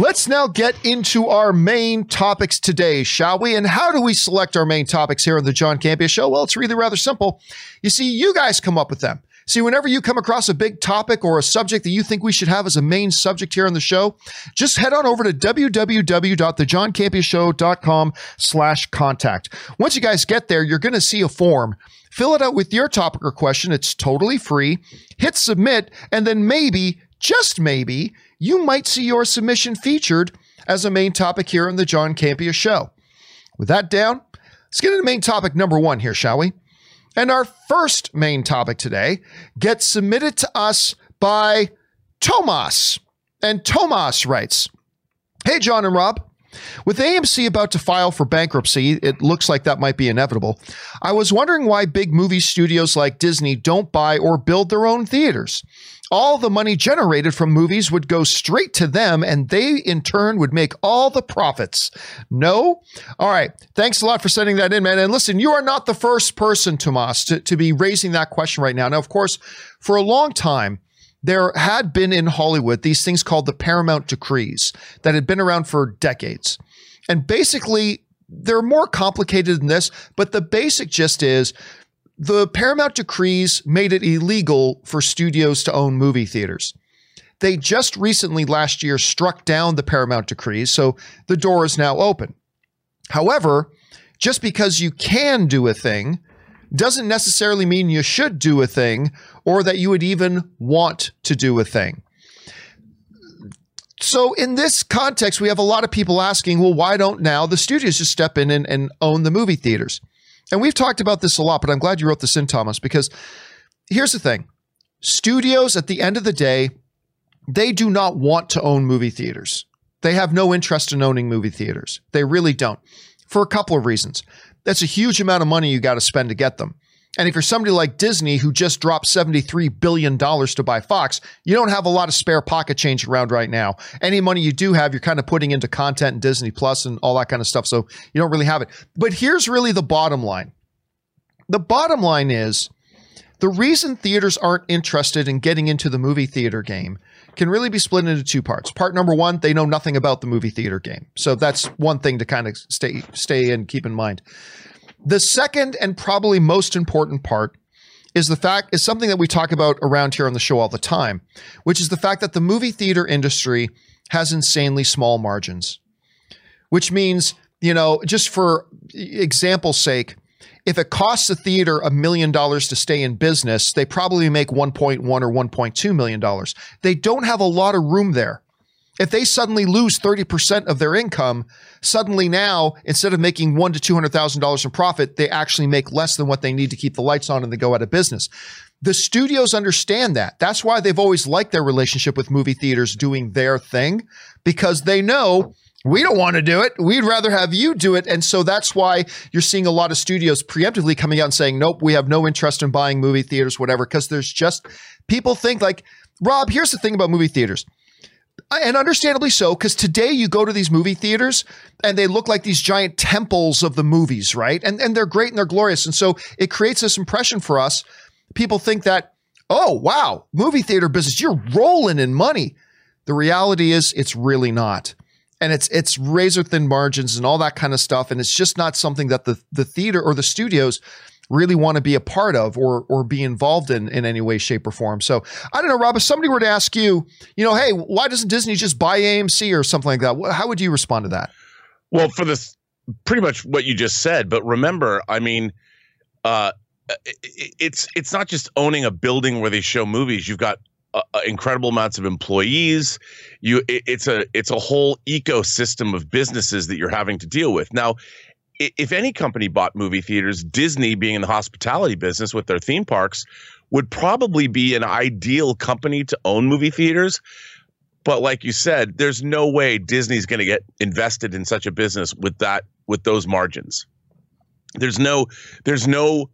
Let's now get into our main topics today, shall we? And how do we select our main topics here on the John Campea Show? Well, it's really rather simple. You see, you guys come up with them. See, whenever you come across a big topic or a subject that you think we should have as a main subject here on the show, just head on over to www.thejohncampeashow.com slash contact. Once you guys get there, you're going to see a form. Fill it out with your topic or question. It's totally free. Hit submit, and then maybe, just maybe, you might see your submission featured as a main topic here on the John Campea Show. With that down, let's get into main topic number one here, shall we? And our first main topic today gets submitted to us by Tomas. And Tomas writes Hey, John and Rob. With AMC about to file for bankruptcy, it looks like that might be inevitable. I was wondering why big movie studios like Disney don't buy or build their own theaters all the money generated from movies would go straight to them and they in turn would make all the profits. No? All right. Thanks a lot for sending that in, man. And listen, you are not the first person, Tomas, to, to be raising that question right now. Now, of course, for a long time, there had been in Hollywood these things called the Paramount decrees that had been around for decades. And basically, they're more complicated than this, but the basic gist is the Paramount decrees made it illegal for studios to own movie theaters. They just recently last year struck down the Paramount decrees, so the door is now open. However, just because you can do a thing doesn't necessarily mean you should do a thing or that you would even want to do a thing. So, in this context, we have a lot of people asking, well, why don't now the studios just step in and, and own the movie theaters? And we've talked about this a lot, but I'm glad you wrote this in, Thomas, because here's the thing studios, at the end of the day, they do not want to own movie theaters. They have no interest in owning movie theaters. They really don't, for a couple of reasons. That's a huge amount of money you got to spend to get them. And if you're somebody like Disney who just dropped $73 billion to buy Fox, you don't have a lot of spare pocket change around right now. Any money you do have, you're kind of putting into content and Disney Plus and all that kind of stuff. So you don't really have it. But here's really the bottom line the bottom line is the reason theaters aren't interested in getting into the movie theater game can really be split into two parts. Part number one, they know nothing about the movie theater game. So that's one thing to kind of stay stay and keep in mind. The second and probably most important part is the fact is something that we talk about around here on the show all the time, which is the fact that the movie theater industry has insanely small margins. Which means, you know, just for example's sake, if it costs a theater a million dollars to stay in business, they probably make 1.1 or 1.2 million dollars. They don't have a lot of room there. If they suddenly lose 30% of their income, suddenly now, instead of making one to $200,000 in profit, they actually make less than what they need to keep the lights on and they go out of business. The studios understand that. That's why they've always liked their relationship with movie theaters doing their thing because they know we don't want to do it. We'd rather have you do it. And so that's why you're seeing a lot of studios preemptively coming out and saying, nope, we have no interest in buying movie theaters, whatever, because there's just people think like, Rob, here's the thing about movie theaters and understandably so, because today you go to these movie theaters and they look like these giant temples of the movies, right? And and they're great and they're glorious. And so it creates this impression for us. People think that, oh wow, movie theater business, you're rolling in money. The reality is it's really not. And it's it's razor thin margins and all that kind of stuff. And it's just not something that the the theater or the studios really want to be a part of or or be involved in in any way, shape, or form. So I don't know, Rob. If somebody were to ask you, you know, hey, why doesn't Disney just buy AMC or something like that? How would you respond to that? Well, for this, pretty much what you just said. But remember, I mean, uh, it's it's not just owning a building where they show movies. You've got uh, uh incredible amounts of employees. You, it, it's a it's a whole ecosystem of businesses that you're having to deal with. Now, if any company bought movie theaters, Disney, being in the hospitality business with their theme parks, would probably be an ideal company to own movie theaters. But like you said, there's no way Disney's going to get invested in such a business with that with those margins. There's no there's no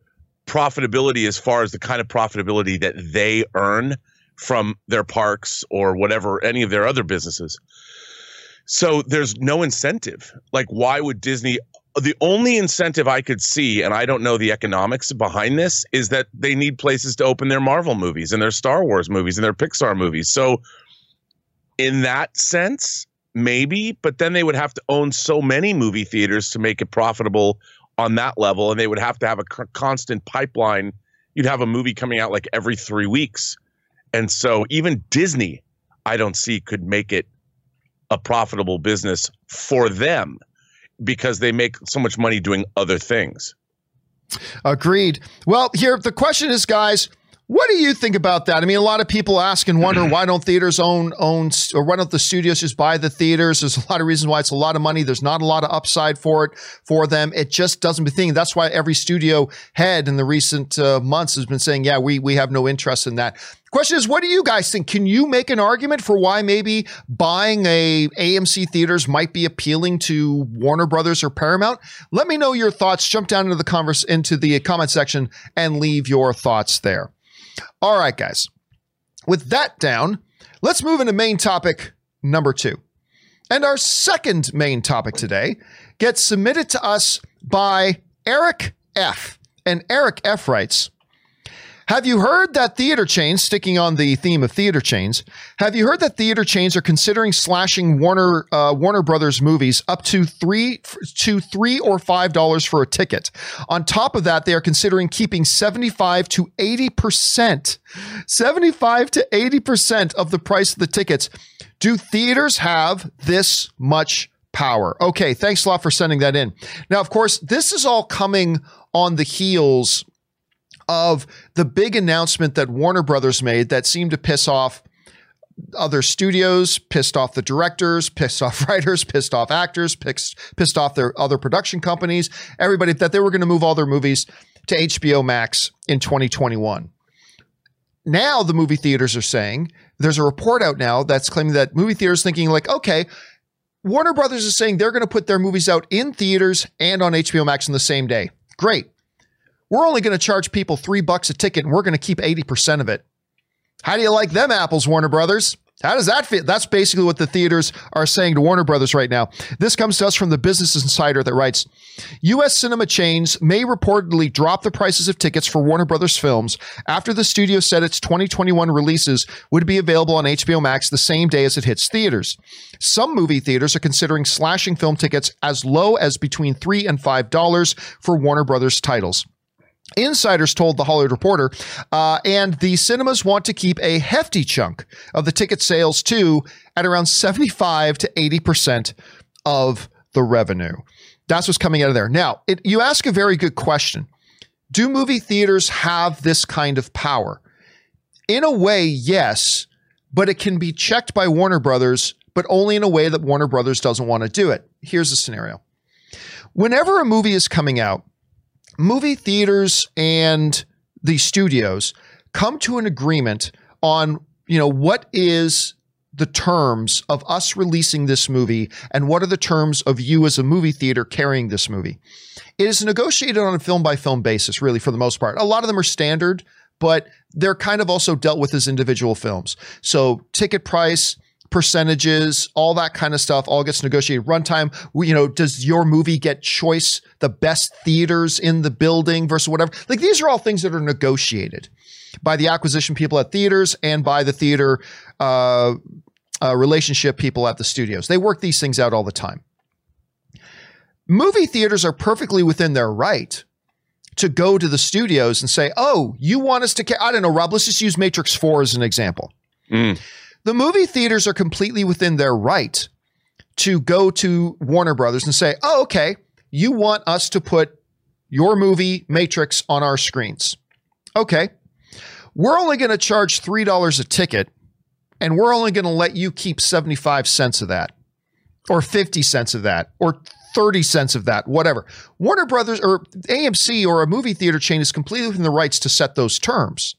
profitability as far as the kind of profitability that they earn from their parks or whatever any of their other businesses. So there's no incentive. Like why would Disney the only incentive I could see, and I don't know the economics behind this, is that they need places to open their Marvel movies and their Star Wars movies and their Pixar movies. So, in that sense, maybe, but then they would have to own so many movie theaters to make it profitable on that level, and they would have to have a c- constant pipeline. You'd have a movie coming out like every three weeks, and so even Disney, I don't see could make it a profitable business for them because they make so much money doing other things. Agreed. Well, here the question is, guys. What do you think about that? I mean, a lot of people ask and wonder why don't theaters own own or why don't the studios just buy the theaters? There's a lot of reasons why it's a lot of money. There's not a lot of upside for it for them. It just doesn't be thing. That's why every studio head in the recent uh, months has been saying, "Yeah, we we have no interest in that." Question is, what do you guys think? Can you make an argument for why maybe buying a AMC theaters might be appealing to Warner Brothers or Paramount? Let me know your thoughts. Jump down into the converse into the comment section and leave your thoughts there. All right, guys. With that down, let's move into main topic number two. And our second main topic today gets submitted to us by Eric F. And Eric F writes, have you heard that theater chains, sticking on the theme of theater chains, have you heard that theater chains are considering slashing Warner uh, Warner Brothers movies up to three to three or five dollars for a ticket? On top of that, they are considering keeping seventy five to eighty percent, seventy five to eighty percent of the price of the tickets. Do theaters have this much power? Okay, thanks a lot for sending that in. Now, of course, this is all coming on the heels of the big announcement that Warner Brothers made that seemed to piss off other studios, pissed off the directors, pissed off writers, pissed off actors, pissed, pissed off their other production companies, everybody that they were going to move all their movies to HBO Max in 2021. Now the movie theaters are saying there's a report out now that's claiming that movie theaters thinking like, okay, Warner Brothers is saying they're going to put their movies out in theaters and on HBO Max on the same day. Great we're only going to charge people three bucks a ticket and we're going to keep 80% of it. How do you like them apples, Warner Brothers? How does that feel? That's basically what the theaters are saying to Warner Brothers right now. This comes to us from the Business Insider that writes U.S. cinema chains may reportedly drop the prices of tickets for Warner Brothers films after the studio said its 2021 releases would be available on HBO Max the same day as it hits theaters. Some movie theaters are considering slashing film tickets as low as between 3 and $5 for Warner Brothers titles. Insiders told the Hollywood Reporter, uh, and the cinemas want to keep a hefty chunk of the ticket sales too, at around 75 to 80% of the revenue. That's what's coming out of there. Now, it, you ask a very good question. Do movie theaters have this kind of power? In a way, yes, but it can be checked by Warner Brothers, but only in a way that Warner Brothers doesn't want to do it. Here's the scenario. Whenever a movie is coming out, movie theaters and the studios come to an agreement on, you know, what is the terms of us releasing this movie and what are the terms of you as a movie theater carrying this movie. It is negotiated on a film by film basis, really, for the most part. A lot of them are standard, but they're kind of also dealt with as individual films. So, ticket price, percentages, all that kind of stuff, all gets negotiated. Runtime, you know, does your movie get choice, the best theaters in the building versus whatever? Like these are all things that are negotiated by the acquisition people at theaters and by the theater uh, uh, relationship people at the studios. They work these things out all the time. Movie theaters are perfectly within their right to go to the studios and say, "Oh, you want us to? I don't know, Rob. Let's just use Matrix Four as an example." Mm the movie theaters are completely within their right to go to Warner Brothers and say, oh, okay, you want us to put your movie Matrix on our screens. Okay. We're only going to charge $3 a ticket and we're only going to let you keep 75 cents of that or 50 cents of that or 30 cents of that, whatever. Warner Brothers or AMC or a movie theater chain is completely within the rights to set those terms.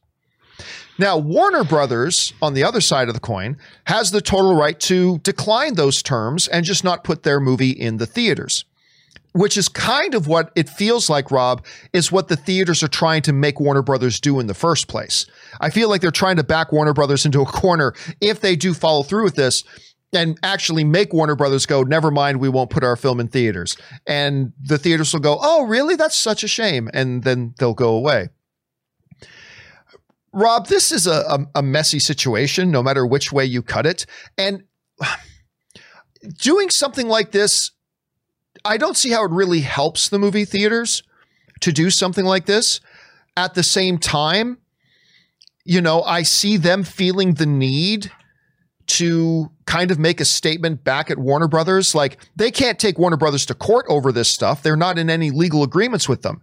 Now, Warner Brothers, on the other side of the coin, has the total right to decline those terms and just not put their movie in the theaters. Which is kind of what it feels like, Rob, is what the theaters are trying to make Warner Brothers do in the first place. I feel like they're trying to back Warner Brothers into a corner if they do follow through with this and actually make Warner Brothers go, never mind, we won't put our film in theaters. And the theaters will go, oh, really? That's such a shame. And then they'll go away. Rob, this is a, a, messy situation, no matter which way you cut it. And doing something like this, I don't see how it really helps the movie theaters to do something like this. At the same time, you know, I see them feeling the need to kind of make a statement back at Warner Brothers. Like they can't take Warner Brothers to court over this stuff. They're not in any legal agreements with them.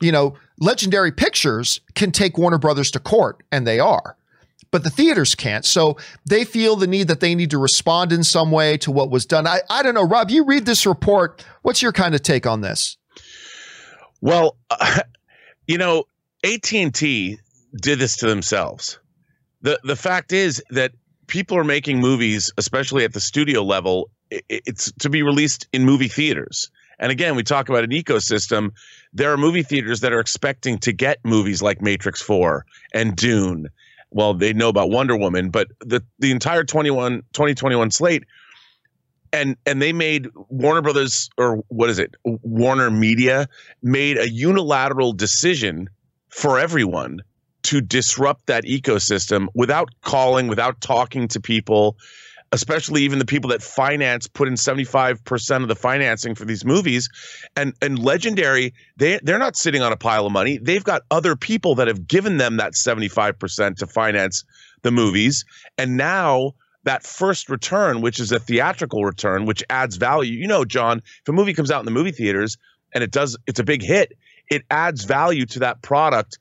You know, Legendary Pictures can take Warner Brothers to court, and they are but the theaters can't. So they feel the need that they need to respond in some way to what was done. I, I don't know, Rob, you read this report. What's your kind of take on this? Well, uh, you know, AT&T did this to themselves. The the fact is that people are making movies, especially at the studio level, it's to be released in movie theaters. And again, we talk about an ecosystem. There are movie theaters that are expecting to get movies like Matrix 4 and Dune well, they know about Wonder Woman, but the the entire 21 2021 slate and and they made Warner Brothers or what is it? Warner Media made a unilateral decision for everyone to disrupt that ecosystem without calling, without talking to people, especially even the people that finance put in 75% of the financing for these movies and and legendary they they're not sitting on a pile of money they've got other people that have given them that 75% to finance the movies and now that first return which is a theatrical return which adds value you know John if a movie comes out in the movie theaters and it does it's a big hit it adds value to that product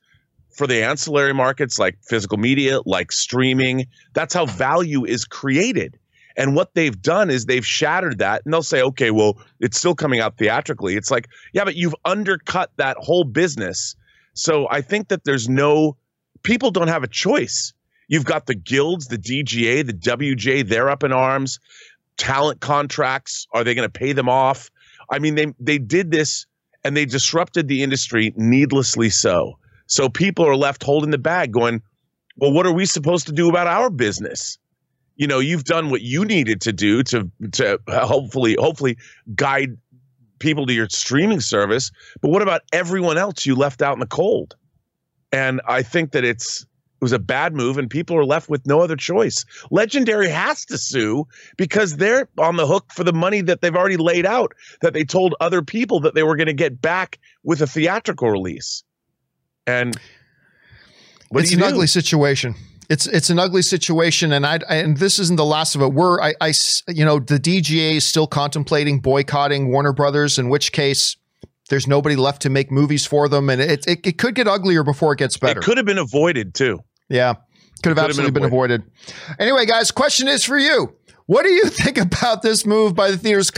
for the ancillary markets like physical media, like streaming. That's how value is created. And what they've done is they've shattered that and they'll say, okay, well, it's still coming out theatrically. It's like, yeah, but you've undercut that whole business. So I think that there's no, people don't have a choice. You've got the guilds, the DGA, the WJ, they're up in arms. Talent contracts, are they going to pay them off? I mean, they they did this and they disrupted the industry needlessly so. So people are left holding the bag going, well, what are we supposed to do about our business? You know you've done what you needed to do to to hopefully hopefully guide people to your streaming service. But what about everyone else you left out in the cold? And i think that it's it was a bad move and people are left with no other choice. Legendary has to sue because they're on the hook for the money that they've already laid out that they told other people that they were going to get back with a theatrical release. And it's an do? ugly situation it's it's an ugly situation, and I, I, and this isn't the last of it. We're I, I you know the DGA is still contemplating boycotting Warner Brothers, in which case there's nobody left to make movies for them, and it it, it could get uglier before it gets better. It could have been avoided too. Yeah, could have could absolutely have been, avoided. been avoided. Anyway, guys, question is for you. What do you think about this move by the theaters?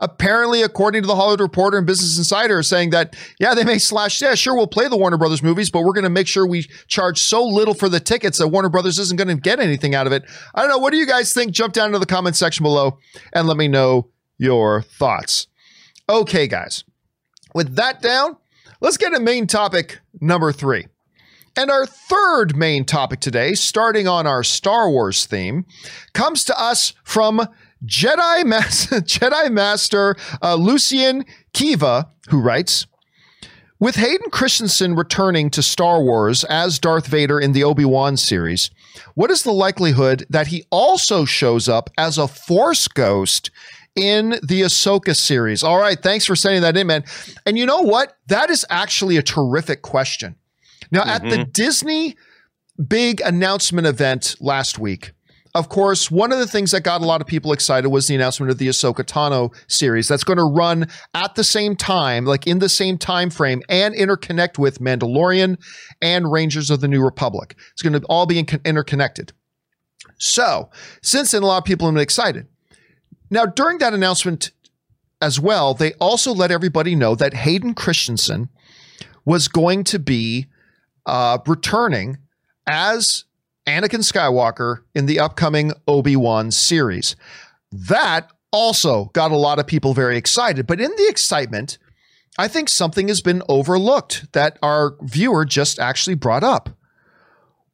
Apparently, according to the Hollywood Reporter and Business Insider, saying that, yeah, they may slash, yeah, sure, we'll play the Warner Brothers movies, but we're going to make sure we charge so little for the tickets that Warner Brothers isn't going to get anything out of it. I don't know. What do you guys think? Jump down into the comment section below and let me know your thoughts. Okay, guys. With that down, let's get to main topic number three. And our third main topic today, starting on our Star Wars theme, comes to us from Jedi, Jedi Master uh, Lucian Kiva, who writes, with Hayden Christensen returning to Star Wars as Darth Vader in the Obi Wan series, what is the likelihood that he also shows up as a Force ghost in the Ahsoka series? All right, thanks for sending that in, man. And you know what? That is actually a terrific question. Now, mm-hmm. at the mm-hmm. Disney big announcement event last week, of course, one of the things that got a lot of people excited was the announcement of the Ahsoka Tano series that's going to run at the same time, like in the same time frame, and interconnect with Mandalorian and Rangers of the New Republic. It's going to all be interconnected. So, since then, a lot of people have been excited. Now, during that announcement as well, they also let everybody know that Hayden Christensen was going to be uh, returning as Anakin Skywalker in the upcoming Obi Wan series. That also got a lot of people very excited. But in the excitement, I think something has been overlooked that our viewer just actually brought up.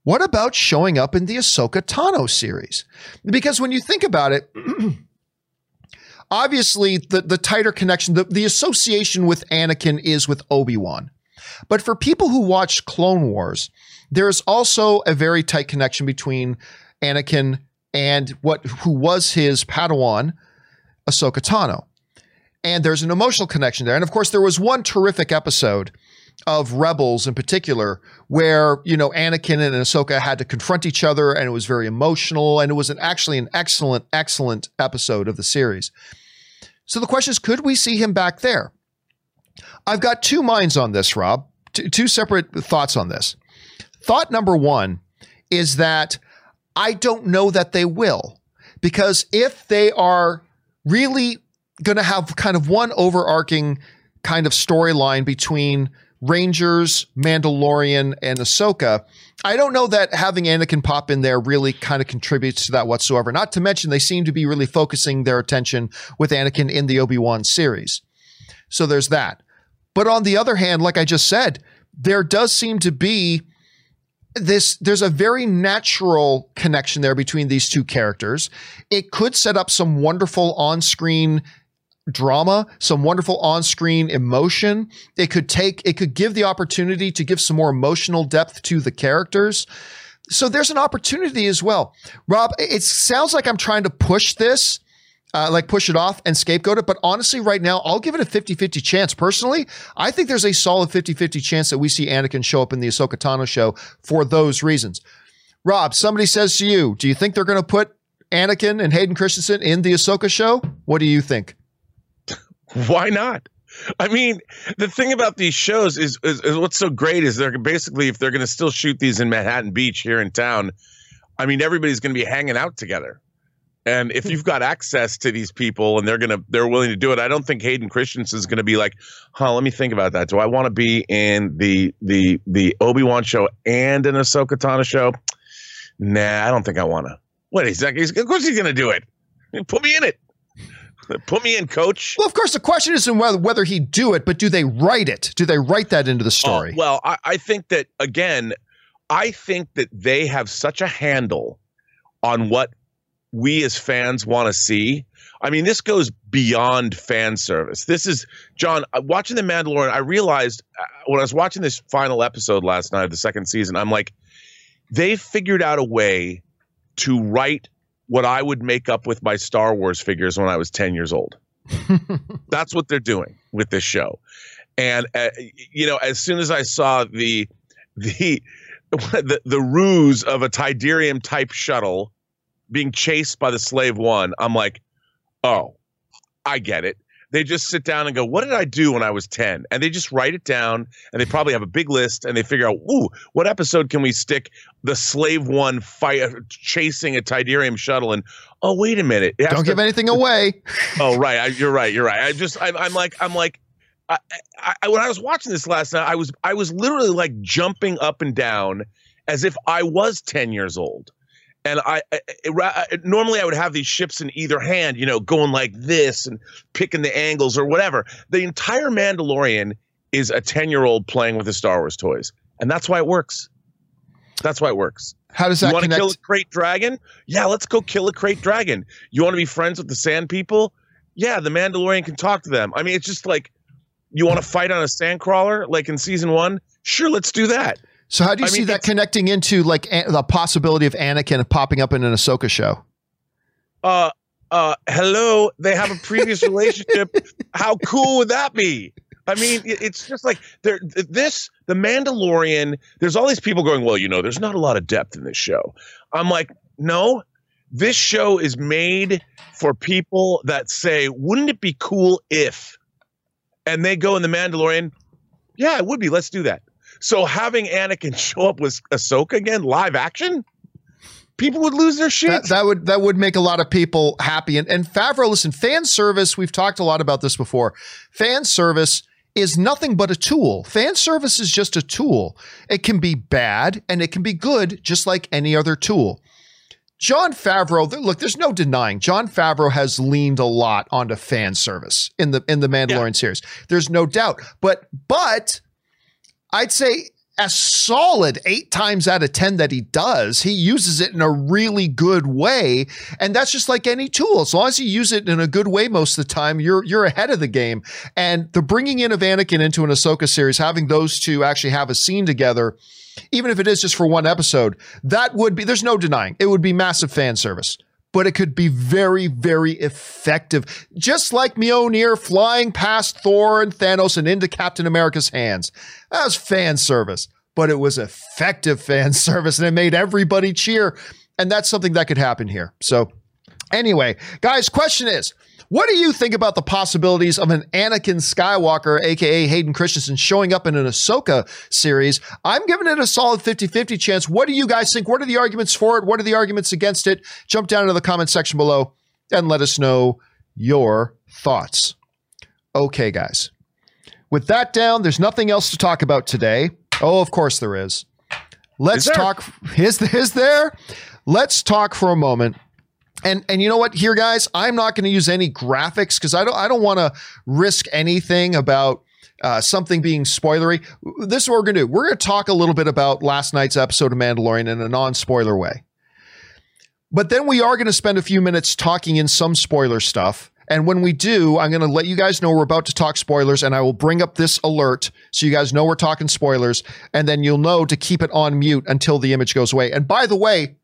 What about showing up in the Ahsoka Tano series? Because when you think about it, obviously the, the tighter connection, the, the association with Anakin is with Obi Wan. But for people who watched Clone Wars, there's also a very tight connection between Anakin and what who was his Padawan, Ahsoka Tano. And there's an emotional connection there. And of course, there was one terrific episode of Rebels in particular, where you know Anakin and Ahsoka had to confront each other, and it was very emotional, and it was an, actually an excellent, excellent episode of the series. So the question is, could we see him back there? I've got two minds on this, Rob. T- two separate thoughts on this. Thought number one is that I don't know that they will, because if they are really going to have kind of one overarching kind of storyline between Rangers, Mandalorian, and Ahsoka. I don't know that having Anakin pop in there really kind of contributes to that whatsoever. Not to mention, they seem to be really focusing their attention with Anakin in the Obi Wan series. So there's that. But on the other hand, like I just said, there does seem to be this there's a very natural connection there between these two characters. It could set up some wonderful on-screen drama, some wonderful on-screen emotion. It could take, it could give the opportunity to give some more emotional depth to the characters. So there's an opportunity as well. Rob, it sounds like I'm trying to push this, uh, like push it off and scapegoat it. But honestly, right now, I'll give it a 50 50 chance. Personally, I think there's a solid 50 50 chance that we see Anakin show up in the Ahsoka Tano show for those reasons. Rob, somebody says to you, do you think they're going to put Anakin and Hayden Christensen in the Ahsoka show? What do you think? Why not? I mean, the thing about these shows is, is, is what's so great is they're basically if they're going to still shoot these in Manhattan Beach here in town, I mean everybody's going to be hanging out together. And if you've got access to these people and they're gonna they're willing to do it, I don't think Hayden Christensen is gonna be like, huh, let me think about that. Do I want to be in the the the Obi-Wan show and an Ahsoka Tano show? Nah, I don't think I wanna. What he's, he's of course he's gonna do it. Put me in it. Put me in, coach. Well, of course, the question isn't whether, whether he'd do it, but do they write it? Do they write that into the oh, story? Oh, well, I, I think that, again, I think that they have such a handle on what we as fans want to see. I mean, this goes beyond fan service. This is, John, uh, watching The Mandalorian, I realized uh, when I was watching this final episode last night of the second season, I'm like, they figured out a way to write what I would make up with my Star Wars figures when I was 10 years old. That's what they're doing with this show. And uh, you know, as soon as I saw the the the, the ruse of a Tydirium type shuttle being chased by the Slave One, I'm like, oh, I get it they just sit down and go, "What did I do when I was 10?" And they just write it down, and they probably have a big list, and they figure out, "Ooh, what episode can we stick the slave one fight chasing a Tydirium shuttle?" And oh, wait a minute, don't to, give anything away. oh, right, I, you're right, you're right. I just, I, I'm like, I'm like. I, I, when I was watching this last night, I was I was literally like jumping up and down as if I was ten years old and I, I, I, normally I would have these ships in either hand, you know, going like this and picking the angles or whatever. The entire Mandalorian is a 10 year old playing with his Star Wars toys. And that's why it works. That's why it works. How does that You want to kill a krayt dragon? Yeah, let's go kill a krayt dragon. You want to be friends with the sand people? Yeah, the Mandalorian can talk to them. I mean, it's just like you want to fight on a sandcrawler like in season one? Sure, let's do that. So how do you I see mean, that connecting into like the possibility of Anakin popping up in an Ahsoka show? Uh, uh, hello. They have a previous relationship. How cool would that be? I mean, it's just like there. This the Mandalorian. There's all these people going. Well, you know, there's not a lot of depth in this show. I'm like, no. This show is made for people that say, "Wouldn't it be cool if?" And they go in the Mandalorian. Yeah, it would be. Let's do that. So having Anakin show up with Ahsoka again, live action, people would lose their shit. That, that, would that would make a lot of people happy. And and Favreau, listen, fan service. We've talked a lot about this before. Fan service is nothing but a tool. Fan service is just a tool. It can be bad and it can be good, just like any other tool. Jon Favreau, look, there's no denying Jon Favreau has leaned a lot onto fan service in the in the Mandalorian yeah. series. There's no doubt. But but I'd say a solid eight times out of 10 that he does, he uses it in a really good way. And that's just like any tool. As long as you use it in a good way most of the time, you're, you're ahead of the game. And the bringing in of Anakin into an Ahsoka series, having those two actually have a scene together, even if it is just for one episode, that would be, there's no denying, it would be massive fan service. But it could be very, very effective. Just like Mjolnir flying past Thor and Thanos and into Captain America's hands. That was fan service, but it was effective fan service and it made everybody cheer. And that's something that could happen here. So, anyway, guys, question is what do you think about the possibilities of an Anakin Skywalker, aka Hayden Christensen, showing up in an Ahsoka series? I'm giving it a solid 50 50 chance. What do you guys think? What are the arguments for it? What are the arguments against it? Jump down into the comment section below and let us know your thoughts. Okay, guys. With that down, there's nothing else to talk about today. Oh, of course there is. Let's Is there? talk. Is, is there? Let's talk for a moment and and you know what? Here guys i'm not going to use any graphics because i don't i don't want to risk anything about uh, something being spoilery. This is what we're going to do. We're going to talk a little bit about last night's episode of mandalorian in a non-spoiler way. But then we are going to spend a few minutes talking in some spoiler stuff. And when we do i'm going to let you guys know we're about to talk spoilers and i will bring up this alert so you guys know we're talking spoilers. And then you'll know to keep it on mute until the image goes away. And by the way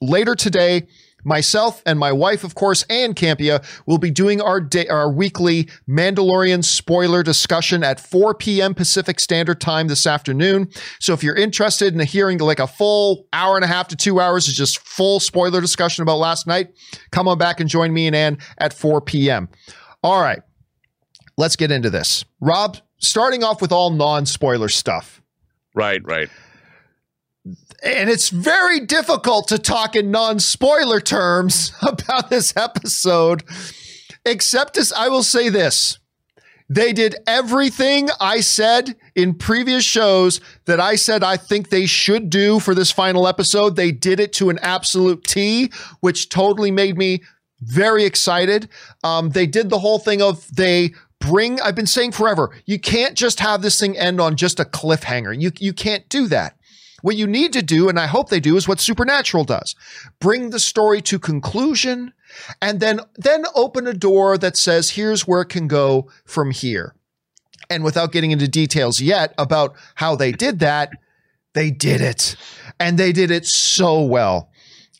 later today myself and my wife, of course, and Campea will be doing our day, our weekly Mandalorian spoiler discussion at 4 p.m. Pacific Standard Time this afternoon. So if you're interested in hearing like a full hour and a half to two hours of just full spoiler discussion about last night, come on back and join me and Ann at 4 p.m. All right, let's get into this. Rob, starting off with all non-spoiler stuff. Right, right. And it's very difficult to talk in non-spoiler terms about this episode except as I will say this they did everything I said in previous shows that I said I think they should do for this final episode. They did it to an absolute T, which totally made me very excited. Um, they did the whole thing of they bring, I've been saying forever, you can't just have this thing end on just a cliffhanger. You, you can't do that. What you need to do, and I hope they do, is what Supernatural does. Bring the story to conclusion and then then open a door that says here's where it can go from here. And without getting into details yet about how they did that, they did it. And they did it so well.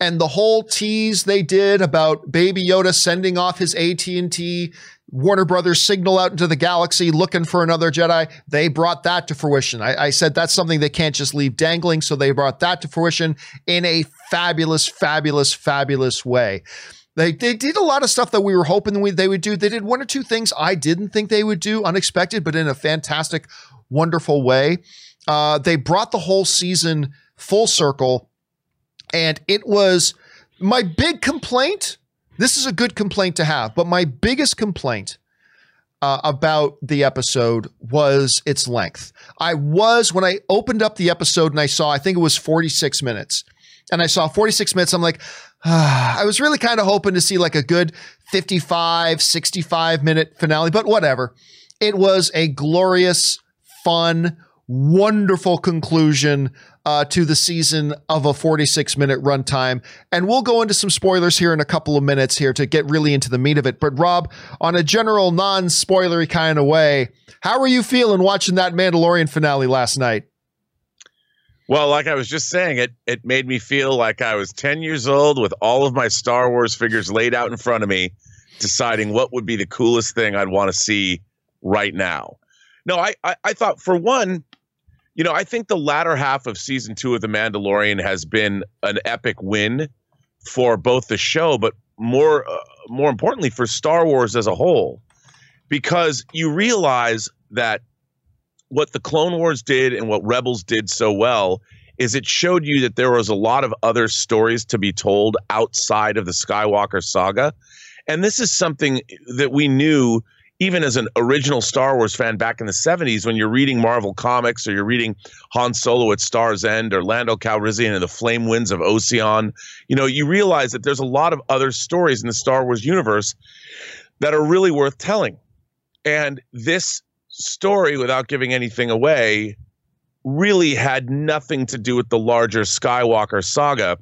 And the whole tease they did about Baby Yoda sending off his AT&T Warner Brothers signal out into the galaxy looking for another Jedi. They brought that to fruition. I, I, said that's something they can't just leave dangling. So they brought that to fruition in a fabulous, fabulous, fabulous way. They, they did a lot of stuff that we were hoping we, they would do. They did one or two things I didn't think they would do, unexpected, but in a fantastic, wonderful way. Uh, they brought the whole season full circle. And it was my big complaint this is a good complaint to have, but my biggest complaint uh, about the episode was its length. I was, when I opened up the episode and I saw, I think it was 46 minutes, and I saw 46 minutes, I'm like, ah, I was really kind of hoping to see like a good 55, 65 minute finale, but whatever. It was a glorious, fun, wonderful conclusion uh, to the season of a 46 minute runtime. And we'll go into some spoilers here in a couple of minutes here to get really into the meat of it. But, Rob, on a general non spoilery kind of way, how are you feeling watching that Mandalorian finale last night? Well, like I was just saying, it it made me feel like I was 10 years old with all of my Star Wars figures laid out in front of me, deciding what would be the coolest thing I'd want to see right now. No, I, I, I thought for one, you know, I think the latter half of season two of The Mandalorian has been an epic win for both the show, but more uh, more importantly for Star Wars as a whole, because you realize that what the Clone Wars did and what Rebels did so well is it showed you that there was a lot of other stories to be told outside of the Skywalker saga. And this is something that we knew even as an original Star Wars fan back in the 70s, when you're reading Marvel comics or you're reading Han Solo at Star's End or Lando Calrissian and the Flame Winds of Oseon, you know, you realize that there's a lot of other stories in the Star Wars universe that are really worth telling. And this story, without giving anything away, really had nothing to do with the larger Skywalker saga,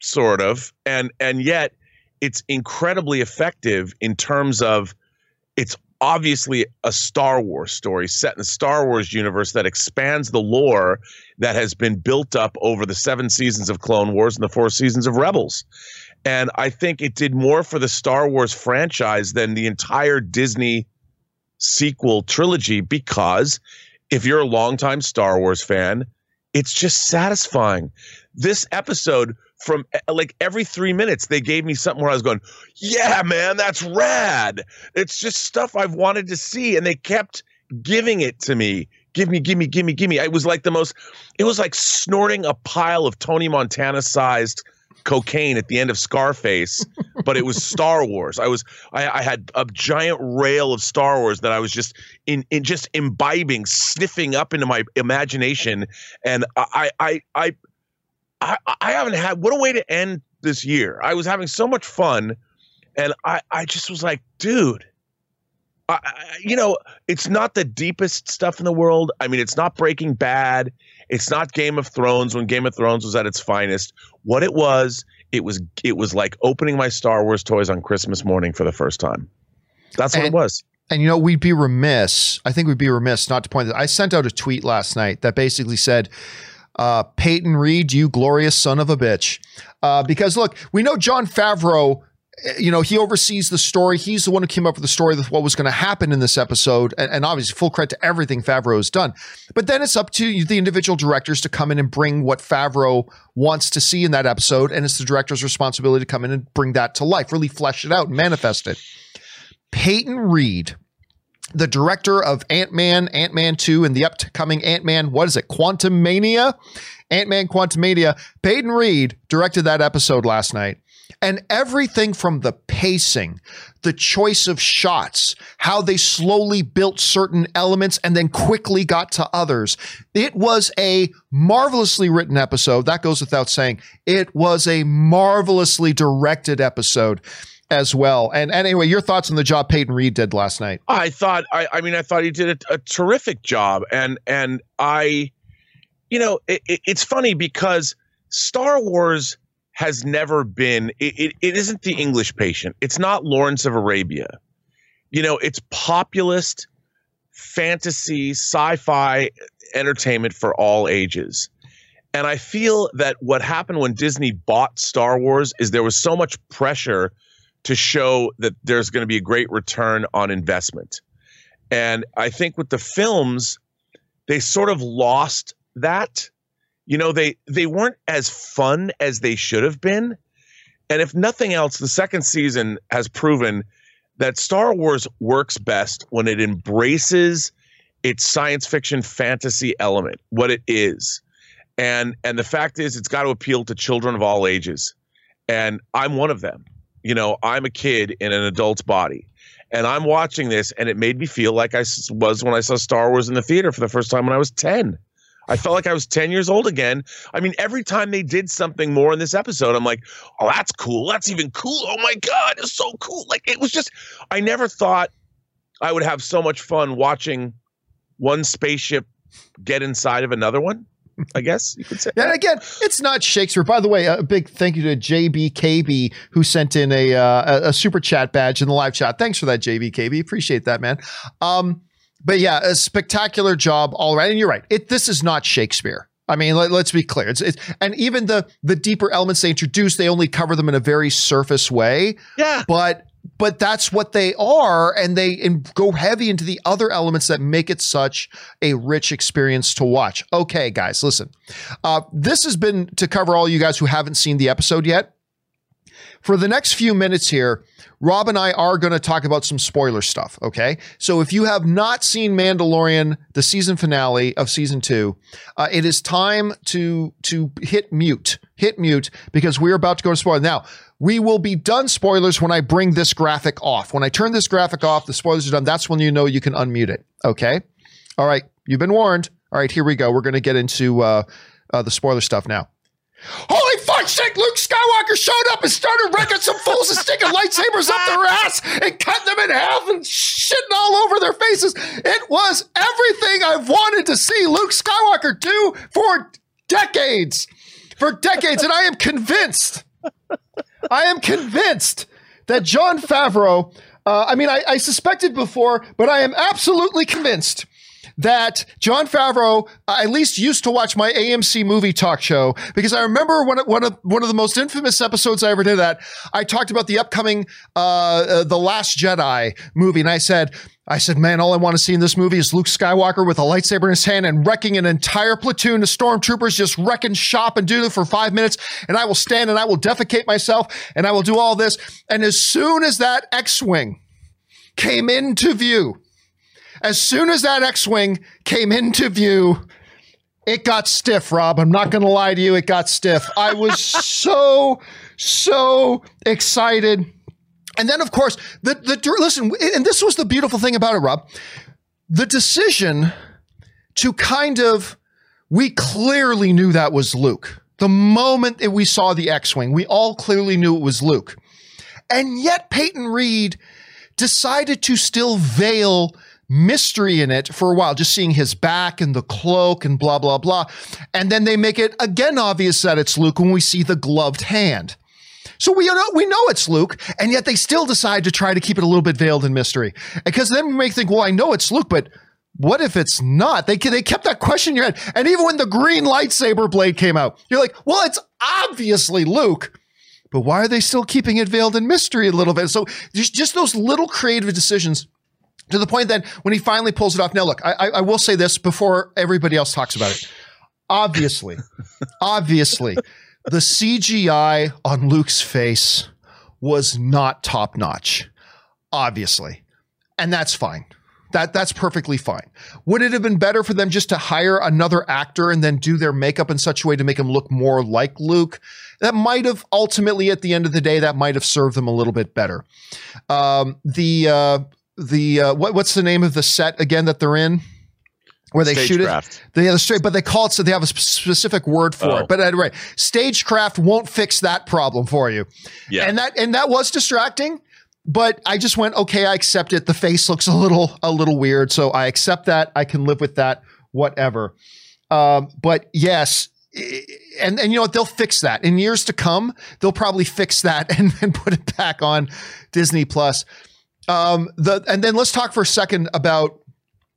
sort of. And and yet it's incredibly effective in terms of it's obviously a Star Wars story set in the Star Wars universe that expands the lore that has been built up over the seven seasons of Clone Wars and the four seasons of Rebels. And I think it did more for the Star Wars franchise than the entire Disney sequel trilogy because if you're a longtime Star Wars fan, it's just satisfying. This episode from uh, like every three minutes they gave me something where I was going, yeah, man, that's rad. It's just stuff I've wanted to see, and they kept giving it to me. Give me, give me, give me, give me. It was like the most. It was like snorting a pile of Tony Montana sized cocaine at the end of Scarface, but it was Star Wars. I was I, I, had a giant rail of Star Wars that I was just in in just imbibing, sniffing up into my imagination, and I I I I, I haven't had what a way to end this year. I was having so much fun, and I I just was like, dude. I, you know, it's not the deepest stuff in the world. I mean, it's not Breaking Bad. It's not Game of Thrones when Game of Thrones was at its finest. What it was, it was it was like opening my Star Wars toys on Christmas morning for the first time. That's what and, it was. And you know, we'd be remiss. I think we'd be remiss not to point that. I sent out a tweet last night that basically said, uh, "Peyton Reed, you glorious son of a bitch," uh, because look, we know Jon Favreau you know, he oversees the story. He's the one who came up with the story of what was going to happen in this episode. And, and, obviously, full credit to everything Favreau has done. But then it's up to the individual directors to come in and bring what Favreau wants to see in that episode. And it's the director's responsibility to come in and bring that to life, really flesh it out and manifest it. Peyton Reed, the director of Ant Man, Ant Man 2, and the upcoming Ant Man, what is it, Quantumania? Ant Man Quantumania. Peyton Reed directed that episode last night. And everything from the pacing, the choice of shots, how they slowly built certain elements and then quickly got to others. It was a marvelously written episode. That goes without saying. It was a marvelously directed episode as well. And, anyway, your thoughts on the job Peyton Reed did last night? I thought, I, I mean, I thought he did a, a terrific job. And, and I, you know, it, it, it's funny because Star Wars has never been it, it isn't the english patient it's not lawrence of arabia you know it's populist fantasy sci-fi entertainment for all ages and i feel that what happened when disney bought star wars is there was so much pressure to show that there's going to be a great return on investment. And i think with the films they sort of lost that. You know they they weren't as fun as they should have been. And if nothing else the second season has proven that star wars works best when it embraces its science fiction fantasy element what it is. And and the fact is it's got to appeal to children of all ages. And i'm one of them you know i'm a kid in an adult's body and i'm watching this and it made me feel like i was when i saw star wars in the theater for the first time when i was 10 I felt like I was 10 years old again. I mean, every time they did something more in this episode, I'm like, oh, that's cool. That's even cool. Oh my God, it's so cool. Like, it was just, I never thought I would have so much fun watching one spaceship get inside of another one. I guess you could say. And again, it's not Shakespeare. By the way, a big thank you to JBKB who sent in a uh, a super chat badge in the live chat. Thanks for that, JBKB. Appreciate that, man. Um, but yeah, a spectacular job all around. And you're right. It this is not Shakespeare. I mean, let, us be clear. It's, it's, and even the the deeper elements they introduce, they only cover them in a very surface way. Yeah. But but that's what they are, and they and go heavy into the other elements that make it such a rich experience to watch. Okay, guys, listen. Uh, this has been to cover all you guys who haven't seen the episode yet. For the next few minutes here, Rob and I are going to talk about some spoiler stuff. Okay. So if you have not seen Mandalorian, the season finale of season two, uh, it is time to, to hit mute, hit mute because we're about to go to spoiler. Now, we will be done spoilers when I bring this graphic off. When I turn this graphic off, the spoilers are done. That's when you know you can unmute it. Okay. All right. You've been warned. All right. Here we go. We're going to get into, uh, uh, the spoiler stuff now. Holy fuck sake, Luke Skywalker showed up and started wrecking some fools and sticking lightsabers up their ass and cutting them in half and shitting all over their faces. It was everything I've wanted to see Luke Skywalker do for decades. For decades. And I am convinced, I am convinced that Jon Favreau, uh, I mean, I, I suspected before, but I am absolutely convinced that Jon Favreau uh, at least used to watch my AMC movie talk show because I remember one of, one of one of the most infamous episodes I ever did that I talked about the upcoming uh, uh, the Last Jedi movie and I said I said, man, all I want to see in this movie is Luke Skywalker with a lightsaber in his hand and wrecking an entire platoon of stormtroopers, just wrecking shop and do it for five minutes. And I will stand and I will defecate myself and I will do all this. And as soon as that X-Wing came into view, as soon as that X-Wing came into view, it got stiff, Rob. I'm not going to lie to you. It got stiff. I was so, so excited. And then, of course, the, the, listen, and this was the beautiful thing about it, Rob. The decision to kind of, we clearly knew that was Luke. The moment that we saw the X Wing, we all clearly knew it was Luke. And yet, Peyton Reed decided to still veil mystery in it for a while, just seeing his back and the cloak and blah, blah, blah. And then they make it again obvious that it's Luke when we see the gloved hand. So we know we know it's Luke, and yet they still decide to try to keep it a little bit veiled in mystery. Because then we may think, well, I know it's Luke, but what if it's not? They they kept that question in your head, and even when the green lightsaber blade came out, you're like, well, it's obviously Luke. But why are they still keeping it veiled in mystery a little bit? So just, just those little creative decisions to the point that when he finally pulls it off. Now, look, I, I will say this before everybody else talks about it. Obviously, obviously, the CGI on Luke's face was not top notch, obviously, and that's fine. That that's perfectly fine. Would it have been better for them just to hire another actor and then do their makeup in such a way to make him look more like Luke? That might have ultimately, at the end of the day, that might have served them a little bit better. Um, the uh, the uh, what, what's the name of the set again that they're in? Where they shoot it, they have a straight, but they call it so they have a specific word for oh. it. But anyway, stagecraft won't fix that problem for you. Yeah, and that and that was distracting. But I just went, okay, I accept it. The face looks a little a little weird, so I accept that. I can live with that. Whatever. Um, but yes, and and you know what? They'll fix that in years to come. They'll probably fix that and then put it back on Disney Plus. Um, the and then let's talk for a second about.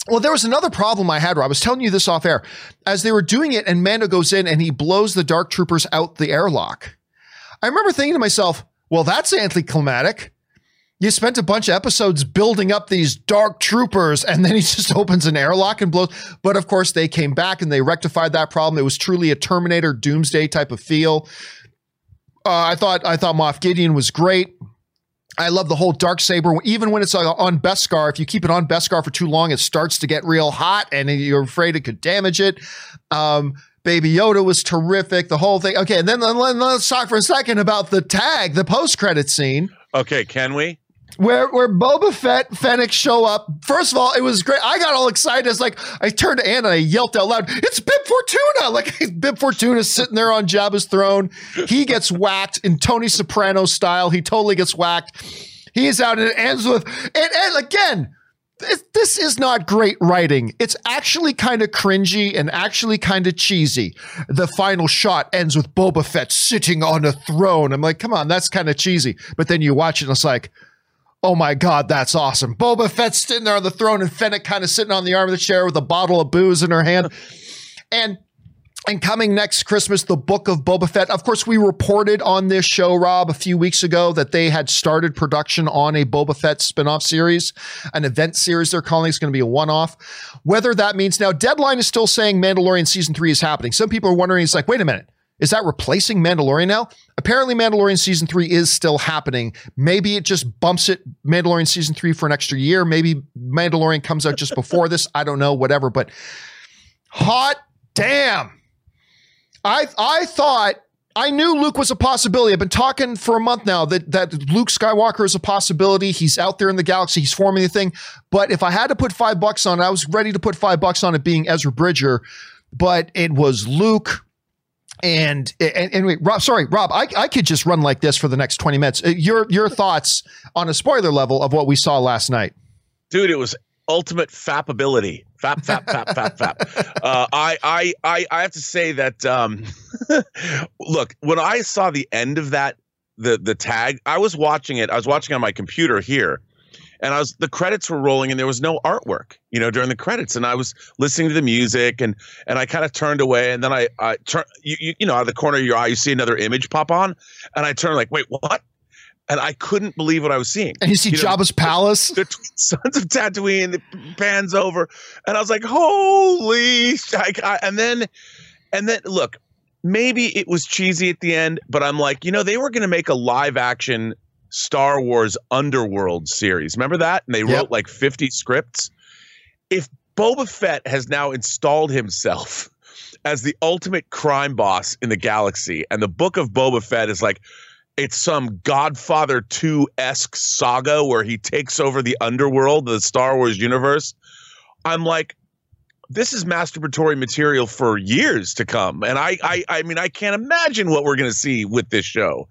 Well, there was another problem I had. Rob. I was telling you this off air as they were doing it, and Mando goes in and he blows the Dark Troopers out the airlock. I remember thinking to myself, "Well, that's anticlimactic." You spent a bunch of episodes building up these dark troopers, and then he just opens an airlock and blows. But of course, they came back and they rectified that problem. It was truly a Terminator Doomsday type of feel. Uh, I thought I thought Moff Gideon was great. I love the whole dark saber. Even when it's on Beskar, if you keep it on Beskar for too long, it starts to get real hot, and you're afraid it could damage it. Um, Baby Yoda was terrific. The whole thing. Okay, and then let's talk for a second about the tag, the post credit scene. Okay, can we? Where where Boba Fett Fennec show up. First of all, it was great. I got all excited. It's like I turned to Ann and I yelped out loud, "It's Bib Fortuna!" Like Bib Fortuna sitting there on Jabba's throne. He gets whacked in Tony Soprano style. He totally gets whacked. He is out and it ends with and, and again. This is not great writing. It's actually kind of cringy and actually kind of cheesy. The final shot ends with Boba Fett sitting on a throne. I'm like, come on, that's kind of cheesy. But then you watch it and it's like, Oh my God, that's awesome. Boba Fett's sitting there on the throne and Fennec kind of sitting on the arm of the chair with a bottle of booze in her hand. And and coming next Christmas, the book of Boba Fett. Of course, we reported on this show, Rob, a few weeks ago that they had started production on a Boba Fett spinoff series, an event series they're calling. It's going to be a one off. Whether that means now, Deadline is still saying Mandalorian season three is happening. Some people are wondering, it's like, wait a minute. Is that replacing Mandalorian now? Apparently, Mandalorian season three is still happening. Maybe it just bumps it Mandalorian season three for an extra year. Maybe Mandalorian comes out just before this. I don't know, whatever. But hot damn. I I thought I knew Luke was a possibility. I've been talking for a month now that that Luke Skywalker is a possibility. He's out there in the galaxy. He's forming the thing. But if I had to put five bucks on it, I was ready to put five bucks on it being Ezra Bridger. But it was Luke and, and anyway, Rob, sorry, Rob, I, I could just run like this for the next 20 minutes. Uh, your, your thoughts on a spoiler level of what we saw last night? Dude, it was ultimate fapability. Fap, fap, fap, fap, fap. Uh, I, I, I, I have to say that, um, look, when I saw the end of that the the tag. I was watching it. I was watching on my computer here, and I was the credits were rolling, and there was no artwork, you know, during the credits. And I was listening to the music, and and I kind of turned away, and then I I turn you, you you know out of the corner of your eye, you see another image pop on, and I turn like, wait, what? And I couldn't believe what I was seeing. And you see You know, Jabba's palace. the Sons of Tatooine it pans over, and I was like, "Holy!" I, I- and then, and then, look, maybe it was cheesy at the end, but I'm like, you know, they were going to make a live action Star Wars Underworld series. Remember that? And they Yep. wrote like 50 scripts. If Boba Fett has now installed himself as the ultimate crime boss in the galaxy, and the book of Boba Fett is like it's some Godfather 2 esque saga where he takes over the underworld, the Star Wars universe. I'm like, this is masturbatory material for years to come. And I I I mean, I can't imagine what we're gonna see with this show.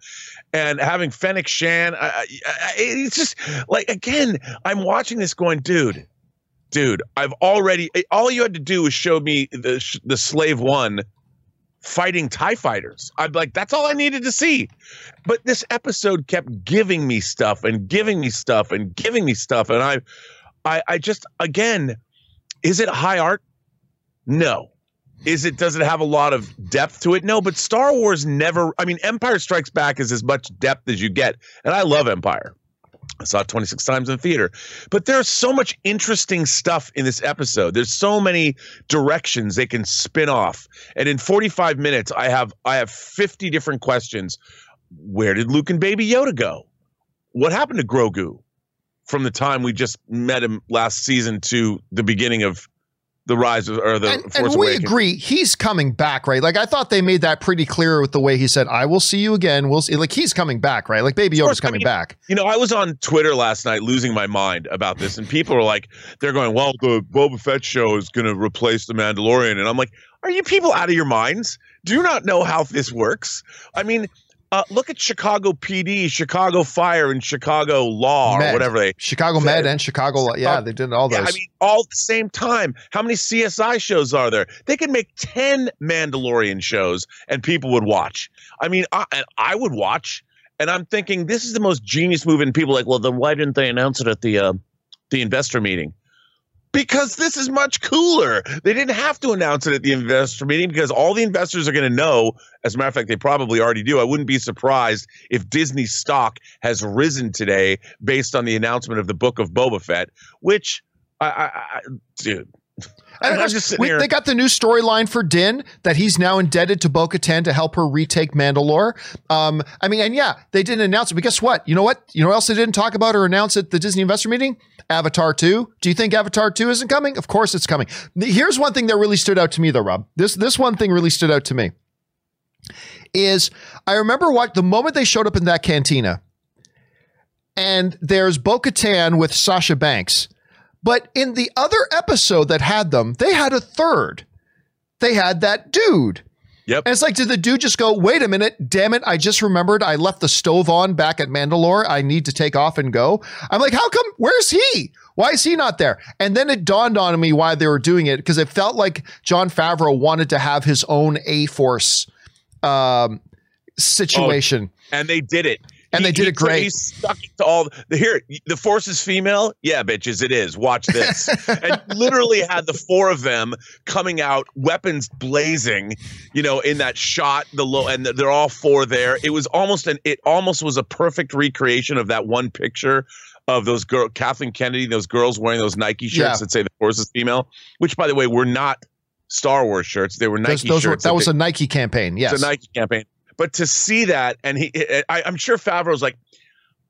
And having Fennec Shan, I, I, it's just like again, I'm watching this going, dude, dude, I've already eh, all you had to do was show me the the slave one fighting TIE fighters. I'm like, that's all I needed to see. But this episode kept giving me stuff and giving me stuff and giving me stuff. And I I I just again, is it high art? No. Is it does it have a lot of depth to it? No, but Star Wars never I mean Empire Strikes Back is as much depth as you get. And I love Empire. I saw it 26 times in theater. But there's so much interesting stuff in this episode. There's so many directions they can spin off. And in 45 minutes, I have I have 50 different questions. Where did Luke and Baby Yoda go? What happened to Grogu from the time we just met him last season to the beginning of the rise of or the and, Force and we agree he's coming back right like i thought they made that pretty clear with the way he said i will see you again we'll see like he's coming back right like baby yoda's course, I coming mean, back You know, I was on Twitter last night losing my mind about this, and people are like, they're going, well, the Boba Fett show is going to replace The Mandalorian. And I'm like, are you people out of your minds? Do you not know how this works? I mean, uh, look at Chicago PD, Chicago Fire, and Chicago Law, Med. or whatever they. chicago med and chicago Law. yeah they did all those Yeah, I mean, all at the same time. How many CSI shows are there? They could make 10 Mandalorian shows and people would watch. I mean, I, and I would watch. And I'm thinking this is the most genius move. And people are like, well, then why didn't they announce it at the uh, the investor meeting? Because this is much cooler. They didn't have to announce it at the investor meeting because all the investors are going to know. As a matter of fact, they probably already do. I wouldn't be surprised if Disney stock has risen today based on the announcement of the book of Boba Fett, which I, I, I dude. And I'm just we-. They got the new storyline for Din that he's now indebted to Bo Katan to help her retake Mandalore. Um, I mean, and yeah, they didn't announce it, but guess what? You know what? You know what else they didn't talk about or announce at the Disney investor meeting? Avatar 2. Do you think Avatar 2 isn't coming? Of course it's coming. Here's one thing that really stood out to me though, Rob. This this one thing really stood out to me. Is I remember what the moment they showed up in that cantina, and there's Bo Katan with Sasha Banks. But in the other episode that had them, they had a third. They had that dude. Yep. And it's like, did the dude just go, wait a minute, damn it, I just remembered I left the stove on back at Mandalore. I need to take off and go. I'm like, how come, where's he? Why is he not there? And then it dawned on me why they were doing it because it felt like Jon Favreau wanted to have his own A Force um, situation. and they did it. And they did it great. He stuck it to all the here. The force is female. Yeah, bitches, it is. Watch this. and literally had the four of them coming out, weapons blazing. You know, in that shot, the low, and they're all four there. It was almost an. It almost was a perfect recreation of that one picture of those girl, Kathleen Kennedy, those girls wearing those Nike shirts Yeah. that say the force is female. Which, by the way, were not Star Wars shirts. They were Nike Those, those were, shirts. that was they- a Nike campaign. Yes. it's a Nike campaign. But to see that, and he, eh, I, I'm sure Favreau's like,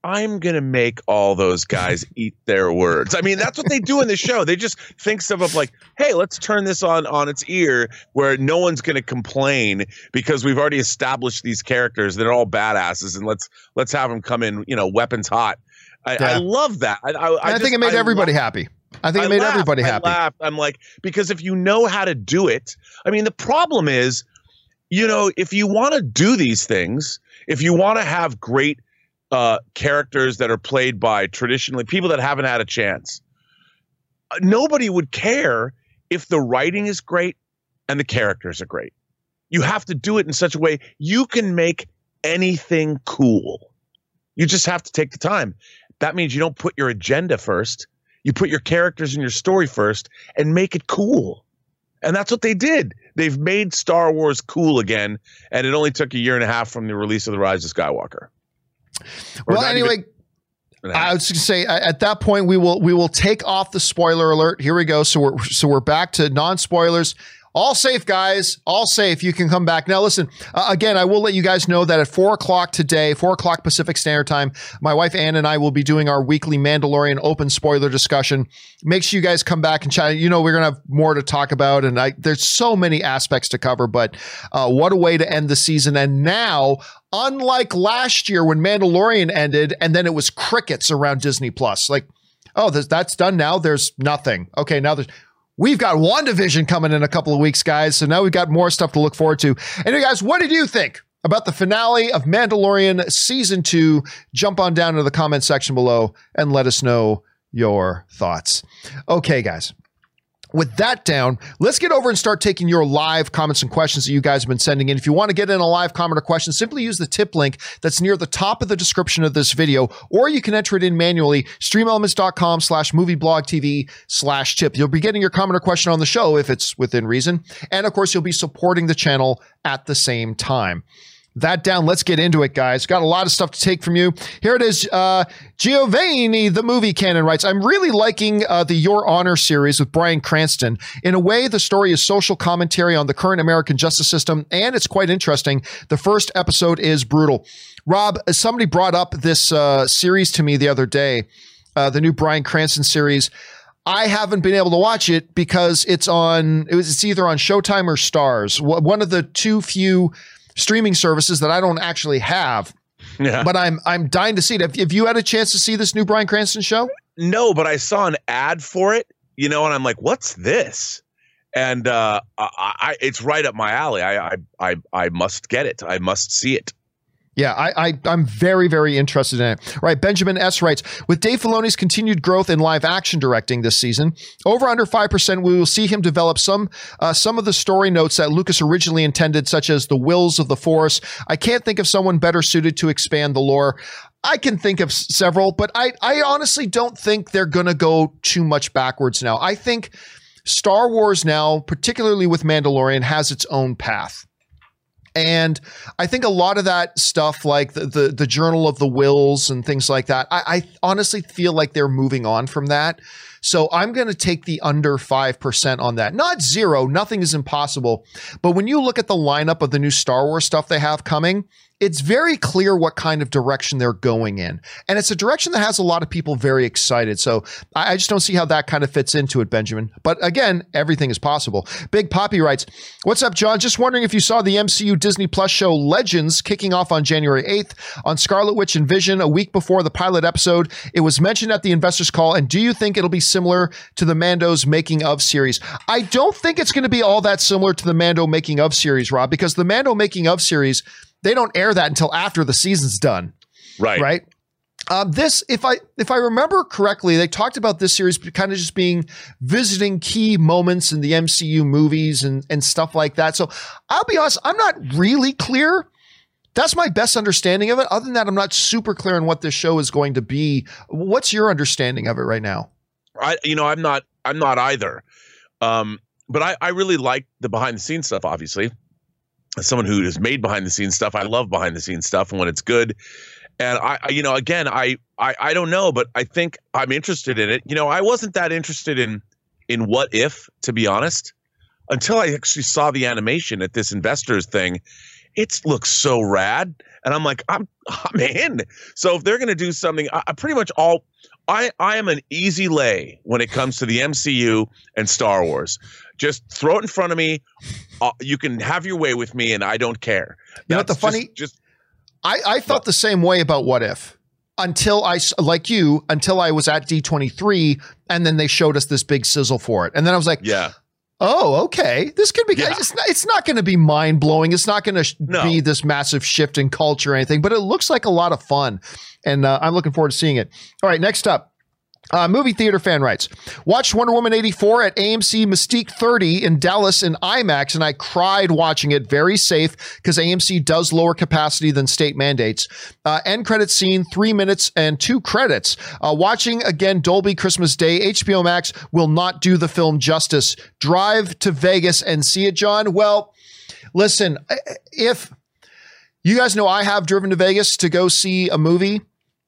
I'm gonna make all those guys eat their words. I mean, that's what they do in the show. They just think stuff up like, "Hey, let's turn this on on its ear, where no one's gonna complain because we've already established these characters. They're all badasses, and let's let's have them come in, you know, weapons hot." I, I love that. I, I, I, just- think it made I everybody love- happy. I think it I made laughed. everybody I happy. laughed. I'm like, because if you know how to do it, I mean, the problem is, you know, if you want to do these things, if you want to have great uh, characters that are played by traditionally people that haven't had a chance, uh, nobody would care if the writing is great and the characters are great. You have to do it in such a way you can make anything cool. You just have to take the time. That means you don't put your agenda first. You put your characters and your story first and make it cool. And that's what they did. They've made Star Wars cool again, and it only took a year and a half from the release of The Rise of Skywalker. Or well, anyway, even, I was going to say at that point we will we will take off the spoiler alert. Here we go. So we're so we're back to non spoilers all safe, guys. All safe. You can come back. Now, listen, uh, again, I will let you guys know that at four o'clock today, four o'clock Pacific Standard Time, my wife Ann and I will be doing our weekly Mandalorian open spoiler discussion. Make sure you guys come back and chat. You know, we're going to have more to talk about, and I, there's so many aspects to cover, but uh, what a way to end the season. And now, unlike last year when Mandalorian ended and then it was crickets around Disney Plus, like, oh, that's done now. There's nothing. Okay, now there's We've got WandaVision coming in a couple of weeks, guys. So now we've got more stuff to look forward to. Anyway, guys, what did you think about the finale of Mandalorian season two? Jump on down to the comment section below and let us know your thoughts. Okay, guys with that down, let's get over and start taking your live comments and questions that you guys have been sending in. If you want to get in a live comment or question, simply use the tip link that's near the top of the description of this video, or you can enter it in manually, streamelements.com slash movieblogtv slash tip. You'll be getting your comment or question on the show if it's within reason. And of course, you'll be supporting the channel at the same time that down. Let's get into it, guys. Got a lot of stuff to take from you. Here it is. Uh, Giovanni, the movie canon writes, I'm really liking uh, the Your Honor series with Bryan Cranston. In a way, the story is social commentary on the current American justice system, and it's quite interesting. The first episode is brutal. Rob, somebody brought up this uh, series to me the other day, uh, the new Bryan Cranston series. I haven't been able to watch it because it's on. It was. It's either on Showtime or Stars. One of the two few streaming services that I don't actually have. Yeah. But I'm I'm dying to see it. Have, have you had a chance to see this new Bryan Cranston show? No, but I saw an ad for it, you know, and I'm like, what's this? And uh, I, I, it's right up my alley. I, I, I, I must get it. I must see it. Yeah, I, I am very very interested in it. Right, Benjamin S writes with Dave Filoni's continued growth in live action directing this season, over under five percent, we will see him develop some uh, some of the story notes that Lucas originally intended, such as the Whills of the Force. I can't think of someone better suited to expand the lore. I can think of several, but I I honestly don't think they're gonna go too much backwards now. I think Star Wars now, particularly with Mandalorian, has its own path. And I think a lot of that stuff, like the the, the Journal of the Whills and things like that, I, I honestly feel like they're moving on from that. So I'm going to take the under 5% on that. Not zero, nothing is impossible. But when you look at the lineup of the new Star Wars stuff they have coming, it's very clear what kind of direction they're going in. And it's a direction that has a lot of people very excited. So I, just don't see how that kind of fits into it, Benjamin. But again, everything is possible. Big Poppy writes, What's up, John? Just wondering if you saw the MCU Disney Plus show Legends kicking off on January 8th on Scarlet Witch and Vision a week before the pilot episode. It was mentioned at the investors call. And do you think it'll be similar to the Mando's making of series? I don't think it's going to be all that similar to the Mando making of series, Rob, because the Mando making of series they don't air that until after the season's done. Right. Right. Um, this, if I if I remember correctly, they talked about this series kind of just being visiting key moments in the MCU movies and and stuff like that. So I'll be honest, I'm not really clear. That's my best understanding of it. Other than that, I'm not super clear on what this show is going to be. What's your understanding of it right now? I, you know, I'm not, I'm not either. Um, but I, I really like the behind the scenes stuff. Obviously, as someone who has made behind the scenes stuff, I love behind the scenes stuff and when it's good. And I, I you know, again, I, I, I don't know, but I think I'm interested in it. You know, I wasn't that interested in, in what if, to be honest, until I actually saw the animation at this investors thing. It looks so rad, and I'm like, I'm, I'm in. So if they're to do something, I, I pretty much all I, I am an easy lay when it comes to the MCU and Star Wars. Just throw it in front of me. Uh, you can have your way with me, and I don't care. You know what the funny? Just, I, I thought the same way about What If until I, like you, until I was at D23, and then they showed us this big sizzle for it, and then I was like, yeah. Oh, okay. This could be. Yeah. It's not. It's not going to be mind blowing. It's not going to sh- no. be this massive shift in culture or anything. But it looks like a lot of fun, and uh, I'm looking forward to seeing it. All right, next up. Uh, movie theater fan writes, watched Wonder Woman 84 at AMC Mesquite 30 in Dallas in IMAX, and I cried watching it. Very safe because AMC does lower capacity than state mandates. Uh, end credit scene, three minutes and two credits. Uh, watching again Dolby Christmas Day, HBO Max will not do the film justice. Drive to Vegas and see it, John. Well, listen, if you guys know I have driven to Vegas to go see a movie.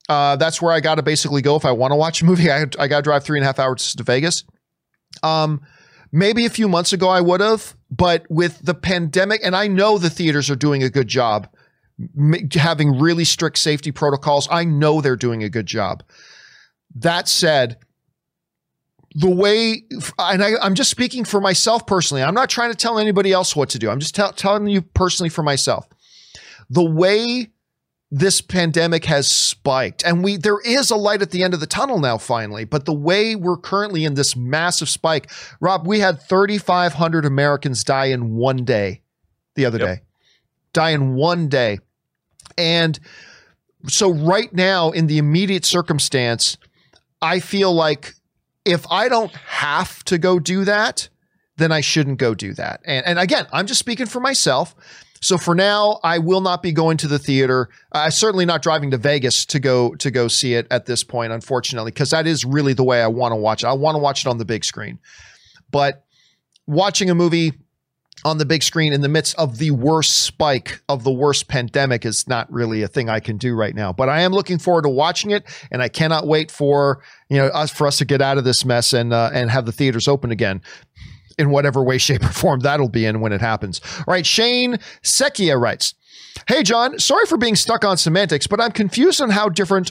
Uh, that's where I got to basically go if I want to watch a movie. I, I got to drive three and a half hours to Vegas. Um, maybe a few months ago I would have, but with the pandemic, and I know the theaters are doing a good job m- having really strict safety protocols. I know they're doing a good job. That said, the way, and I, am just speaking for myself personally. I'm not trying to tell anybody else what to do. I'm just t- telling you personally for myself. The way this pandemic has spiked. And we there is a light at the end of the tunnel now finally. But the way we're currently in this massive spike rob we had 3500 americans die in one day the other yep. day. Die in one day. And so right now in the immediate circumstance i feel like if i don't have to go do that then i shouldn't go do that. And, and again i'm just speaking for myself so for now, I will not be going to the theater. I certainly not driving to Vegas to go to go see it at this point, unfortunately, because that is really the way I want to watch it. I want to watch it on the big screen. But watching a movie on the big screen in the midst of the worst spike of the worst pandemic is not really a thing I can do right now. But I am looking forward to watching it, and I cannot wait for you know us for us to get out of this mess and uh, and have the theaters open again in whatever way, shape, or form that'll be in when it happens. All right, Shane Sekia writes, Hey, John, sorry for being stuck on semantics, but I'm confused on how different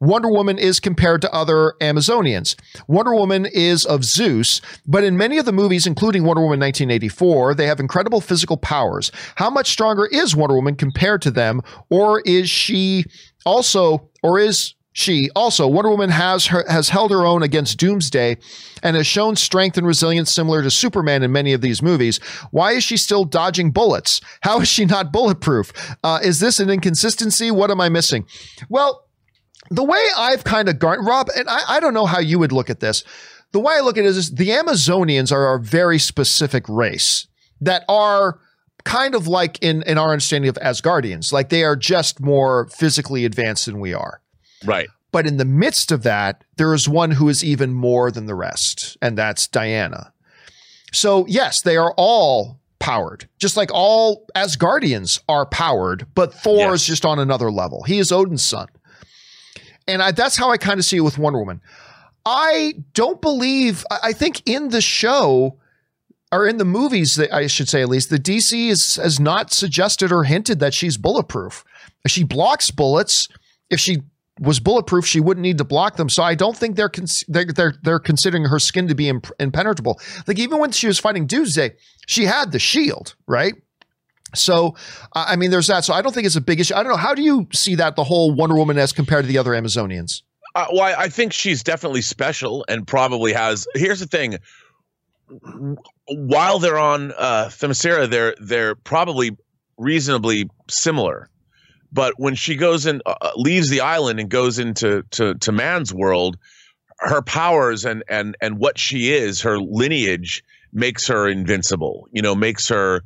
Wonder Woman is compared to other Amazonians. Wonder Woman is of Zeus, but in many of the movies, including Wonder Woman 1984, they have incredible physical powers. How much stronger is Wonder Woman compared to them? Or is she also, or is she also, Wonder Woman has her, has held her own against Doomsday and has shown strength and resilience similar to Superman in many of these movies. Why is she still dodging bullets? How is she not bulletproof? Uh, is this an inconsistency? What am I missing? Well, the way I've kind of gone, Rob, and I, I don't know how you would look at this. The way I look at it is the Amazonians are a very specific race that are kind of like in, in our understanding of Asgardians, like they are just more physically advanced than we are. Right. But in the midst of that, there is one who is even more than the rest, and that's Diana. So, yes, they are all powered, just like all Asgardians are powered, but Thor yes. is just on another level. He is Odin's son. And I, that's how I kind of see it with Wonder Woman. I don't believe, I think in the show, or in the movies, I should say at least, the DC is, has not suggested or hinted that she's bulletproof. She blocks bullets. If she was bulletproof, she wouldn't need to block them. So I don't think they're cons- they're, they're they're considering her skin to be imp- impenetrable. Like even when she was fighting Doomsday, she had the shield, right? So I mean, there's that. So I don't think it's a big issue. I don't know. How do you see that the whole Wonder Woman as compared to the other Amazonians? Uh, well, I think she's definitely special and probably has. Here's the thing: while they're on uh, Themyscira, they're they're probably reasonably similar but when she goes and uh, uh, leaves the island and goes into to, to man's world, her powers and and and what she is, her lineage makes her invincible. You know, makes her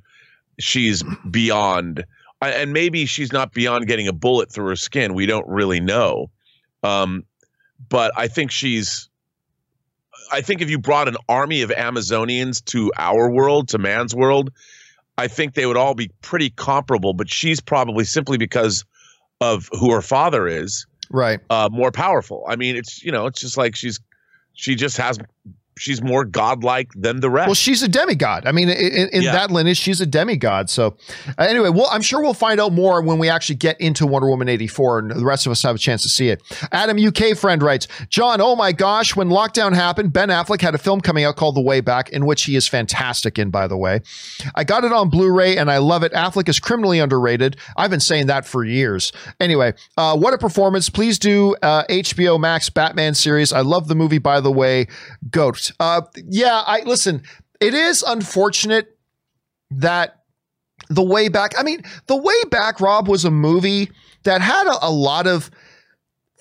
she's beyond. And maybe she's not beyond getting a bullet through her skin. We don't really know. Um, but I think she's I think if you brought an army of Amazonians to our world, to man's world, I think they would all be pretty comparable, but she's probably simply because of who her father is, right? Uh, more powerful. I mean, it's you know, it's just like she's she just has she's more godlike than the rest. Well, she's a demigod. I mean, in, in yeah. that lineage, she's a demigod. So, uh, anyway, well, I'm sure we'll find out more when we actually get into Wonder Woman 84 and the rest of us have a chance to see it. Adam UK friend writes, John, oh my gosh, when lockdown happened, Ben Affleck had a film coming out called The Way Back, in which he is fantastic in, by the way. I got it on Blu ray and I love it. Affleck is criminally underrated. I've been saying that for years. Anyway, uh, what a performance. Please do uh, HBO Max Batman series. I love the movie, by the way. Goat. Uh, yeah, I listen. It is unfortunate that the way back. I mean, the way back, Rob was a movie that had a, a lot of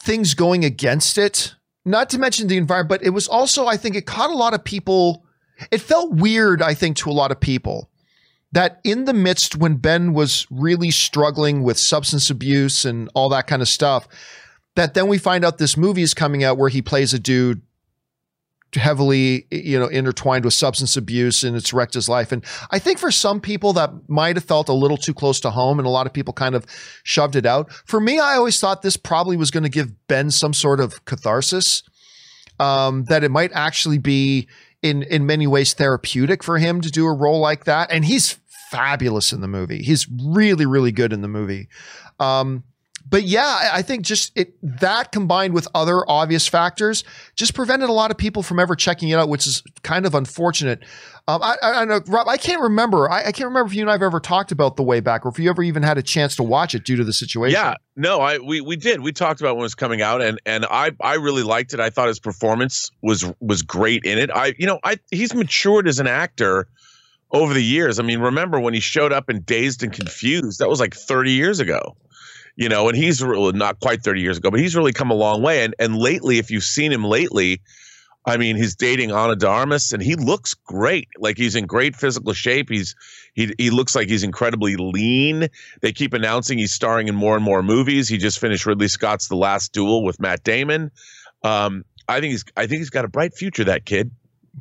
things going against it. not to mention the environment, but it was also, I think, it caught a lot of people. It felt weird, I think, to a lot of people that in the midst when Ben was really struggling with substance abuse and all that kind of stuff, that then we find out this movie is coming out where he plays a dude heavily you know intertwined with substance abuse and it's wrecked his life. And i think for some people that might have felt a little too close to home and a lot of people kind of shoved it out. For me i always thought this probably was going to give ben some sort of catharsis um, that it might actually be in in many ways therapeutic for him to do a role like that. And he's fabulous in the movie. He's really really good in the movie. Um, but yeah, I think just it that combined with other obvious factors just prevented a lot of people from ever checking it out, which is kind of unfortunate. Um, I, I, I, know, Rob. I can't remember. I, I, can't remember if you and I've ever talked about the way back, or if you ever even had a chance to watch it due to the situation. Yeah, no, I we we did. We talked about when it was coming out, and and I I really liked it. I thought his performance was was great in it. I you know I he's matured as an actor over the years. I mean, remember when he showed up in Dazed and Confused? That was like 30 years ago you know, and he's really not quite 30 years ago, but he's really come a long way. And and lately, if you've seen him lately, I mean, he's dating Ana de Armas, and he looks great. Like he's in great physical shape. He's he he looks like he's incredibly lean. They keep announcing he's starring in more and more movies. He just finished Ridley Scott's The Last Duel with Matt Damon. Um, I think he's I think he's got a bright future. That kid.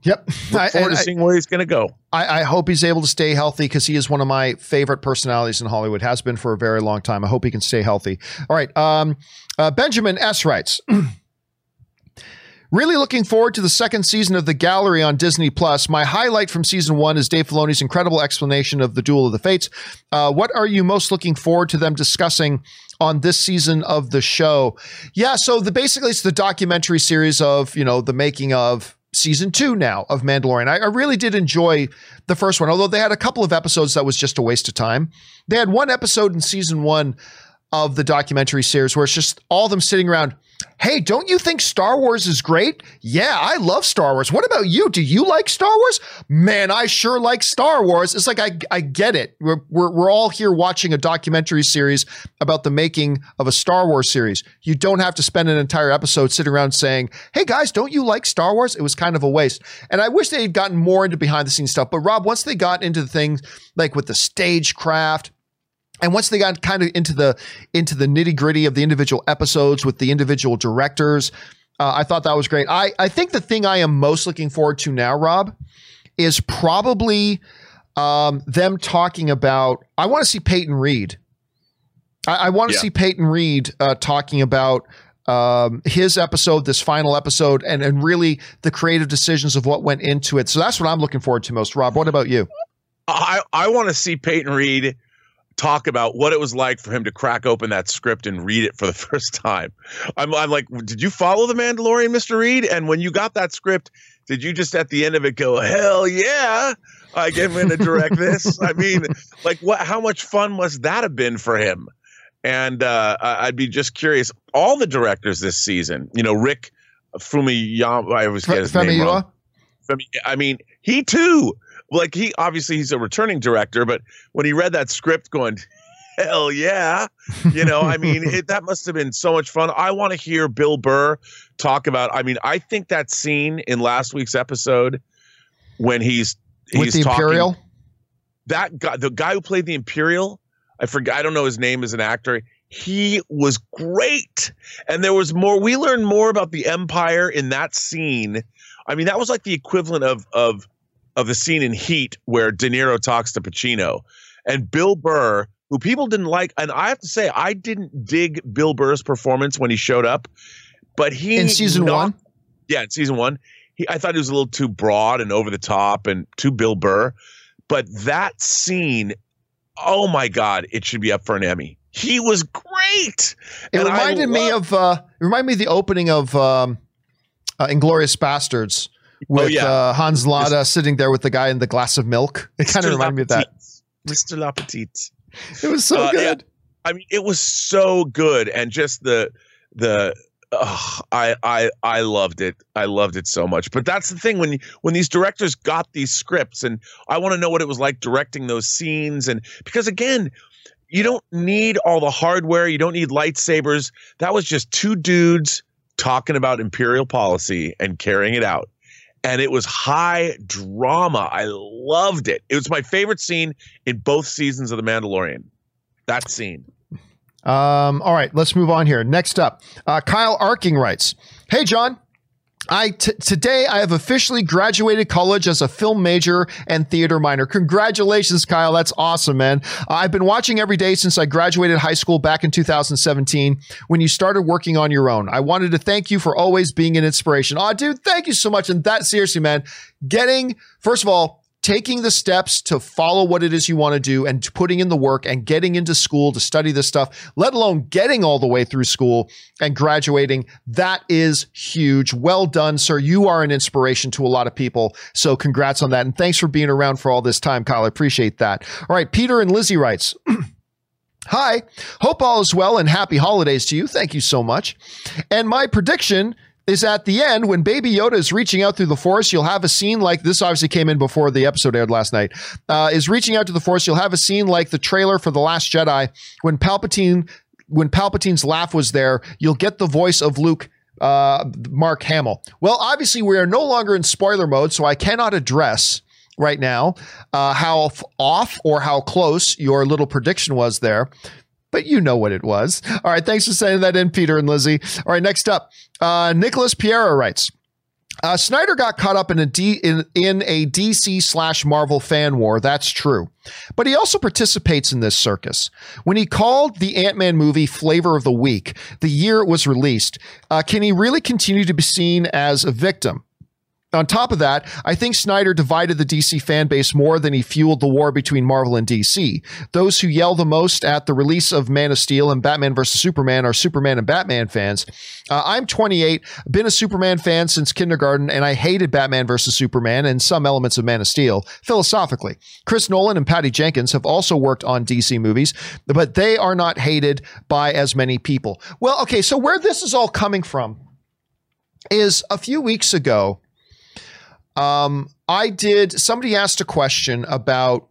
Yep. Look forward I, to seeing where he's going to go. I, I, hope he's able to stay healthy because he is one of my favorite personalities in Hollywood. Has been for a very long time. I hope he can stay healthy. All right. Um, uh, Benjamin S writes. Really looking forward to the second season of The Gallery on Disney Plus. My highlight from season one is Dave Filoni's incredible explanation of the Duel of the Fates. Uh, what are you most looking forward to them discussing on this season of the show? Yeah, so the basically it's the documentary series of you know the making of season two now of Mandalorian. I, I, really did enjoy the first one, although they had a couple of episodes that was just a waste of time. They had one episode in season one of the documentary series where it's just all them sitting around Hey, don't you think Star Wars is great? Yeah, I love Star Wars. What about you? Do you like Star Wars? Man, I sure like Star Wars. It's like, I, I get it. We're, we're, we're all here watching a documentary series about the making of a Star Wars series. You don't have to spend an entire episode sitting around saying, Hey guys, don't you like Star Wars? It was kind of a waste. And I wish they had gotten more into behind the scenes stuff. But Rob, once they got into the things like with the stagecraft, and once they got kind of into the into the nitty gritty of the individual episodes with the individual directors, uh, I thought that was great. I I think the thing I am most looking forward to now, Rob, is probably um, them talking about. I want to see Peyton Reed. I, I want to yeah. see Peyton Reed uh, talking about um, his episode, this final episode, and and really the creative decisions of what went into it. So that's what I'm looking forward to most. Rob, what about you? I I want to see Peyton Reed talk about what it was like for him to crack open that script and read it for the first time. I'm, I'm like, did you follow The Mandalorian, Mr. Reed? And when you got that script, did you just at the end of it go, hell yeah, I get him to direct this? I mean, like, what? How much fun must that have been for him? And uh, I'd be just curious. All the directors this season, you know, Rick Fumiyama, I always get his name wrong. I mean, he too like he obviously he's a returning director, but when he read that script, going, hell yeah, you know, I mean, it, that must have been so much fun. I want to hear Bill Burr talk about. I mean, I think that scene in last week's episode when he's he's with the talking, Imperial, that guy, the guy who played the Imperial, I forgot. I don't know his name as an actor. He was great, and there was more. We learned more about the Empire in that scene. I mean, that was like the equivalent of of of the scene in Heat where De Niro talks to Pacino and Bill Burr, who people didn't like. And I have to say, I didn't dig Bill Burr's performance when he showed up, but he in season not, one, yeah, in season one, he I thought he was a little too broad and over the top and too Bill Burr. But that scene, oh my God, it should be up for an Emmy. He was great. It and reminded me of uh, it reminded me of the opening of um, uh, Inglourious Basterds Oh, with oh, yeah. uh, Hans Landa sitting there with the guy in the glass of milk. It kind of reminded me of that. Mr. Lapetit. It was so uh, good. Yeah. I mean, it was so good, and just the the uh, I I I loved it. I loved it so much. But that's the thing when when these directors got these scripts, and I want to know what it was like directing those scenes, and because again, you don't need all the hardware, you don't need lightsabers. That was just two dudes talking about imperial policy and carrying it out. And it was high drama. I loved it. It was my favorite scene in both seasons of The Mandalorian. That scene. Um, all right, let's move on here. Next up, uh, Kyle Arking writes Hey, John. I t- today I have officially graduated college as a film major and theater minor. Congratulations, Kyle. That's awesome, man. I've been watching every day since I graduated high school back in 2017 when you started working on your own. I wanted to thank you for always being an inspiration. Oh, dude, thank you so much. And that seriously, man, getting first of all, taking the steps to follow what it is you want to do and putting in the work and getting into school to study this stuff, let alone getting all the way through school and graduating, that is huge. Well done, sir. You are an inspiration to a lot of people. So congrats on that. And thanks for being around for all this time, Kyle. I appreciate that. All right. Peter and Lizzie writes. Hi, hope all is well and happy holidays to you. Thank you so much. And my prediction is at the end when Baby Yoda is reaching out through the Force. You'll have a scene like this. Obviously, came in before the episode aired last night. Uh, is reaching out to the Force. You'll have a scene like the trailer for the Last Jedi when Palpatine when Palpatine's laugh was there. You'll get the voice of Luke. Uh, Mark Hamill. Well, obviously, we are no longer in spoiler mode, so I cannot address right now uh, how off or how close your little prediction was there but you know what it was. All right, thanks for sending that in, Peter and Lizzie. All right, next up, uh, Nicholas Piera writes. Uh, Snyder got caught up in a D, in, in a DC slash Marvel fan war. That's true, but he also participates in this circus. When he called the Ant Man movie "Flavor of the Week" the year it was released, uh, can he really continue to be seen as a victim? On top of that, I think Snyder divided the DC fan base more than he fueled the war between Marvel and DC. Those who yell the most at the release of Man of Steel and Batman vs. Superman are Superman and Batman fans. Uh, I'm 28, been a Superman fan since kindergarten, and I hated Batman vs. Superman and some elements of Man of Steel philosophically. Chris Nolan and Patty Jenkins have also worked on DC movies, but they are not hated by as many people. Well, okay, so where this is all coming from is a few weeks ago. Um, I did. Somebody asked a question about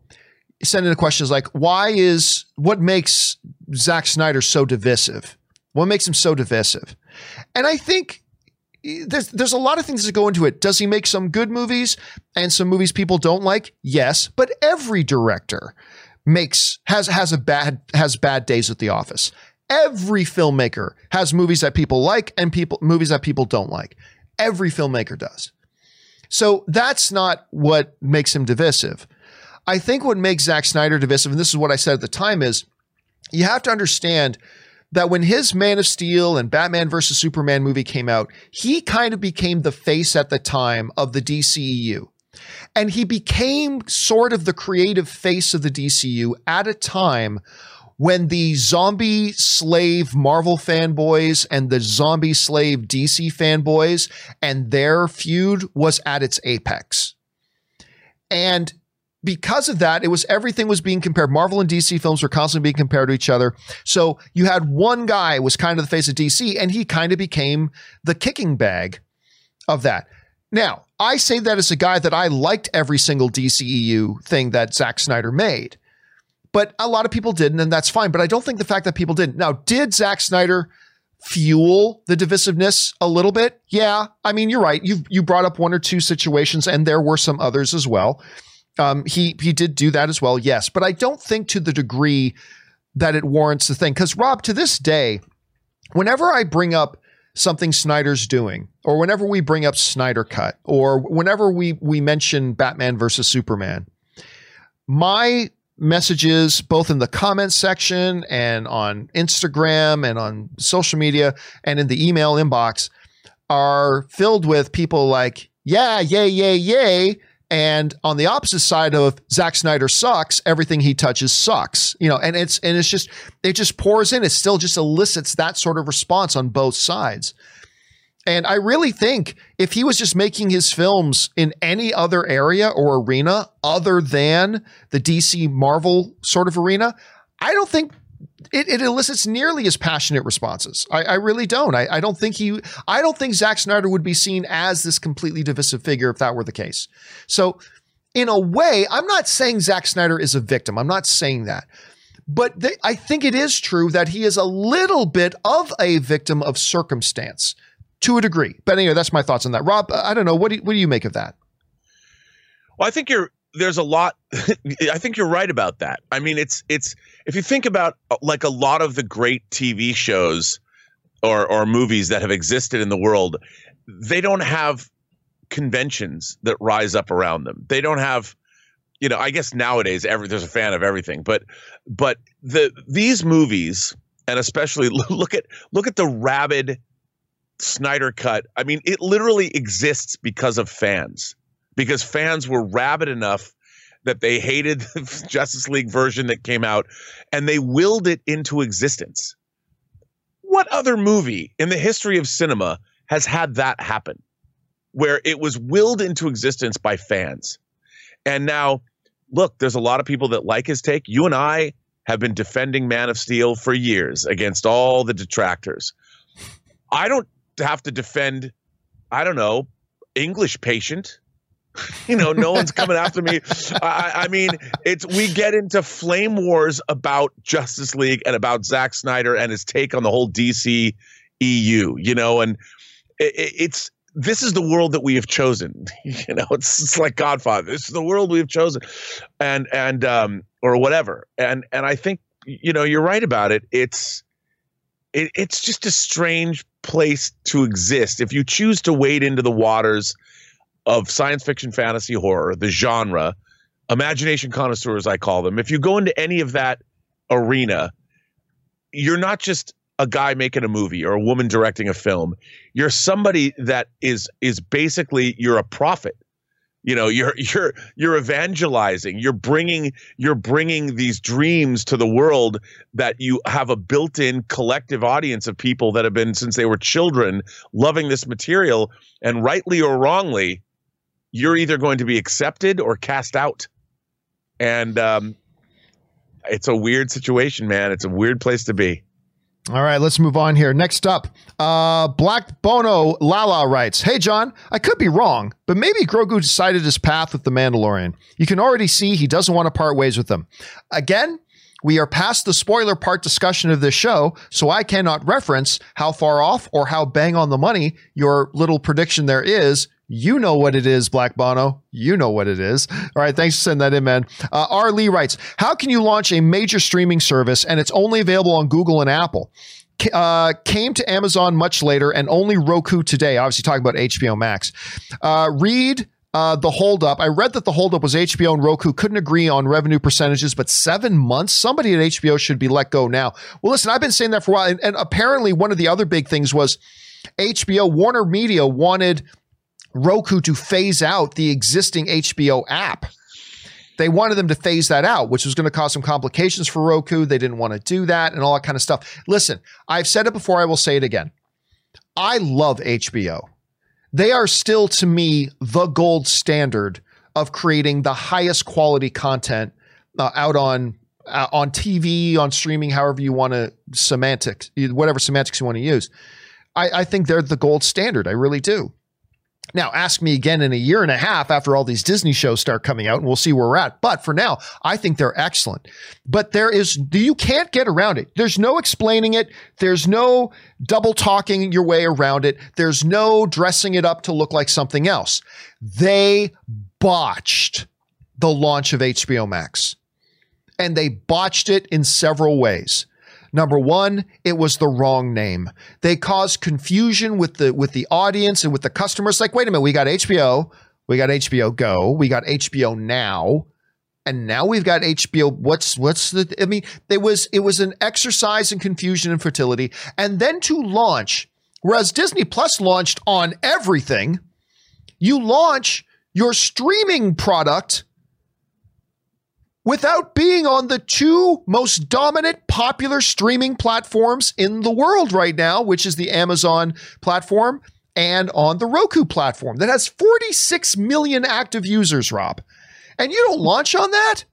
sending a questions like, "Why is what makes Zack Snyder so divisive? What makes him so divisive?" And I think there's there's a lot of things that go into it. Does he make some good movies and some movies people don't like? Yes, but every director makes has has a bad has bad days at the office. Every filmmaker has movies that people like and people movies that people don't like. Every filmmaker does. So that's not what makes him divisive. I think what makes Zack Snyder divisive, and this is what I said at the time, is you have to understand that when his Man of Steel and Batman versus Superman movie came out, he kind of became the face at the time of the DCEU. And he became sort of the creative face of the DCU at a time when the zombie slave Marvel fanboys and the zombie slave DC fanboys and their feud was at its apex. And because of that, it was everything was being compared. Marvel and DC films were constantly being compared to each other. So you had one guy was kind of the face of DC, and he kind of became the kicking bag of that. Now, I say that as a guy that I liked every single DCEU thing that Zack Snyder made but a lot of people didn't, and that's fine. But I don't think the fact that people didn't. Now, did Zack Snyder fuel the divisiveness a little bit? Yeah. I mean, you're right. You you brought up one or two situations, and there were some others as well. Um, he he did do that as well, yes. But I don't think to the degree that it warrants the thing. Because Rob, to this day, whenever I bring up something Snyder's doing, or whenever we bring up Snyder Cut, or whenever we we mention Batman versus Superman, my messages both in the comments section and on Instagram and on social media and in the email inbox are filled with people like, yeah, yay, yay, yay. And on the opposite side of Zack Snyder sucks, everything he touches sucks. You know, and it's and it's just it just pours in. It still just elicits that sort of response on both sides. And I really think if he was just making his films in any other area or arena other than the DC Marvel sort of arena, I don't think it, it elicits nearly as passionate responses. I, I really don't. I, I, don't think he. I don't think Zack Snyder would be seen as this completely divisive figure if that were the case. So, in a way, I'm not saying Zack Snyder is a victim. I'm not saying that. But I think it is true that he is a little bit of a victim of circumstance to a degree. But anyway, that's my thoughts on that. Rob, I don't know. What do you, what do you make of that? Well, I think you're there's a lot I think you're right about that. I mean, it's it's if you think about like a lot of the great TV shows or or movies that have existed in the world, they don't have conventions that rise up around them. They don't have you know, I guess nowadays every there's a fan of everything, but but the these movies and especially look at look at the rabid Snyder cut. I mean, it literally exists because of fans. Because fans were rabid enough that they hated the Justice League version that came out and they willed it into existence. What other movie in the history of cinema has had that happen? Where it was willed into existence by fans. And now, look, there's a lot of people that like his take. You and I have been defending Man of Steel for years against all the detractors. I don't have to defend, I don't know, English patient. You know, no one's coming after me. I, I, mean, it's we get into flame wars about Justice League and about Zack Snyder and his take on the whole DC EU. You know, and it, it's this is the world that we have chosen. You know, it's, it's like Godfather. This is the world we have chosen, and and um or whatever. And and I think you know you're right about it. It's it, it's just a strange place to exist. If you choose to wade into the waters of science fiction, fantasy, horror, the genre, imagination connoisseurs, I call them, if you go into any of that arena, you're not just a guy making a movie or a woman directing a film. You're somebody that is is basically you're a prophet you know you're you're you're evangelizing you're bringing you're bringing these dreams to the world that you have a built-in collective audience of people that have been since they were children loving this material. And rightly or wrongly you're either going to be accepted or cast out. And um, it's a weird situation man. It's a weird place to be all right, let's move on here. Next up, uh, Black Bono Lala writes, Hey, John, I could be wrong, but maybe Grogu decided his path with the Mandalorian. You can already see he doesn't want to part ways with them. Again, we are past the spoiler part discussion of this show, so I cannot reference how far off or how bang on the money your little prediction there is you know what it is, Black Bono. You know what it is. All right, thanks for sending that in, man. Uh, R. Lee writes, "How can you launch a major streaming service and it's only available on Google and Apple?" Uh, came to Amazon much later and only Roku today. Obviously, talking about HBO Max. Uh, read uh, the holdup. I read that the holdup was HBO and Roku couldn't agree on revenue percentages, but seven months. Somebody at HBO should be let go now. Well, listen, I've been saying that for a while, and, and apparently one of the other big things was HBO Warner Media wanted Roku to phase out the existing HBO app. They wanted them to phase that out, which was going to cause some complications for Roku. They didn't want to do that and all that kind of stuff. Listen, I've said it before, I will say it again. I love HBO. They are still, to me, the gold standard of creating the highest quality content uh, out on uh, on TV, on streaming, however you want to semantics, whatever semantics you want to use. I, I think they're the gold standard. I really do. Now, ask me again in a year and a half after all these Disney shows start coming out, and we'll see where we're at. But for now, I think they're excellent. But there is, you can't get around it. There's no explaining it. There's no double talking your way around it. There's no dressing it up to look like something else. They botched the launch of HBO Max, and they botched it in several ways. Number one, it was the wrong name. They caused confusion with the with the audience and with the customers. Like, wait a minute, we got HBO, we got HBO Go, we got HBO Now, and now we've got HBO. What's what's the? I mean, it was it was an exercise in confusion and fertility, and then to launch. Whereas Disney Plus launched on everything, you launch your streaming product without being on the two most dominant popular streaming platforms in the world right now, which is the Amazon platform and on the Roku platform that has 46 million active users, Rob. And you don't launch on that?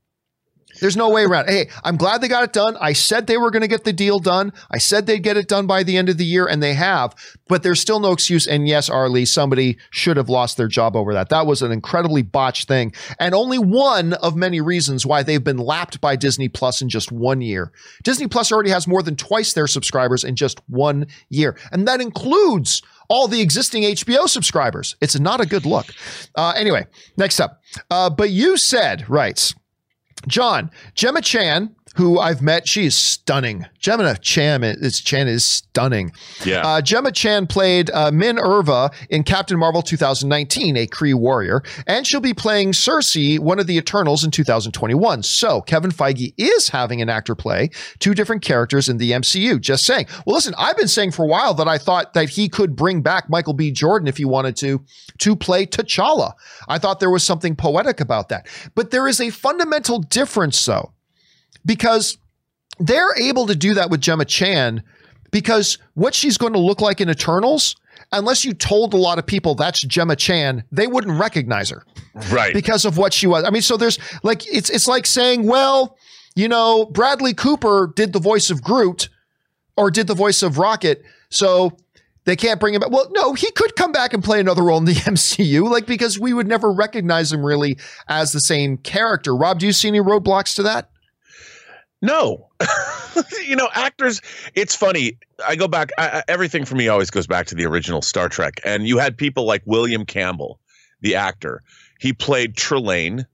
There's no way around. Hey, I'm glad they got it done. I said they were going to get the deal done. I said they'd get it done by the end of the year, and they have. But there's still no excuse. And yes, Arlie, somebody should have lost their job over that. That was an incredibly botched thing, and only one of many reasons why they've been lapped by Disney Plus in just one year. Disney Plus already has more than twice their subscribers in just one year, and that includes all the existing HBO subscribers. It's not a good look. Uh, anyway, next up. Uh, but you said, writes, John, Gemma Chan who I've met. She is stunning. Gemma Chan is, Chan is stunning. Yeah. Uh, Gemma Chan played uh, Minn-Erva in Captain Marvel 2019, a Kree warrior, and she'll be playing Sersi, one of the Eternals, in 2021. So Kevin Feige is having an actor play two different characters in the MCU. Just saying. Well, listen, I've been saying for a while that I thought that he could bring back Michael B. Jordan if he wanted to to play T'Challa. I thought there was something poetic about that. But there is a fundamental difference, though because they're able to do that with Gemma Chan because what she's going to look like in Eternals, unless you told a lot of people that's Gemma Chan, they wouldn't recognize her. Right. Because of what she was. I mean, so there's like it's it's like saying, well, you know, Bradley Cooper did the voice of Groot or did the voice of Rocket, so they can't bring him back. Well, no, he could come back and play another role in the MCU, like because we would never recognize him really as the same character. Rob, do you see any roadblocks to that? No, you know, actors. It's funny. I go back. I, everything for me always goes back to the original Star Trek, and you had people like William Campbell, the actor. He played Trelane,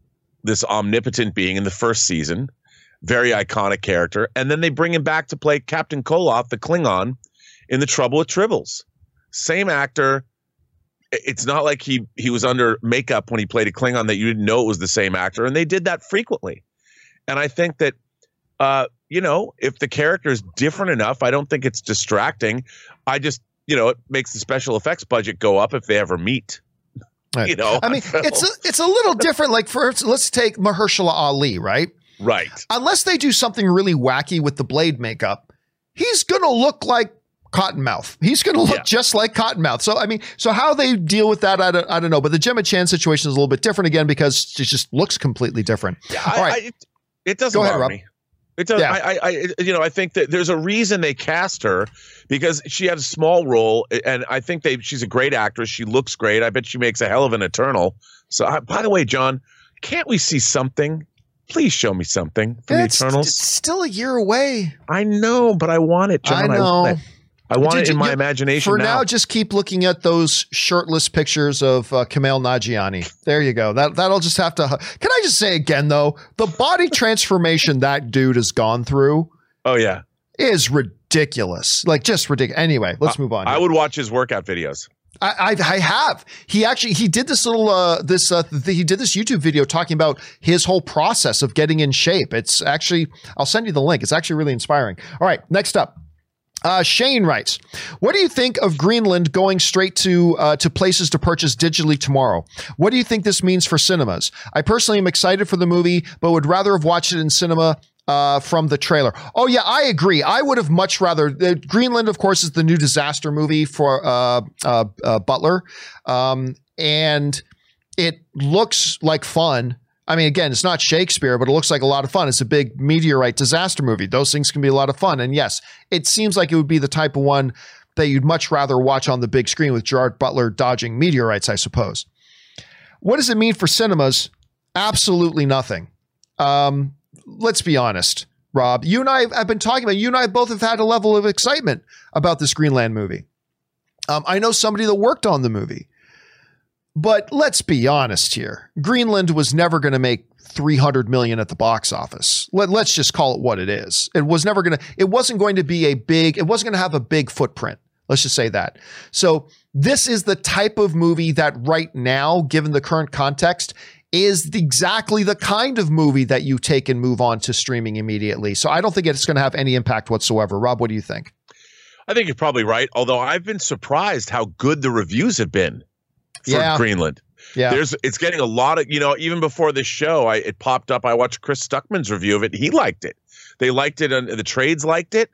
this omnipotent being in the first season, very iconic character, and then they bring him back to play Captain Koloth, the Klingon, in The Trouble with Tribbles. Same actor. It's not like he he was under makeup when he played a Klingon that you didn't know it was the same actor, and they did that frequently. And I think that uh, you know, if the character is different enough, I don't think it's distracting. I just, you know, it makes the special effects budget go up if they ever meet. Right. You know, I mean, it's a, it's a little different. Like for let's take Mahershala Ali, right? Right. Unless they do something really wacky with the blade makeup, he's gonna look like Cottonmouth. He's going to look yeah. just like Cottonmouth. So I mean, so how they deal with that, I don't, I don't know. But the Gemma Chan situation is a little bit different again because she just looks completely different. Yeah, All right, I, it, it, doesn't Go ahead, Rob. me. It does. Yeah. I, I, you know, I think that there's a reason they cast her because she had a small role, and I think they. She's a great actress. She looks great. I bet she makes a hell of an Eternal. So, I, by the way, John, can't we see something? Please show me something from it's, the Eternals. It's still a year away. I know, but I want it, John. I know. I I want Did it in my imagination. For now. now. just keep looking at those shirtless pictures of uh, Kumail Nanjiani. There you go. That that'll just have to. Can I just say again though, the body transformation that dude has gone through. Oh yeah, is ridiculous. Like just ridiculous. Anyway, let's move on. I would watch his workout videos. I, I, I have. He actually he did this little uh this uh th- he did this YouTube video talking about his whole process of getting in shape. It's actually I'll send you the link. It's actually really inspiring. All right, next up. Uh, Shane writes, "What do you think of Greenland going straight to uh, to places to purchase digitally tomorrow? What do you think this means for cinemas? I personally am excited for the movie, but would rather have watched it in cinema uh, from the trailer. Oh yeah, I agree. I would have much rather. Uh, Greenland, of course, is the new disaster movie for uh, uh, Butler, um, and it looks like fun. I mean, again, it's not Shakespeare, but it looks like a lot of fun. It's a big meteorite disaster movie. Those things can be a lot of fun. And yes, it seems like it would be the type of one that you'd much rather watch on the big screen with Gerard Butler dodging meteorites, I suppose. What does it mean for cinemas? Absolutely nothing. Um, let's be honest, Rob. You and I have been talking about. You and I both have had a level of excitement about this Greenland movie. Um, I know somebody that worked on the movie. But let's be honest here. Greenland was never going to make 300 million at the box office. Let, us just call it what it is. It was never going to it wasn't going to be a big it wasn't going to have a big footprint. Let's just say that. So, this is the type of movie that right now, given the current context, is the, exactly the kind of movie that you take and move on to streaming immediately. So, I don't think it's going to have any impact whatsoever. Rob, what do you think? I think you're probably right, although I've been surprised how good the reviews have been for yeah. Greenland. Yeah. There's it's getting a lot of, you know, even before this show, I it popped up. I watched Chris Stuckman's review of it. He liked it. They liked it and the trades liked it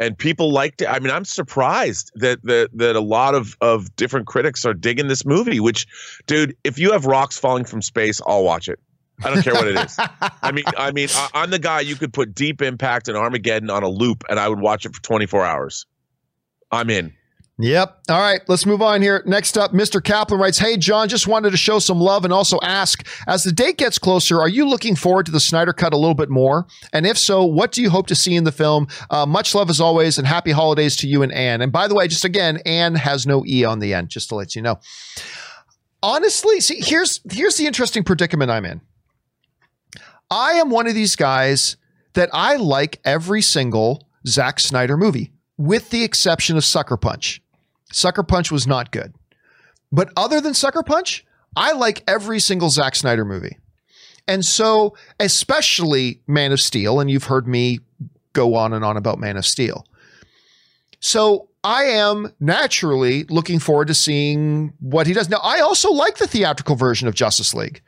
and people liked it. I mean, I'm surprised that that that a lot of of different critics are digging this movie, which dude, if you have rocks falling from space, I'll watch it. I don't care what it is. I mean, I mean, I'm the guy you could put Deep Impact and Armageddon on a loop, and I would watch it for 24 hours. I'm in. Yep. All right, let's move on here. Next up, Mr. Kaplan writes Hey, John, just wanted to show some love and also ask as the date gets closer, are you looking forward to the Snyder Cut a little bit more? And if so, what do you hope to see in the film? Uh, much love as always, and happy holidays to you and Anne. And by the way, just again, Anne has no E on the end, just to let you know. Honestly, see, here's here's the interesting predicament I'm in. I am one of these guys that I like every single Zack Snyder movie, with the exception of Sucker Punch. Sucker Punch was not good. But other than Sucker Punch, I like every single Zack Snyder movie. And so, especially Man of Steel, and you've heard me go on and on about Man of Steel. So, I am naturally looking forward to seeing what he does. Now, I also like the theatrical version of Justice League.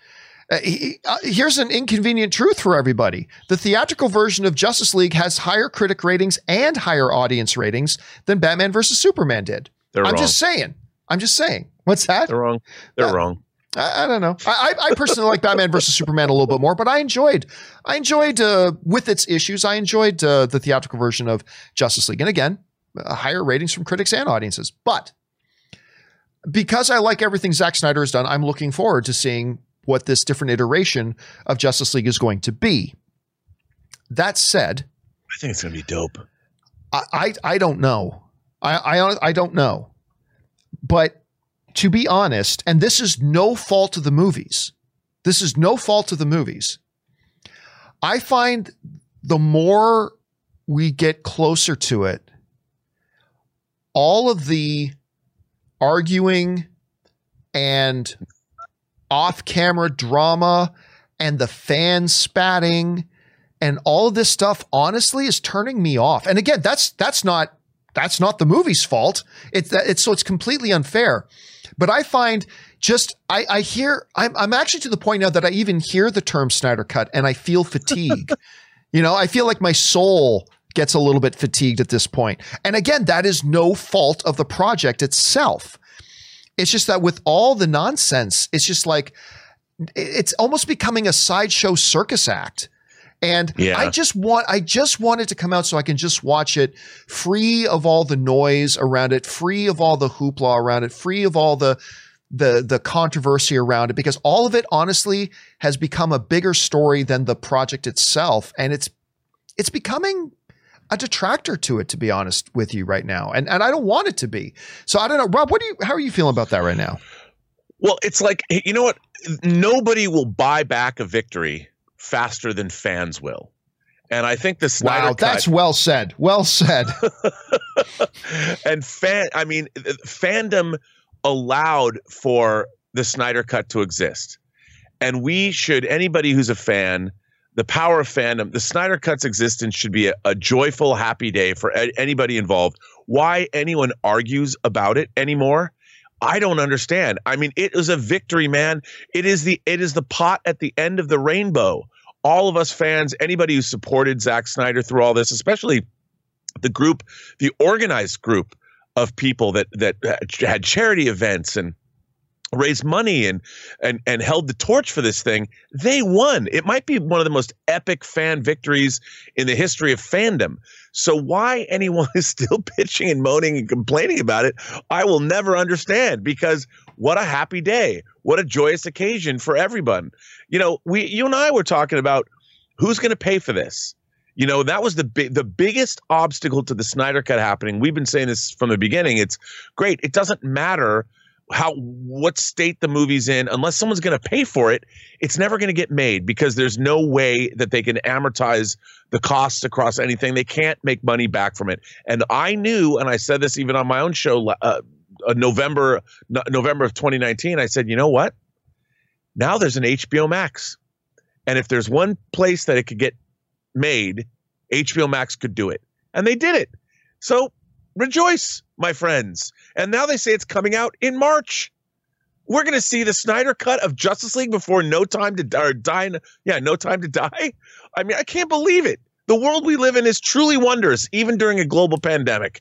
Uh, he, uh, here's an inconvenient truth for everybody the theatrical version of Justice League has higher critic ratings and higher audience ratings than Batman versus Superman did. They're I'm wrong. just saying. I'm just saying. What's that? They're wrong. They're Uh, wrong. I, I don't know. I, I I personally like Batman versus Superman a little bit more, but I enjoyed, I enjoyed uh, with its issues. I enjoyed uh, the theatrical version of Justice League, and again, uh, higher ratings from critics and audiences. But because I like everything Zack Snyder has done, I'm looking forward to seeing what this different iteration of Justice League is going to be. That said, I think it's gonna be dope. I, I, I don't know. I, I, I don't know. But to be honest, and this is no fault of the movies, this is no fault of the movies. I find the more we get closer to it, all of the arguing and off camera drama and the fan spatting and all of this stuff honestly is turning me off. And again, that's that's not that's not the movie's fault. It's that it's so it's completely unfair. But I find just I, I hear I'm I'm actually to the point now that I even hear the term Snyder cut and I feel fatigue. you know, I feel like my soul gets a little bit fatigued at this point. And again, that is no fault of the project itself. It's just that with all the nonsense, it's just like it's almost becoming a sideshow circus act. And Yeah. I just want I just want it to come out so I can just watch it free of all the noise around it, free of all the hoopla around it, free of all the the the controversy around it because all of it honestly has become a bigger story than the project itself and it's it's becoming a detractor to it to be honest with you right now. And and I don't want it to be. So I don't know Rob, what do you how are you feeling about that right now? Well, it's like you know what? Nobody will buy back a victory faster than fans will. And I think the Snyder wow, cut, that's well said. Well said. and fan I mean fandom allowed for the Snyder cut to exist. And we should anybody who's a fan the power of fandom, the Snyder Cut's existence should be a, a joyful, happy day for a- anybody involved. Why anyone argues about it anymore, I don't understand. I mean, it is a victory, man. It is the it is the pot at the end of the rainbow. All of us fans, anybody who supported Zack Snyder through all this, especially the group, the organized group of people that that had charity events and raised money and and and held the torch for this thing they won. It might be one of the most epic fan victories in the history of fandom. So why anyone is still pitching and moaning and complaining about it i will never understand because what a happy day what a joyous occasion for everyone you know we you and i were talking about who's going to pay for this you know that was the big the biggest obstacle to the Snyder cut happening. We've been saying this from the beginning. It's great. It doesn't matter how what state the movie's in unless someone's going to pay for it. It's never going to get made because there's no way that they can amortize the costs across anything. They can't make money back from it. And I knew, and I said this even on my own show, uh, uh, November no, November of 2019. I said, you know what? Now there's an HBO Max, and if there's one place that it could get made, HBO Max could do it. And they did it. So rejoice, my friends. And now they say it's coming out in March. We're going to see the Snyder cut of Justice League before No Time to or Die. Yeah, No Time to Die. I mean, I can't believe it. The world we live in is truly wondrous, even during a global pandemic.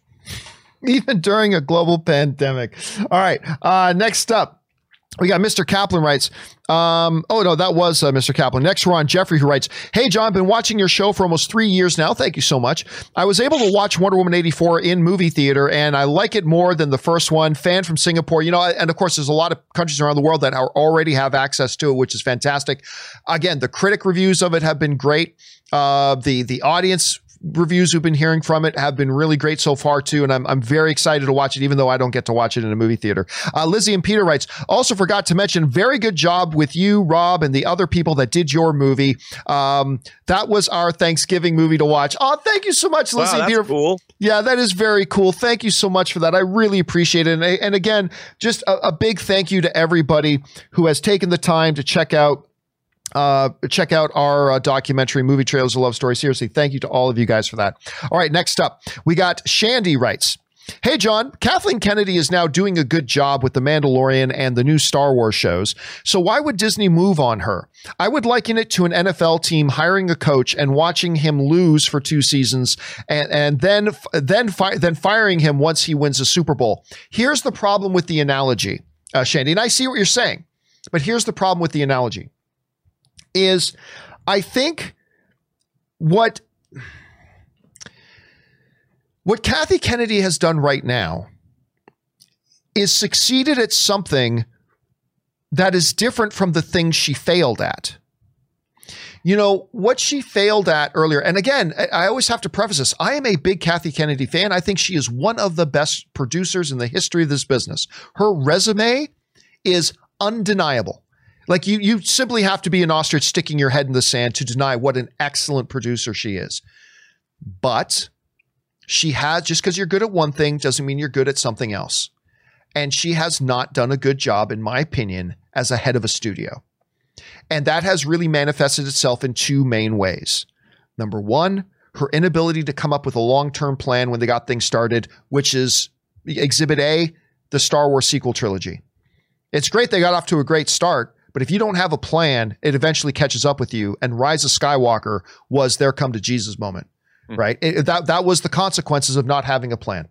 Even during a global pandemic. All right. Uh, next up, We got Mr. Kaplan writes, um, oh no, that was uh, Mr. Kaplan. Next, we're on Jeffrey who writes, Hey John, been watching your show for almost three years now. Thank you so much. I was able to watch Wonder Woman 84 in movie theater and I like it more than the first one. Fan from Singapore, you know, and of course, there's a lot of countries around the world that are already have access to it, which is fantastic. Again, the critic reviews of it have been great. Uh, the the audience reviews we've been hearing from it have been really great so far too, and I'm, I'm very excited to watch it, even though I don't get to watch it in a movie theater. Uh, Lizzie and Peter writes, also forgot to mention, very good job with you, Rob, and the other people that did your movie. Um, that was our Thanksgiving movie to watch. Oh, thank you so much, Lizzie wow, Peter. Cool. Yeah, that is very cool. Thank you so much for that. I really appreciate it. And, and again, just a, a big thank you to everybody who has taken the time to check out uh, check out our uh, documentary, Movie Trailers of Love Story. Seriously, thank you to all of you guys for that. All right, next up, we got Shandy writes. Hey, John, Kathleen Kennedy is now doing a good job with The Mandalorian and the new Star Wars shows. So why would Disney move on her? I would liken it to an NFL team hiring a coach and watching him lose for two seasons and, and then, then, fi- then firing him once he wins a Super Bowl. Here's the problem with the analogy, uh, Shandy, and I see what you're saying, but here's the problem with the analogy is I think what what Kathy Kennedy has done right now is succeeded at something that is different from the thing she failed at. You know, what she failed at earlier, and again, I always have to preface this I am a big Kathy Kennedy fan. I think she is one of the best producers in the history of this business. Her resume is undeniable. Like you, you simply have to be an ostrich sticking your head in the sand to deny what an excellent producer she is. But she has, just because you're good at one thing doesn't mean you're good at something else. And she has not done a good job, in my opinion, as a head of a studio. And that has really manifested itself in two main ways. Number one, her inability to come up with a long term plan when they got things started, which is Exhibit A, the Star Wars sequel trilogy. It's great they got off to a great start, but if you don't have a plan, it eventually catches up with you. And Rise of Skywalker was their come to Jesus moment, mm-hmm. right? It, that that was the consequences of not having a plan.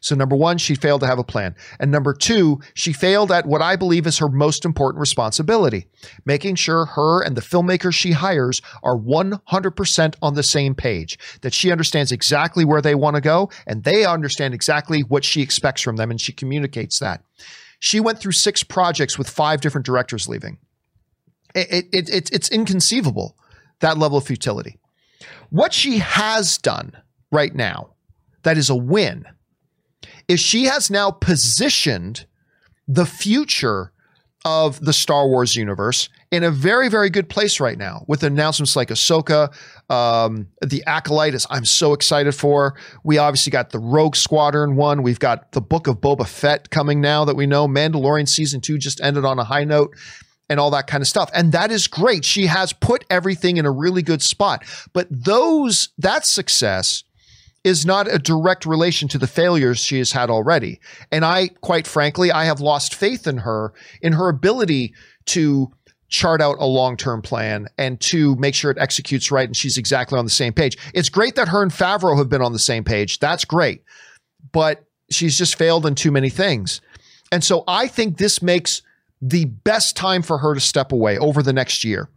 So number one, she failed to have a plan. And number two, she failed at what I believe is her most important responsibility, making sure her and the filmmakers she hires are 100% on the same page, that she understands exactly where they want to go and they understand exactly what she expects from them and she communicates that. She went through six projects with five different directors leaving. It, it, it, it's inconceivable, that level of futility. What she has done right now, that is a win, is she has now positioned the future of the Star Wars universe in a very, very good place right now with announcements like Ahsoka, um, the Acolyte is I'm so excited for. We obviously got the Rogue Squadron one. We've got the Book of Boba Fett coming now that we know. Mandalorian season two just ended on a high note and all that kind of stuff. And that is great. She has put everything in a really good spot. But those, that success is not a direct relation to the failures she has had already. And I, quite frankly, I have lost faith in her, in her ability to chart out a long-term plan and to make sure it executes right and she's exactly on the same page. It's great that her and Favreau have been on the same page. That's great. But she's just failed in too many things. And so I think this makes the best time for her to step away over the next year.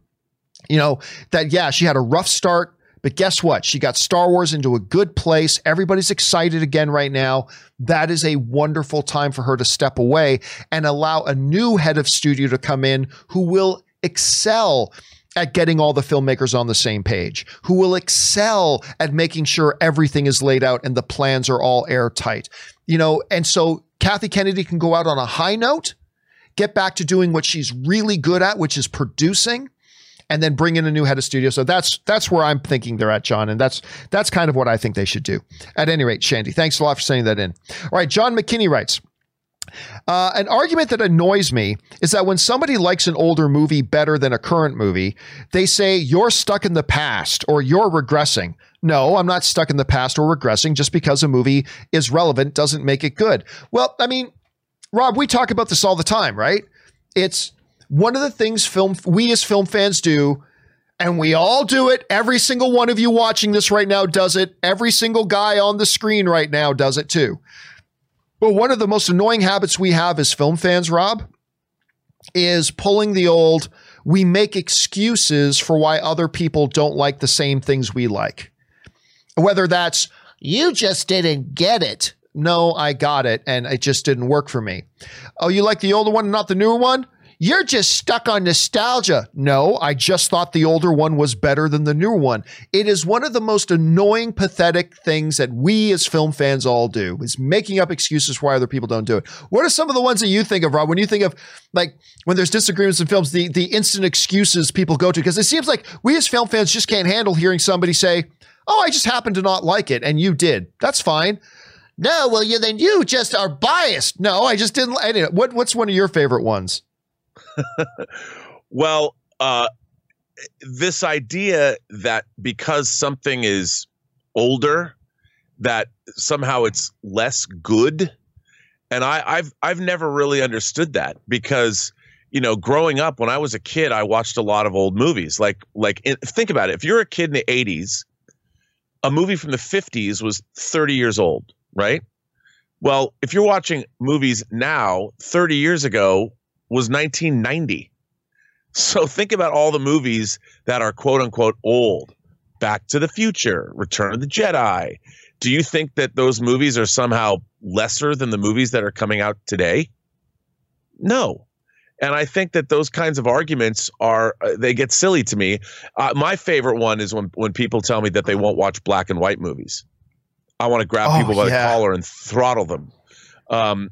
You know, that yeah, she had a rough start but guess what? She got Star Wars into a good place. Everybody's excited again right now. That is a wonderful time for her to step away and allow a new head of studio to come in who will excel at getting all the filmmakers on the same page, who will excel at making sure everything is laid out and the plans are all airtight. You know, and so Kathy Kennedy can go out on a high note, get back to doing what she's really good at, which is producing and then bring in a new head of studio. So that's that's where I'm thinking they're at, John, and that's that's kind of what I think they should do. At any rate, Shandy, thanks a lot for sending that in. All right, John McKinney writes. Uh, an argument that annoys me is that when somebody likes an older movie better than a current movie, they say you're stuck in the past or you're regressing. No, I'm not stuck in the past or regressing. Just because a movie is relevant doesn't make it good. Well, I mean, Rob, we talk about this all the time, right? It's one of the things film we as film fans do and we all do it. Every single one of you watching this right now does it. Every single guy on the screen right now does it too. But one of the most annoying habits we have as film fans, Rob, is pulling the old we make excuses for why other people don't like the same things we like. Whether that's you just didn't get it. No, I got it and it just didn't work for me. Oh, you like the older one not the newer one? You're just stuck on nostalgia. No, I just thought the older one was better than the newer one. It is one of the most annoying, pathetic things that we as film fans all do is making up excuses why other people don't do it. What are some of the ones that you think of, Rob, when you think of like when there's disagreements in films, the, the instant excuses people go to? Because it seems like we as film fans just can't handle hearing somebody say, Oh, I just happened to not like it, and you did. That's fine. No, well, you then you just are biased. No, I just didn't. What what's one of your favorite ones? well, uh, this idea that because something is older, that somehow it's less good, and I, I've I've never really understood that because you know, growing up when I was a kid, I watched a lot of old movies. Like like in, think about it. If you're a kid in the '80s, a movie from the '50s was 30 years old, right? Well, if you're watching movies now, 30 years ago was 1990. So think about all the movies that are quote unquote old. Back to the Future, Return of the Jedi. Do you think that those movies are somehow lesser than the movies that are coming out today? No. And I think that those kinds of arguments are uh, they get silly to me. Uh, my favorite one is when when people tell me that they won't watch black and white movies. I want to grab oh, people by yeah. the collar and throttle them. Um,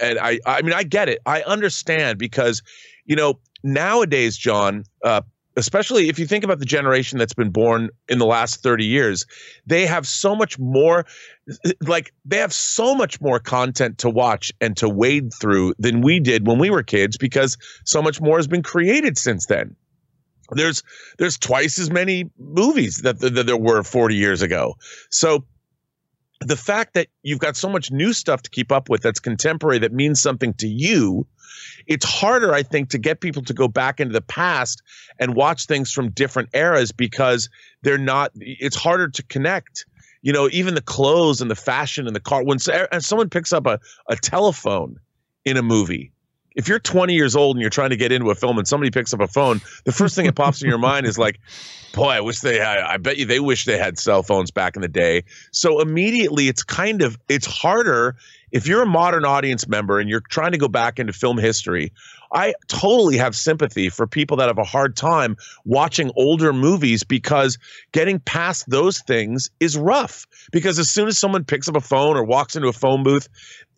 and I, I mean, I get it. I understand because, you know, nowadays, John, uh, especially if you think about the generation that's been born in the last 30 years, they have so much more, like, they have so much more content to watch and to wade through than we did when we were kids because so much more has been created since then. There's there's twice as many movies that, that, that there were 40 years ago. So the fact that you've got so much new stuff to keep up with that's contemporary that means something to you it's harder i think to get people to go back into the past and watch things from different eras because they're not it's harder to connect. You know even the clothes and the fashion and the car when someone picks up a, a telephone in a movie if you're 20 years old and you're trying to get into a film and somebody picks up a phone, the first thing that pops in your mind is like, boy, I wish they had, I bet you they wish they had cell phones back in the day. So immediately it's kind of, it's harder if you're a modern audience member and you're trying to go back into film history. I totally have sympathy for people that have a hard time watching older movies because getting past those things is rough. Because as soon as someone picks up a phone or walks into a phone booth,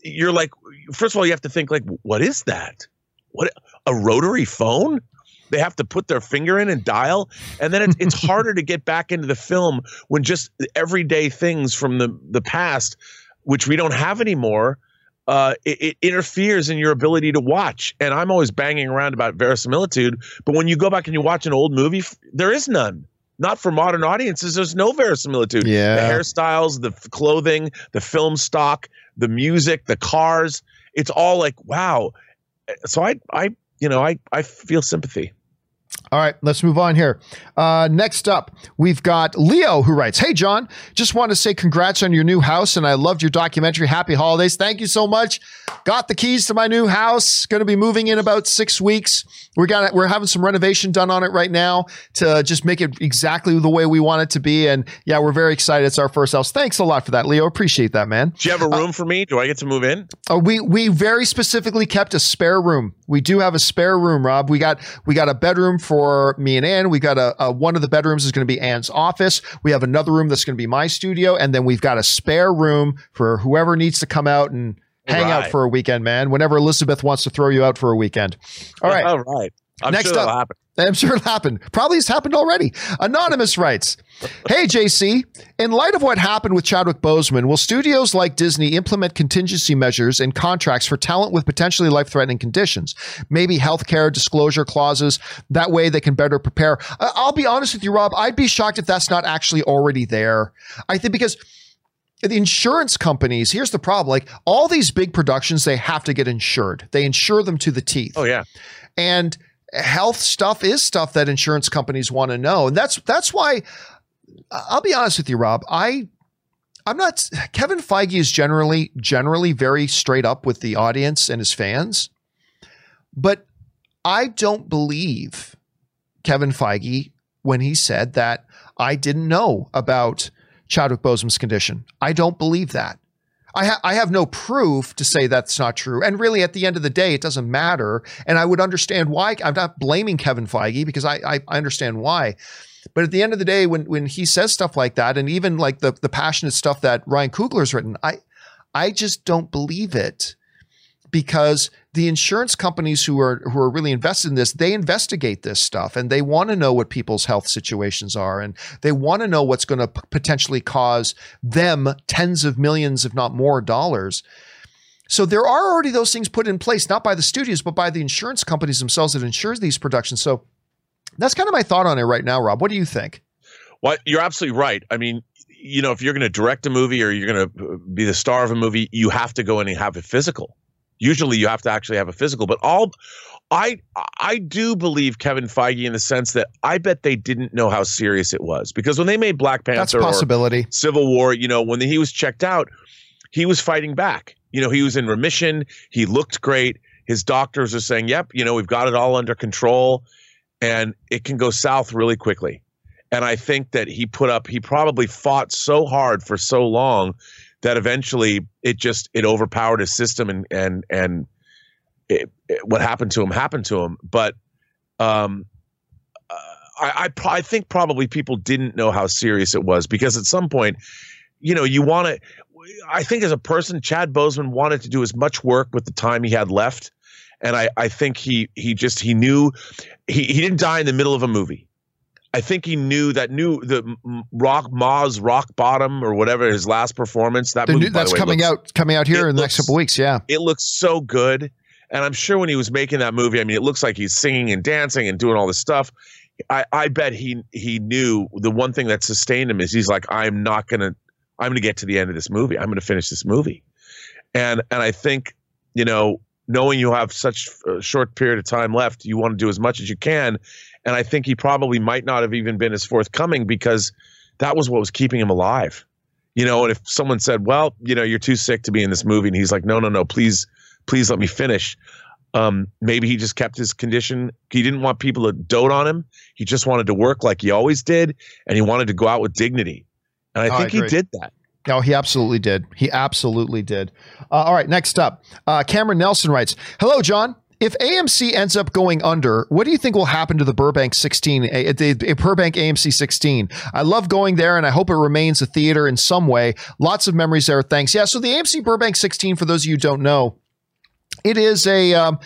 you're like, first of all, you have to think like, what is that? What a rotary phone? They have to put their finger in and dial, and then it's, it's harder to get back into the film when just everyday things from the the past, which we don't have anymore, uh, it, it, interferes in your ability to watch. And I'm always banging around about verisimilitude, but when you go back and you watch an old movie, there is none. Not for modern audiences. There's no verisimilitude. Yeah. The hairstyles, the clothing, the film stock, the music, the cars. It's all like, wow. So I, I, you know, I, I feel sympathy. All right, let's move on here. Uh, next up, we've got Leo who writes Hey, John, just want to say congrats on your new house, and I loved your documentary. Happy holidays. Thank you so much. Got the keys to my new house. Going to be moving in about six weeks. We got it. We're having some renovation done on it right now to just make it exactly the way we want it to be. And yeah, we're very excited. It's our first house. Thanks a lot for that, Leo. Appreciate that, man. Do you have a room uh, for me? Do I get to move in? Uh, we we very specifically kept a spare room. We do have a spare room, Rob. We got we got a bedroom for for me and Anne. We've got a, a one of the bedrooms is going to be Anne's office. We have another room that's going to be my studio, and then we've got a spare room for whoever needs to come out and hang right. out for a weekend, man. Whenever Elizabeth wants to throw you out for a weekend. All right. All right. I'm Next sure up, I'm sure it'll happen. Probably has happened already. Anonymous writes, Hey, JC, in light of what happened with Chadwick Boseman, will studios like Disney implement contingency measures and contracts for talent with potentially life threatening conditions? Maybe healthcare disclosure clauses. That way they can better prepare. I'll be honest with you, Rob. I'd be shocked if that's not actually already there. I think because the insurance companies, here's the problem like all these big productions, they have to get insured, they insure them to the teeth. Oh, yeah. And health stuff is stuff that insurance companies want to know. And that's that's why I'll be honest with you, Rob. I I'm not Kevin Feige is generally generally very straight up with the audience and his fans. But I don't believe Kevin Feige when he said that I didn't know about Chadwick Boseman's condition. I don't believe that. I, ha- I have no proof to say that's not true. And really, at the end of the day, it doesn't matter. And I would understand why. I'm not blaming Kevin Feige because I, I, I understand why. But at the end of the day, when when he says stuff like that, and even like the the passionate stuff that Ryan Coogler's written, I I just don't believe it because the insurance companies who are who are really invested in this they investigate this stuff and they want to know what people's health situations are and they want to know what's going to p- potentially cause them tens of millions if not more dollars. So there are already those things put in place not by the studios but by the insurance companies themselves that insures these productions. So that's kind of my thought on it right now rob. What do you think? Well you're absolutely right. I mean you know if you're going to direct a movie or you're going to uh, be the star of a movie you have to go in and have it physical Usually you have to actually have a physical, but all I I do believe Kevin Feige in the sense that I bet they didn't know how serious it was because when they made Black Panther that's possibility. Civil War, you know, when he was checked out, he was fighting back. You know, he was in remission. He looked great. His doctors are saying, "Yep, you know, we've got it all under control," and it can go south really quickly. And I think that he put up. He probably fought so hard for so long that eventually it just it overpowered his system and and and it, it, what happened to him happened to him. But um, uh, I, I I think probably people didn't know how serious it was because at some point, you know, you want to. I think as a person, Chad Boseman wanted to do as much work with the time he had left, and I I think he he just he knew he he didn't die in the middle of a movie. I think he knew that new the Rock Maz Rock Bottom or whatever his last performance. That movie, new, that's way, coming looks, out coming out here in the next couple weeks. Yeah, it looks so good, and I'm sure when he was making that movie, I mean, it looks like he's singing and dancing and doing all this stuff. I, I bet he he knew the one thing that sustained him is he's like I'm not gonna I'm gonna get to the end of this movie. I'm gonna finish this movie, and and I think you know knowing you have such a short period of time left, you want to do as much as you can and I think he probably might not have even been as forthcoming because that was what was keeping him alive. You know, and if someone said, "Well, you know, you're too sick to be in this movie," and he's like, "No, no, no, please, please let me finish." Um, maybe he just kept his condition. He didn't want people to dote on him. He just wanted to work like he always did, and he wanted to go out with dignity. And I oh, think I he did that. No, he absolutely did. He absolutely did. Uh, all right, next up, uh, Cameron Nelson writes, "Hello, John if AMC ends up going under, what do you think will happen to the Burbank 16, a, a, Burbank AMC 16? I love going there and I hope it remains a theater in some way. Lots of memories there. Thanks. Yeah. So the AMC Burbank 16, for those of you who don't know, it is a, um,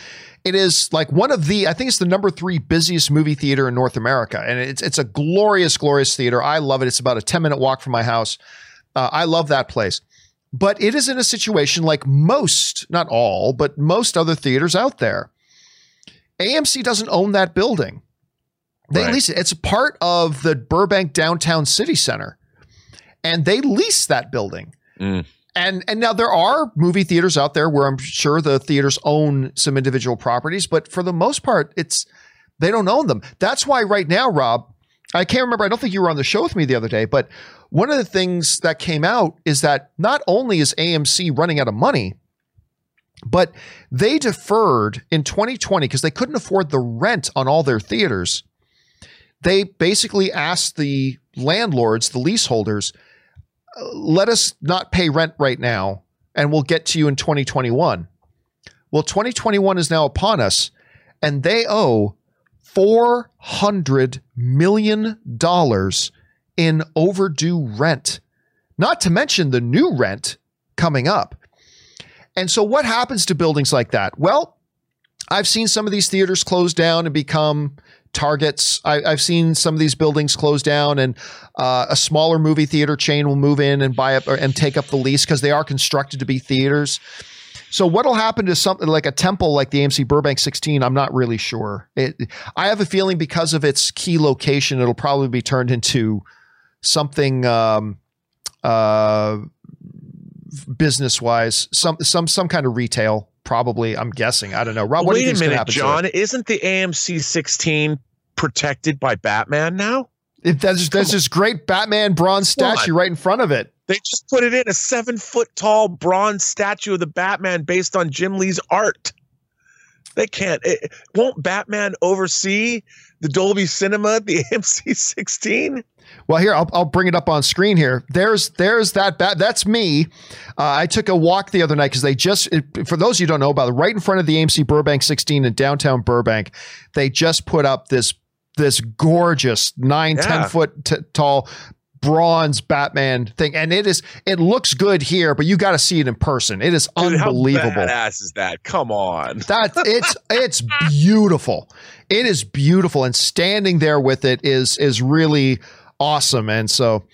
it is like one of the, I think it's the number three busiest movie theater in North America. And it's, it's a glorious, glorious theater. I love it. It's about a 10 minute walk from my house. Uh, I love that place but it is in a situation like most, not all, but most other theaters out there. AMC doesn't own that building. They right. lease it. It's part of the Burbank Downtown City Center. And they lease that building. Mm. And and now there are movie theaters out there where I'm sure the theaters own some individual properties, but for the most part, it's they don't own them. That's why right now, Rob, I can't remember. I don't think you were on the show with me the other day, but one of the things that came out is that not only is AMC running out of money, but they deferred in 2020 because they couldn't afford the rent on all their theaters. They basically asked the landlords, the leaseholders, uh, let us not pay rent right now and we'll get to you in 2021. Well, 2021 is now upon us and they owe $400 million in overdue rent, not to mention the new rent coming up. And so, what happens to buildings like that? Well, I've seen some of these theaters close down and become targets. I, have seen some of these buildings close down, and uh, a smaller movie theater chain will move in and buy up and take up the lease because they are constructed to be theaters. So what'll happen to something like a temple like the AMC Burbank 16? I'm not really sure. It, I have a feeling because of its key location, it'll probably be turned into something um, uh, business wise, some some some kind of retail. Probably, I'm guessing. I don't know. Rob, what Wait do you a minute, John. Isn't the AMC 16 protected by Batman now? If there's, there's this great Batman bronze statue right in front of it. They just put it in a seven foot tall bronze statue of the Batman based on Jim Lee's art. They can't. It, won't Batman oversee the Dolby Cinema the AMC 16? Well, here I'll, I'll bring it up on screen. Here, there's there's that bat. That's me. Uh, I took a walk the other night because they just, it, for those you don't know about it, right in front of the AMC Burbank 16 in downtown Burbank, they just put up this this gorgeous nine yeah. 10 foot t- tall bronze Batman thing, and it is it looks good here, but you got to see it in person. It is Dude, unbelievable. How badass is that? Come on, that it's it's beautiful. It is beautiful, and standing there with it is is really awesome. And so,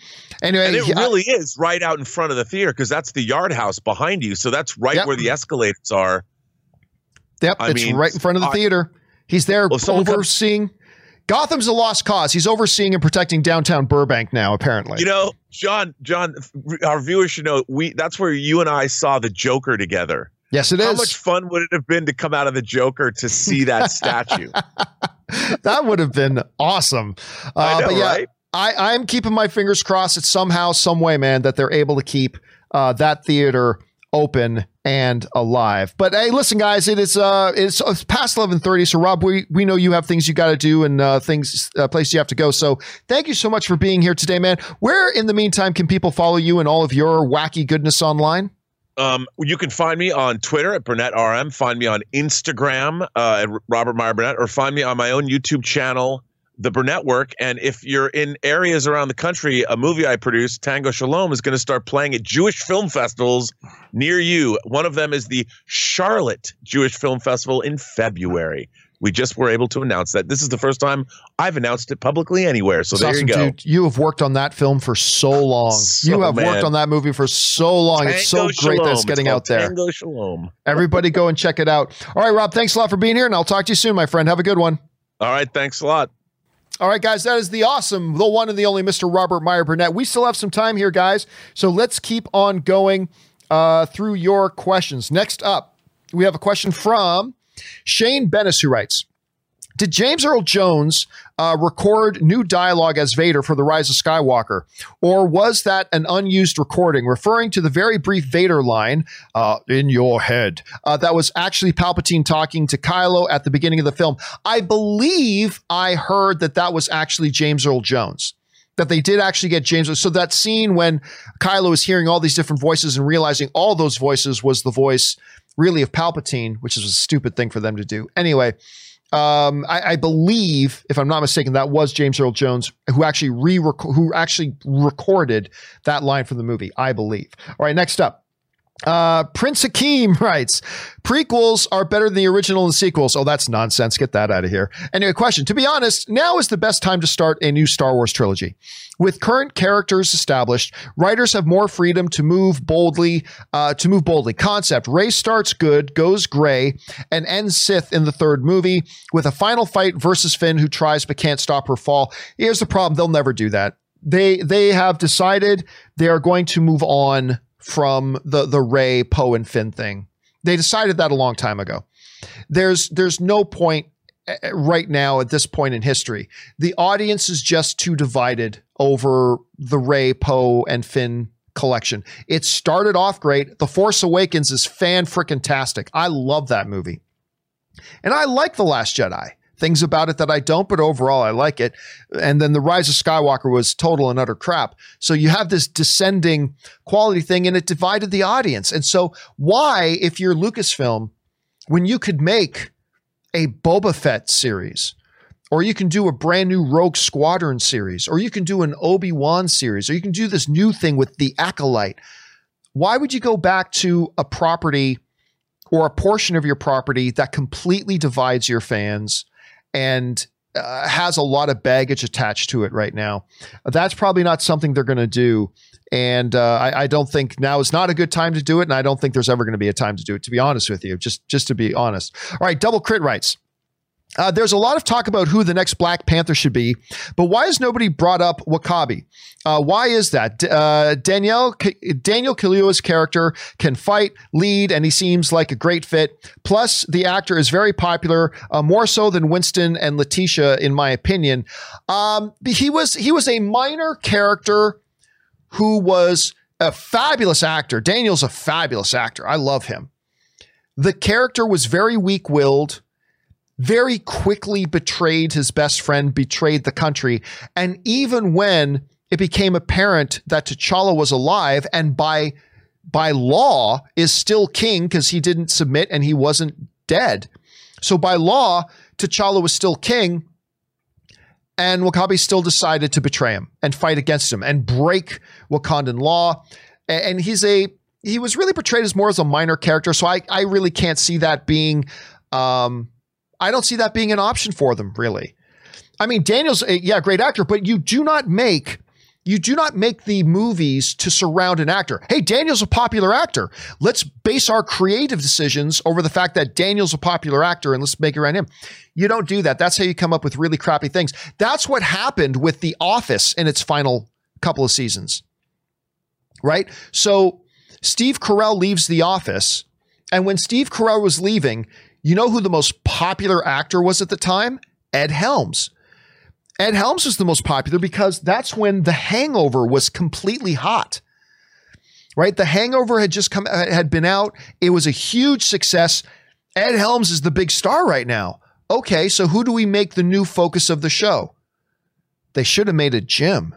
anyway, and it really I, is right out in front of the theater because that's the yard house behind you. So that's right yep. where the escalators are. Yep, I it's mean, right in front of the theater. He's there well, overseeing. Comes, Gotham's a lost cause. He's overseeing and protecting downtown Burbank now, apparently. You know, John, John, our viewers should know we that's where you and I saw the Joker together. Yes, it How is. How much fun would it have been to come out of the Joker to see that statue? that would have been awesome. Uh, know, but yeah, right? I, I'm keeping my fingers crossed that somehow, some way, man, that they're able to keep uh, that theater open and alive. But hey, listen, guys, it is uh, it's, it's past eleven thirty. So Rob, we we know you have things you got to do and uh, things uh, you have to go. So thank you so much for being here today, man. Where in the meantime can people follow you and all of your wacky goodness online? Um, you can find me on Twitter at Burnett RM. Find me on Instagram uh, at Robert Meyer Burnett, or find me on my own YouTube channel the Burnett work. And if you're in areas around the country, a movie I produced, Tango Shalom, is going to start playing at Jewish film festivals near you. One of them is the Charlotte Jewish Film Festival in February. We just were able to announce that. This is the first time I've announced it publicly anywhere. So there awesome, you go. Dude, you have worked on that film for so long. So, you have man. worked on that movie for so long. Tango it's so great that it's getting it's out there. Tango Shalom. Everybody go and check it out. All right, Rob, thanks a lot for being here, and I'll talk to you soon, my friend. Have a good one. All right, thanks a lot. All right, guys, that is the awesome, the one and the only Mr. Robert Meyer Burnett. We still have some time here, guys. So let's keep on going uh, through your questions. Next up, we have a question from Shane Bennis, who writes did James Earl Jones uh, record new dialogue as Vader for The Rise of Skywalker? Or was that an unused recording referring to the very brief Vader line, uh, in your head, uh, that was actually Palpatine talking to Kylo at the beginning of the film? I believe I heard that that was actually James Earl Jones that they did actually get James. So that scene when Kylo is hearing all these different voices and realizing all those voices was the voice really of Palpatine, which is a stupid thing for them to do. Anyway, um, I, I, believe, if I'm not mistaken, that was James Earl Jones who actually re who actually recorded that line from the movie. I believe. All right, next up. Uh, Prince Hakeem writes, prequels are better than the original and sequels. Oh, that's nonsense. Get that out of here. Anyway, question. To be honest, now is the best time to start a new Star Wars trilogy. With current characters established, writers have more freedom to move boldly, uh, to move boldly. Concept. Rey starts good, goes gray, and ends Sith in the third movie with a final fight versus Finn who tries but can't stop her fall. Here's the problem. They'll never do that. They, they have decided they are going to move on from the the Rey, Poe, and Finn thing. They decided that a long time ago. There's there's no point eh, eh, right now at this point in history. The audience is just too divided over the Rey, Poe, and Finn collection. It started off great. The Force Awakens is fan freaking tastic. I love that movie. And I like The Last Jedi things about it that I don't, but overall I like it. And then The Rise of Skywalker was total and utter crap. So you have this descending quality thing and it divided the audience. And so why, if you're Lucasfilm, when you could make a Boba Fett series, or you can do a brand new Rogue Squadron series, or you can do an Obi Wan series, or you can do this new thing with the Acolyte. Why would you go back to a property or a portion of your property that completely divides your fans and uh, has a lot of baggage attached to it right now. That's probably not something they're going to do. And uh, I, I, don't think now is not a good time to do it. And I don't think there's ever going to be a time to do it, to be honest with you, just, just to be honest. All right, double crit writes. Uh, there's a lot of talk about who the next Black Panther should be, but why has nobody brought up W'Kabi? Uh, why is that? Uh, Danielle Daniel Kaluuya's character can fight, lead, and he seems like a great fit. Plus, the actor is very popular, uh, more so than Winston and Letitia, in my opinion. Um, he was he was a minor character who was a fabulous actor. Daniel's a fabulous actor. I love him. The character was very weak willed very quickly betrayed his best friend, betrayed the country. And even when it became apparent that T'Challa was alive and by by law is still king because he didn't submit and he wasn't dead. So by law, T'Challa was still king, and W'Kabi still decided to betray him and fight against him and break Wakandan law. And he's a he was really portrayed as more as a minor character, so I I really can't see that being um I don't see that being an option for them really. I mean, Daniel's a, yeah, great actor, but you do not make you do not make the movies to surround an actor. Hey, Daniel's a popular actor. Let's base our creative decisions over the fact that Daniel's a popular actor and let's make it around him. You don't do that. That's how you come up with really crappy things. That's what happened with The Office in its final couple of seasons. Right? So Steve Carell leaves The Office. And when Steve Carell was leaving, you know who the most popular actor was at the time? Ed Helms. Ed Helms was the most popular because that's when The Hangover was completely hot. Right? The Hangover had just come uh, had been out. It was a huge success. Ed Helms is the big star right now. Okay, so who do we make the new focus of the show? They should have made it Jim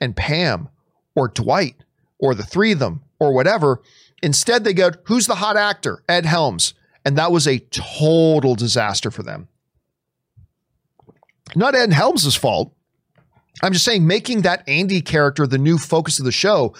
and Pam or Dwight or the three of them or whatever. Instead, they go, who's the hot actor? Ed Helms. And that was a total disaster for them. Not Ed Helms' fault. I'm just saying making that Andy character the new focus of the show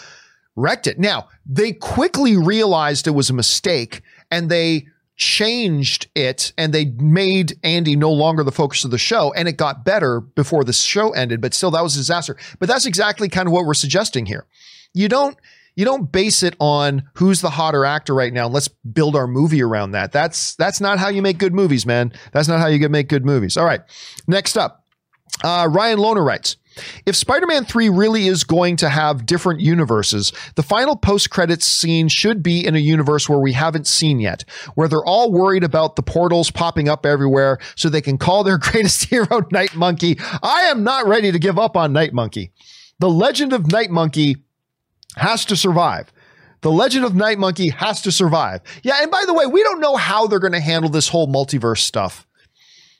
wrecked it. Now, they quickly realized it was a mistake and they changed it and they made Andy no longer the focus of the show and it got better before the show ended, but still that was a disaster. But that's exactly kind of what we're suggesting here. You don't you don't base it on who's the hotter actor right now. Let's build our movie around that. That's that's not how you make good movies, man. That's not how you can make good movies. All right. Next up, uh, Ryan Lohner writes. If Spider Man 3 really is going to have different universes, the final post credits scene should be in a universe where we haven't seen yet, where they're all worried about the portals popping up everywhere so they can call their greatest hero Night Monkey. I am not ready to give up on Night Monkey. The legend of Night Monkey has to survive. The Legend of Night Monkey has to survive. Yeah, and by the way, we don't know how they're going to handle this whole multiverse stuff.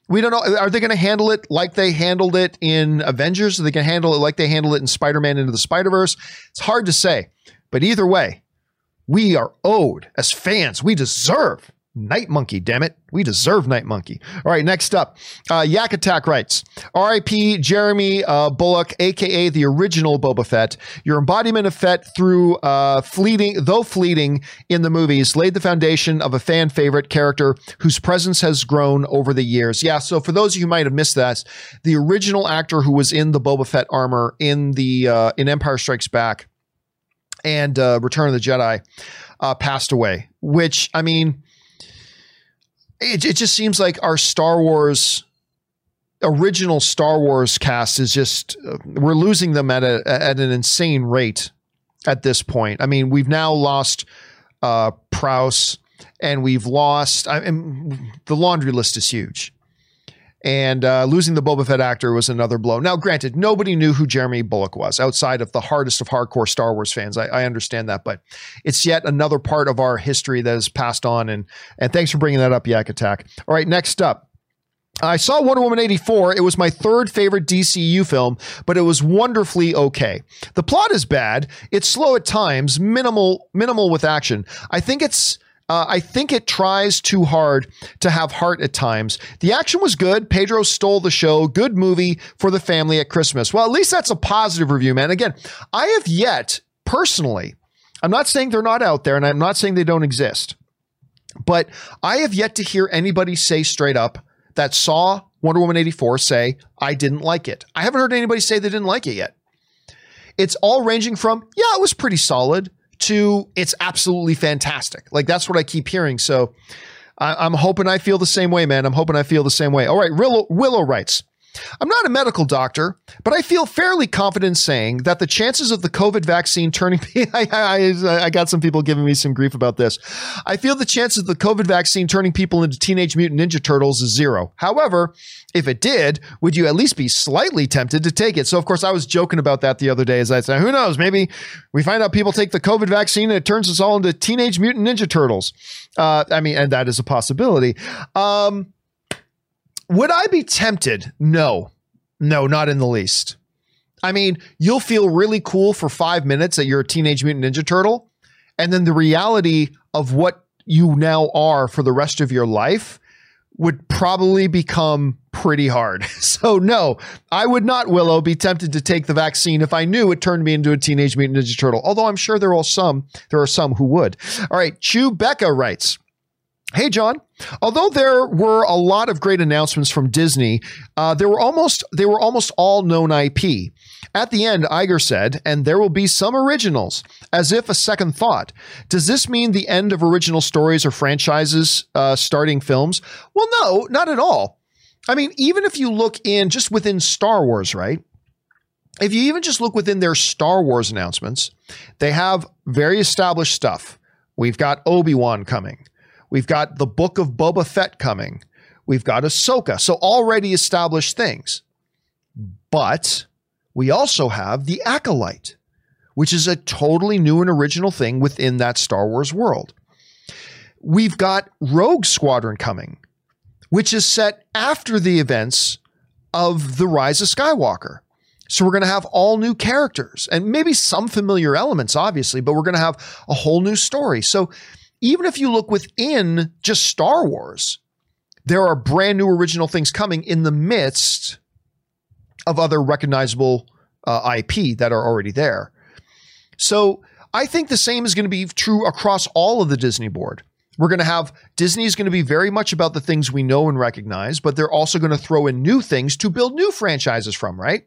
We don't know. Are they going to handle it like they handled it in Avengers? Are they going to handle it like they handled it in Spider Man Into the Spider Verse? It's hard to say. But either way, we are owed as fans, we deserve Night Monkey, damn it. We deserve Night Monkey. All right, next up. Uh, Yak Attack writes RIP Jeremy uh, Bulloch, aka the original Boba Fett. Your embodiment of Fett through uh, fleeting, though fleeting in the movies, laid the foundation of a fan favorite character whose presence has grown over the years. Yeah, so for those of you who might have missed that, the original actor who was in the Boba Fett armor in the uh, in Empire Strikes Back and uh, Return of the Jedi uh, passed away, which, I mean, it, it just seems like our Star Wars original Star Wars cast is just uh, we're losing them at a at an insane rate at this point. I mean, we've now lost uh, Prowse and we've lost. I the laundry list is huge. And uh, losing the Boba Fett actor was another blow. Now, granted, nobody knew who Jeremy Bulloch was outside of the hardest of hardcore Star Wars fans. I, I understand that, but it's yet another part of our history that is passed on. And and thanks for bringing that up, Yak Attack. All right, next up. I saw Wonder Woman 84. It was my third favorite DCU film, but it was wonderfully okay. The plot is bad. It's slow at times, minimal minimal with action. I think it's uh, I think it tries too hard to have heart at times. The action was good. Pedro stole the show. Good movie for the family at Christmas. Well, at least that's a positive review, man. Again, I have yet, personally, I'm not saying they're not out there and I'm not saying they don't exist, but I have yet to hear anybody say straight up that saw Wonder Woman 84 say, I didn't like it. I haven't heard anybody say they didn't like it yet. It's all ranging from, yeah, it was pretty solid to it's absolutely fantastic. Like that's what I keep hearing. So I, am hoping I feel the same way, man. I'm hoping I feel the same way. All right, Willow, Willow writes. I'm not a medical doctor, but I feel fairly confident saying that the chances of the COVID vaccine turning I, I, I, got some people giving me some grief about this. I feel the chances of the COVID vaccine turning people into Teenage Mutant Ninja Turtles is zero. However, if it did, would you at least be slightly tempted to take it? So, of course, I was joking about that the other day as I said, who knows? Maybe we find out people take the COVID vaccine and it turns us all into Teenage Mutant Ninja Turtles. Uh, I mean, and that is a possibility. Um, Would I be tempted? No. No, not in the least. I mean, you'll feel really cool for five minutes that you're a Teenage Mutant Ninja Turtle. And then the reality of what you now are for the rest of your life would probably become pretty hard. So, no, I would not, Willow, be tempted to take the vaccine if I knew it turned me into a Teenage Mutant Ninja Turtle. Although I'm sure there are some, there are some who would. All right, Chew Becca writes. Hey, John. Although there were a lot of great announcements from Disney, uh, there were almost they were almost all known IP. At the end, Iger said, "And there will be some originals." As if a second thought. Does this mean the end of original stories or franchises uh, starting films? Well, no, not at all. I mean, even if you look in just within Star Wars, right? If you even just look within their Star Wars announcements, they have very established stuff. We've got Obi Wan coming. We've got the book of Boba Fett coming. We've got Ahsoka. So already established things. But we also have the Acolyte, which is a totally new and original thing within that Star Wars world. We've got Rogue Squadron coming, which is set after the events of The Rise of Skywalker. So we're going to have all new characters and maybe some familiar elements, obviously, but we're going to have a whole new story. So even if you look within just Star Wars, there are brand new original things coming in the midst of other recognizable uh, IP that are already there. So I think the same is going to be true across all of the Disney board. We're going to have Disney is going to be very much about the things we know and recognize, but they're also going to throw in new things to build new franchises from, right?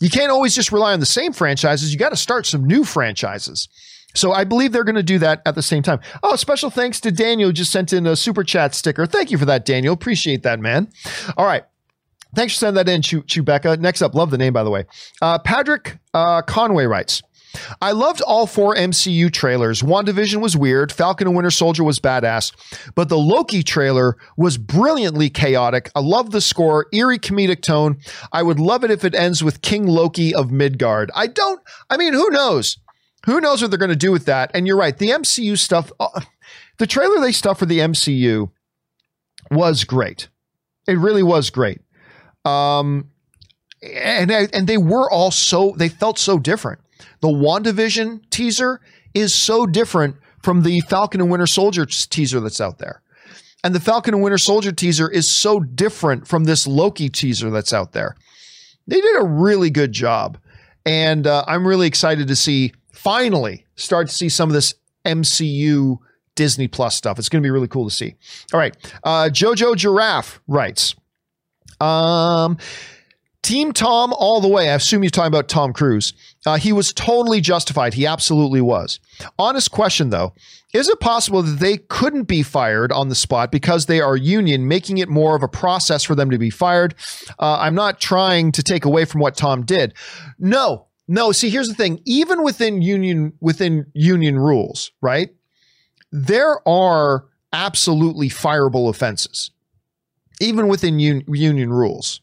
You can't always just rely on the same franchises. You got to start some new franchises. So I believe they're going to do that at the same time. Oh, special thanks to Daniel, just sent in a super chat sticker. Thank you for that, Daniel. Appreciate that, man. All right. Thanks for sending that in, Chewbecca. Next up, love the name, by the way. Uh, Patrick uh, Conway writes, I loved all four MCU trailers. WandaVision was weird. Falcon and Winter Soldier was badass. But the Loki trailer was brilliantly chaotic. I love the score, eerie comedic tone. I would love it if it ends with King Loki of Midgard. I don't, I mean, who knows? Who knows what they're going to do with that? And you're right, the MCU stuff, uh, the trailer they stuff for the MCU was great. It really was great. Um, and and they were all so they felt so different. The WandaVision teaser is so different from the Falcon and Winter Soldier teaser that's out there. And the Falcon and Winter Soldier teaser is so different from this Loki teaser that's out there. They did a really good job. And uh, I'm really excited to see finally start to see some of this MCU Disney Plus stuff. It's going to be really cool to see. All right. Uh, Jojo Giraffe writes, um, Team Tom all the way. I assume you're talking about Tom Cruise. Uh, he was totally justified. He absolutely was. Honest question though. Is it possible that they couldn't be fired on the spot because they are union, making it more of a process for them to be fired? Uh, I'm not trying to take away from what Tom did. No, no, see, here's the thing. Even within union within union rules, right? There are absolutely fireable offenses, even within un- union rules.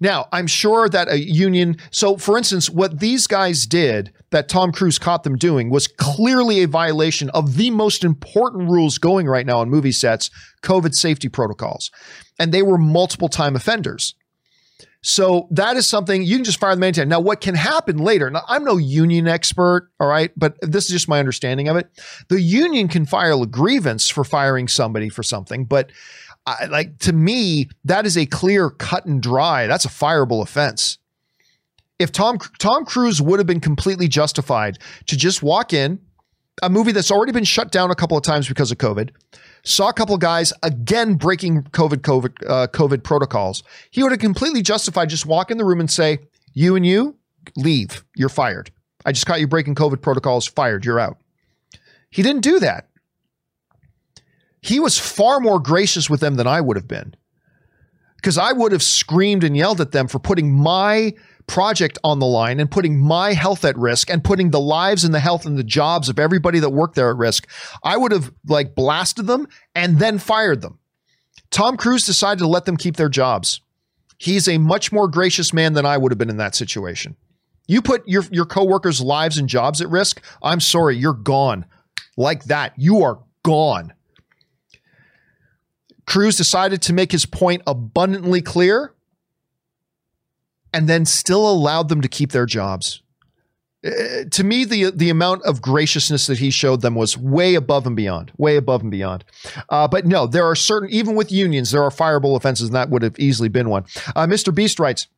Now, I'm sure that a union, so for instance, what these guys did that Tom Cruise caught them doing was clearly a violation of the most important rules going right now on movie sets COVID safety protocols. And they were multiple time offenders. So that is something you can just fire them anytime. Now, what can happen later? Now, I'm no union expert, all right, but this is just my understanding of it. The union can file a grievance for firing somebody for something, but I, like to me, that is a clear cut and dry. That's a fireable offense. If Tom Tom Cruise would have been completely justified to just walk in, a movie that's already been shut down a couple of times because of COVID, saw a couple guys again breaking COVID COVID uh, COVID protocols. He would have completely justified just walk in the room and say, "You and you leave. You're fired. I just caught you breaking COVID protocols. Fired. You're out." He didn't do that. He was far more gracious with them than I would have been. Because I would have screamed and yelled at them for putting my project on the line and putting my health at risk and putting the lives and the health and the jobs of everybody that worked there at risk, I would have like blasted them and then fired them. Tom Cruise decided to let them keep their jobs. He's a much more gracious man than I would have been in that situation. You put your your coworkers' lives and jobs at risk, I'm sorry, you're gone. Like that. You are gone. Cruise decided to make his point abundantly clear and then still allowed them to keep their jobs. Uh, to me, the the amount of graciousness that he showed them was way above and beyond, way above and beyond. Uh, but no, there are certain, even with unions, there are fireable offenses, and that would have easily been one. Uh, Mr. Beast writes.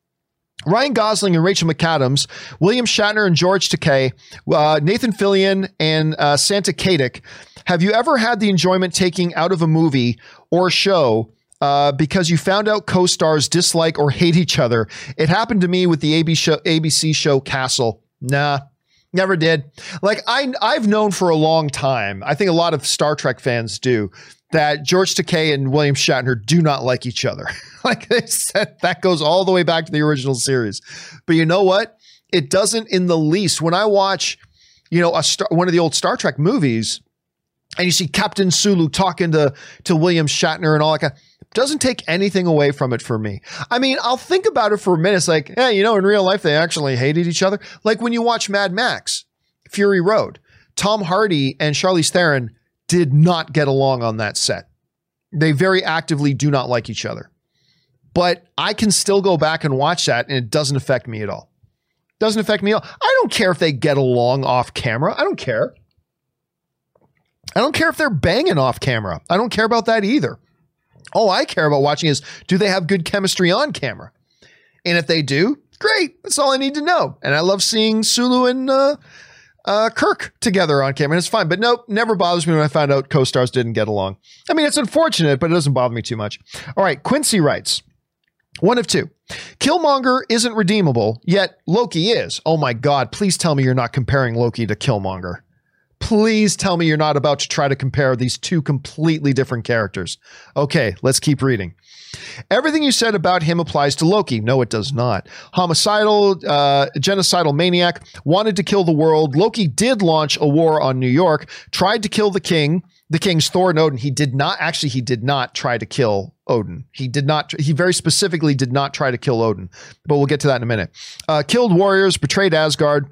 Ryan Gosling and Rachel McAdams, William Shatner and George Takei, uh, Nathan Fillion and uh, Stana Katic. Have you ever had the enjoyment taking out of a movie or show uh, because you found out co-stars dislike or hate each other? It happened to me with the ABC show, ABC show Castle. Nah, never did. Like I, I've known for a long time. I think a lot of Star Trek fans do that George Takei and William Shatner do not like each other. like they said, that goes all the way back to the original series. But you know what? It doesn't in the least. When I watch, you know, a star, one of the old Star Trek movies, and you see Captain Sulu talking to to William Shatner and all that kind, doesn't take anything away from it for me. I mean, I'll think about it for a minute. It's like, yeah, you know, in real life they actually hated each other. Like when you watch Mad Max, Fury Road, Tom Hardy and Charlize Theron did not get along on that set. They very actively do not like each other. But I can still go back and watch that and it doesn't affect me at all. Doesn't affect me at all. I don't care if they get along off camera. I don't care. I don't care if they're banging off camera. I don't care about that either. All I care about watching is do they have good chemistry on camera? And if they do, great. That's all I need to know. And I love seeing Sulu and uh, uh, Kirk together on camera. And it's fine. But nope, never bothers me when I find out co stars didn't get along. I mean, it's unfortunate, but it doesn't bother me too much. All right, Quincy writes. One of two. Killmonger isn't redeemable, yet Loki is. Oh my God, please tell me you're not comparing Loki to Killmonger. Please tell me you're not about to try to compare these two completely different characters. Okay, let's keep reading. Everything you said about him applies to Loki. No, it does not. Homicidal, uh, genocidal maniac, wanted to kill the world. Loki did launch a war on New York, tried to kill the king, the king's Thor and Odin. He did not, actually, he did not try to kill Odin. He did not, he very specifically did not try to kill Odin, but we'll get to that in a minute. Uh, killed warriors, betrayed Asgard.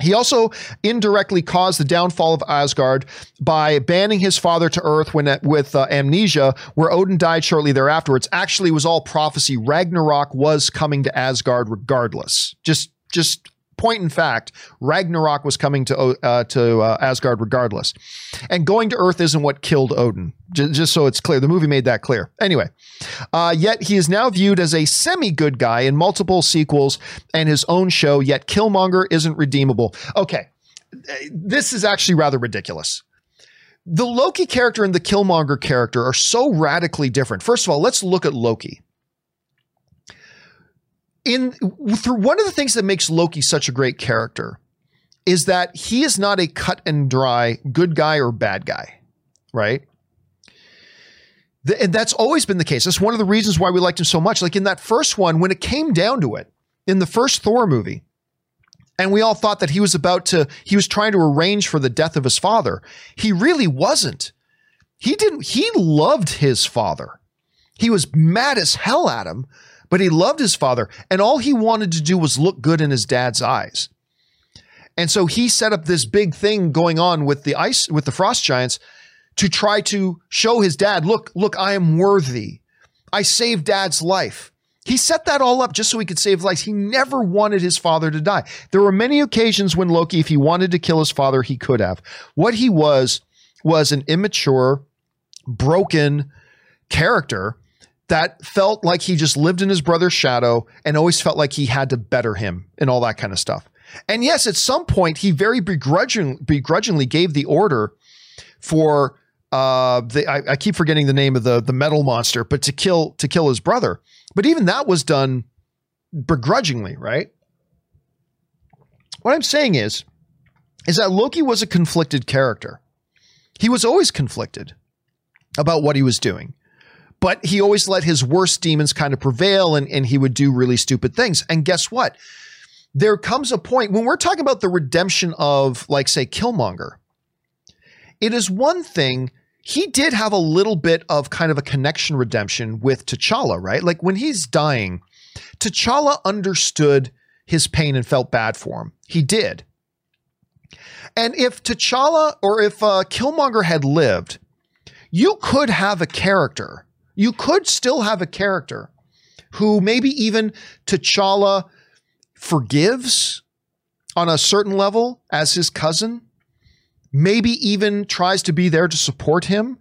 He also indirectly caused the downfall of Asgard by banning his father to Earth when with uh, amnesia, where Odin died shortly thereafter. It's actually was all prophecy. Ragnarok was coming to Asgard regardless. Just just point in fact, Ragnarok was coming to uh, to uh, Asgard regardless, and going to Earth isn't what killed Odin. J- just so it's clear, the movie made that clear. Anyway, uh, yet he is now viewed as a semi good guy in multiple sequels and his own show. Yet Killmonger isn't redeemable. Okay, this is actually rather ridiculous. The Loki character and the Killmonger character are so radically different. First of all, let's look at Loki in through one of the things that makes Loki such a great character is that he is not a cut and dry good guy or bad guy, right? The, and that's always been the case. That's one of the reasons why we liked him so much. Like in that first one, when it came down to it, in the first Thor movie, and we all thought that he was about to, he was trying to arrange for the death of his father. He really wasn't. He didn't, he loved his father. He was mad as hell at him, but he loved his father, and all he wanted to do was look good in his dad's eyes. And so he set up this big thing going on with the ice with the frost giants to try to show his dad, look, look, I am worthy. I saved dad's life. He set that all up just so he could save lives. He never wanted his father to die. There were many occasions when Loki, if he wanted to kill his father, he could have. What he was was an immature, broken character that felt like he just lived in his brother's shadow and always felt like he had to better him and all that kind of stuff. And yes, at some point, he very begrudging, begrudgingly gave the order for uh, the, I, I, keep forgetting the name of the the metal monster, but to kill to kill his brother. But even that was done begrudgingly, right? What I'm saying is, is that Loki was a conflicted character. He was always conflicted about what he was doing but he always let his worst demons kind of prevail and, and he would do really stupid things. And guess what? There comes a point when we're talking about the redemption of, like, say, Killmonger, it is one thing. He did have a little bit of kind of a connection redemption with T'Challa, right? Like when he's dying, T'Challa understood his pain and felt bad for him. He did. And if T'Challa or if uh, Killmonger had lived, you could have a character You could still have a character who maybe even T'Challa forgives on a certain level as his cousin, maybe even tries to be there to support him,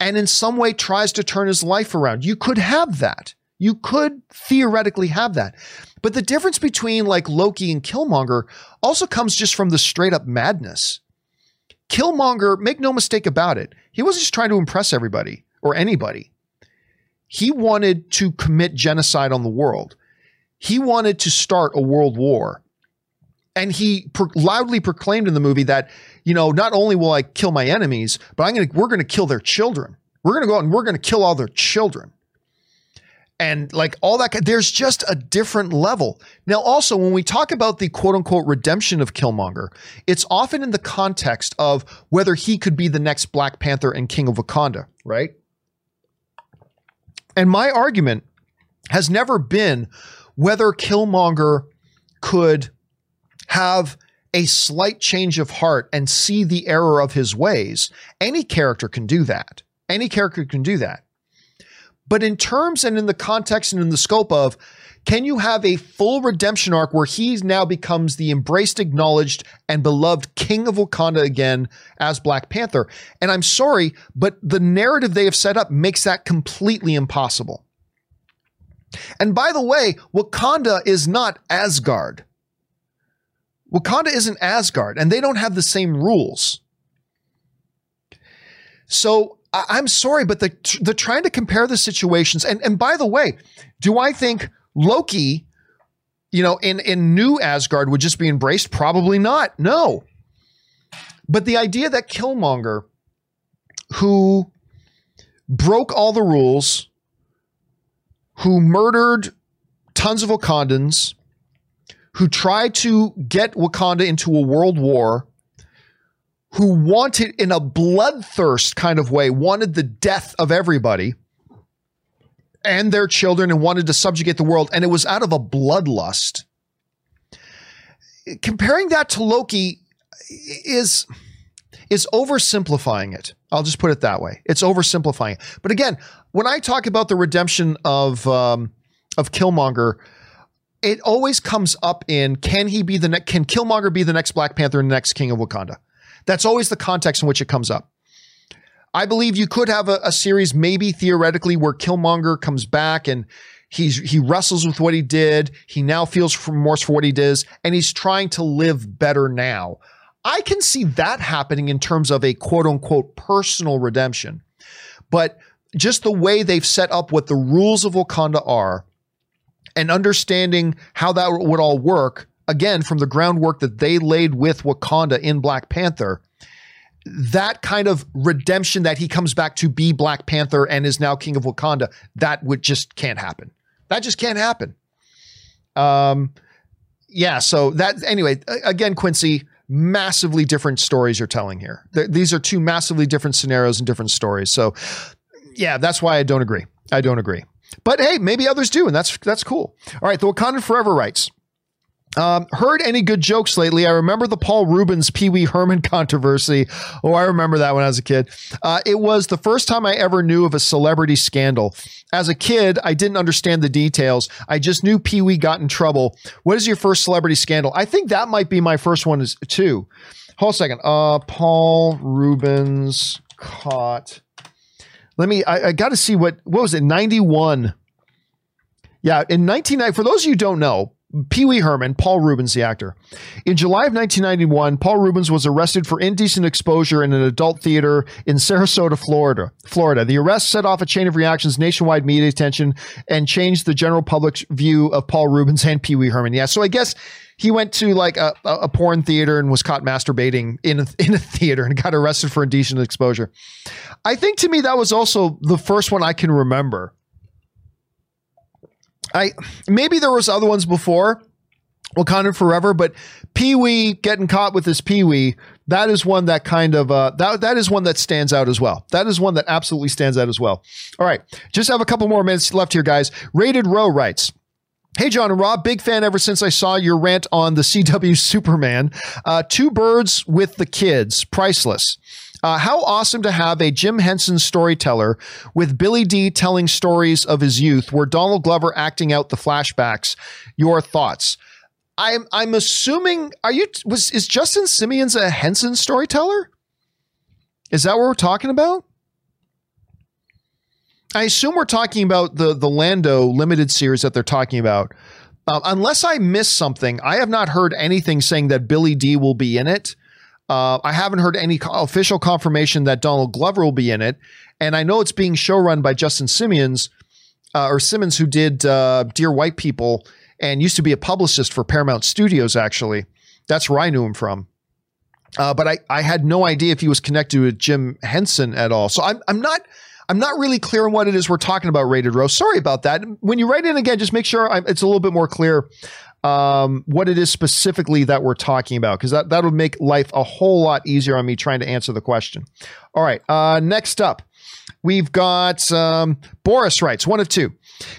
and in some way tries to turn his life around. You could have that. You could theoretically have that. But the difference between like Loki and Killmonger also comes just from the straight up madness. Killmonger, make no mistake about it, he wasn't just trying to impress everybody or anybody. He wanted to commit genocide on the world. He wanted to start a world war. And he pro- loudly proclaimed in the movie that, you know, not only will I kill my enemies, but I'm going to we're going to kill their children. We're going to go out and we're going to kill all their children and like all that there's just a different level now also when we talk about the quote unquote redemption of killmonger it's often in the context of whether he could be the next black panther and king of wakanda right and my argument has never been whether killmonger could have a slight change of heart and see the error of his ways. Any character can do that. Any character can do that. But in terms and in the context and in the scope of, can you have a full redemption arc where he now becomes the embraced, acknowledged, and beloved king of Wakanda again as Black Panther? And I'm sorry, but the narrative they have set up makes that completely impossible. And by the way, Wakanda is not Asgard. Wakanda isn't Asgard, and they don't have the same rules. So I, am sorry, but the the trying to compare the situations. And and by the way, do I think Loki, you know, in in new Asgard would just be embraced? Probably not. No. But the idea that Killmonger, who broke all the rules, who murdered tons of Wakandans, who tried to get Wakanda into a world war who wanted, in a bloodthirst kind of way, wanted the death of everybody and their children and wanted to subjugate the world. And it was out of a bloodlust. Comparing that to Loki is is oversimplifying it. I'll just put it that way. It's oversimplifying. It. But again, when I talk about the redemption of um, of Killmonger, it always comes up in can he be the next? Can Killmonger be the next Black Panther and the next King of Wakanda? That's always the context in which it comes up. I believe you could have a, a series, maybe theoretically, where Killmonger comes back and he's he wrestles with what he did. He now feels remorse for what he did, and he's trying to live better now. I can see that happening in terms of a quote unquote personal redemption. But just the way they've set up what the rules of Wakanda are and understanding how that would all work, again, from the groundwork that they laid with Wakanda in Black Panther, that kind of redemption that he comes back to be Black Panther and is now King of Wakanda, that would just can't happen. That just can't happen. Um, yeah. So that anyway, again, Quincy, massively different stories you're telling here. Th- these are two massively different scenarios and different stories. So, yeah, that's why I don't agree. I don't agree. But hey, maybe others do, and that's that's cool. All right, the Wakandan Forever writes. Um, heard any good jokes lately? I remember the Paul Reubens Pee Wee Herman controversy. Oh, I remember that when I was a kid. Uh, it was the first time I ever knew of a celebrity scandal. As a kid, I didn't understand the details. I just knew Pee Wee got in trouble. What is your first celebrity scandal? I think that might be my first one, is too. Hold a second. Uh, Paul Reubens caught. Let me. I, I got to see what. What was it? Ninety one. Yeah, in 1990. For those of you who don't know, Pee Wee Herman, Paul Reubens, the actor. In July of 1991, Paul Reubens was arrested for indecent exposure in an adult theater in Sarasota, Florida. Florida. The arrest set off a chain of reactions, nationwide media attention, and changed the general public's view of Paul Reubens and Pee Wee Herman. Yeah, so I guess he went to like a, a porn theater and was caught masturbating in a, in a theater and got arrested for indecent exposure. I think to me that was also the first one I can remember I maybe there was other ones before Wakanda Forever, but Pee Wee getting caught with his Pee Wee, that is one that kind of uh, that that is one that stands out as well. That is one that absolutely stands out as well. All right, just have a couple more minutes left here, guys. Rated Row writes. Hey, John and Rob, big fan ever since I saw your rant on the CW Superman. Uh, two birds with the kids, priceless. Uh, how awesome to have a Jim Henson storyteller with Billy Dee telling stories of his youth, where Donald Glover acting out the flashbacks. Your thoughts? I'm I'm assuming are you was is Justin Simien a Henson storyteller? Is that what we're talking about? I assume we're talking about the the Lando limited series that they're talking about. Uh, unless I miss something, I have not heard anything saying that Billy Dee will be in it. Uh, I haven't heard any official confirmation that Donald Glover will be in it, and I know it's being showrun by Justin Simmons uh, or Simmons, who did uh, Dear White People and used to be a publicist for Paramount Studios. Actually, that's where I knew him from. Uh, but I, I had no idea if he was connected with Jim Henson at all. So I'm, I'm not I'm not really clear on what it is we're talking about, Rated Row. Sorry about that. When you write in again, just make sure I'm, it's a little bit more clear um, what it is specifically that we're talking about, because that, that would make life a whole lot easier on me trying to answer the question. All right. Uh, next up, we've got um, Boris writes one of two.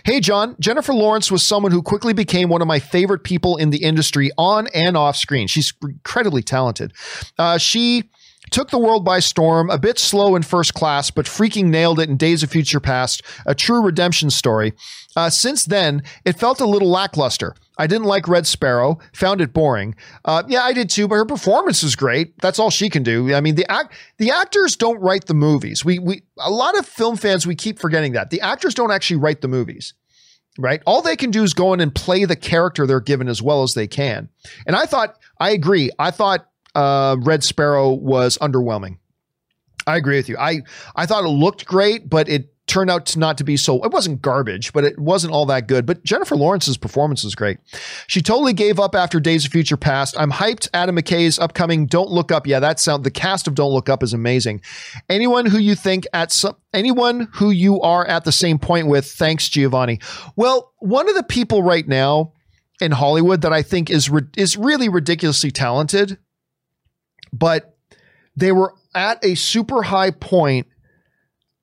Hey, John, Jennifer Lawrence was someone who quickly became one of my favorite people in the industry on and off screen. She's incredibly talented. Uh, she took the world by storm, a bit slow in first class, but freaking nailed it in Days of Future Past, a true redemption story. Uh, since then, it felt a little lackluster. I didn't like Red Sparrow, found it boring. Uh, yeah, I did too, but her performance is great. That's all she can do. I mean, the act, the actors don't write the movies. We we a lot of film fans we keep forgetting that the actors don't actually write the movies right? All they can do is go in and play the character they're given as well as they can. And I thought, I agree. I thought uh, Red Sparrow was underwhelming. I agree with you. I I thought it looked great, but it turned out to not to be so. It wasn't garbage, but it wasn't all that good. But Jennifer Lawrence's performance is great. She totally gave up after Days of Future Past. I'm hyped. Adam McKay's upcoming Don't Look Up. Yeah, that sound. The cast of Don't Look Up is amazing. Anyone who you think at some, anyone who you are at the same point with. Thanks, Giovanni. Well, one of the people right now in Hollywood that I think is is really ridiculously talented but they were at a super high point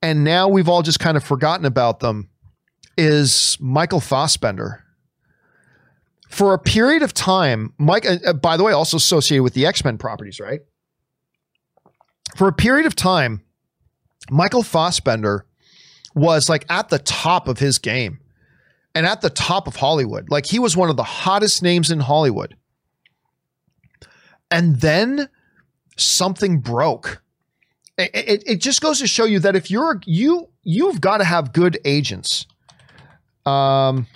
and now we've all just kind of forgotten about them is Michael Fassbender. For a period of time, Mike, uh, uh, by the way, also associated with the X Men properties, right? For a period of time, Michael Fassbender was like at the top of his game and at the top of Hollywood. Like he was one of the hottest names in Hollywood. And then something broke. It, it, just goes to show you that if you're you you've got to have good agents. Um,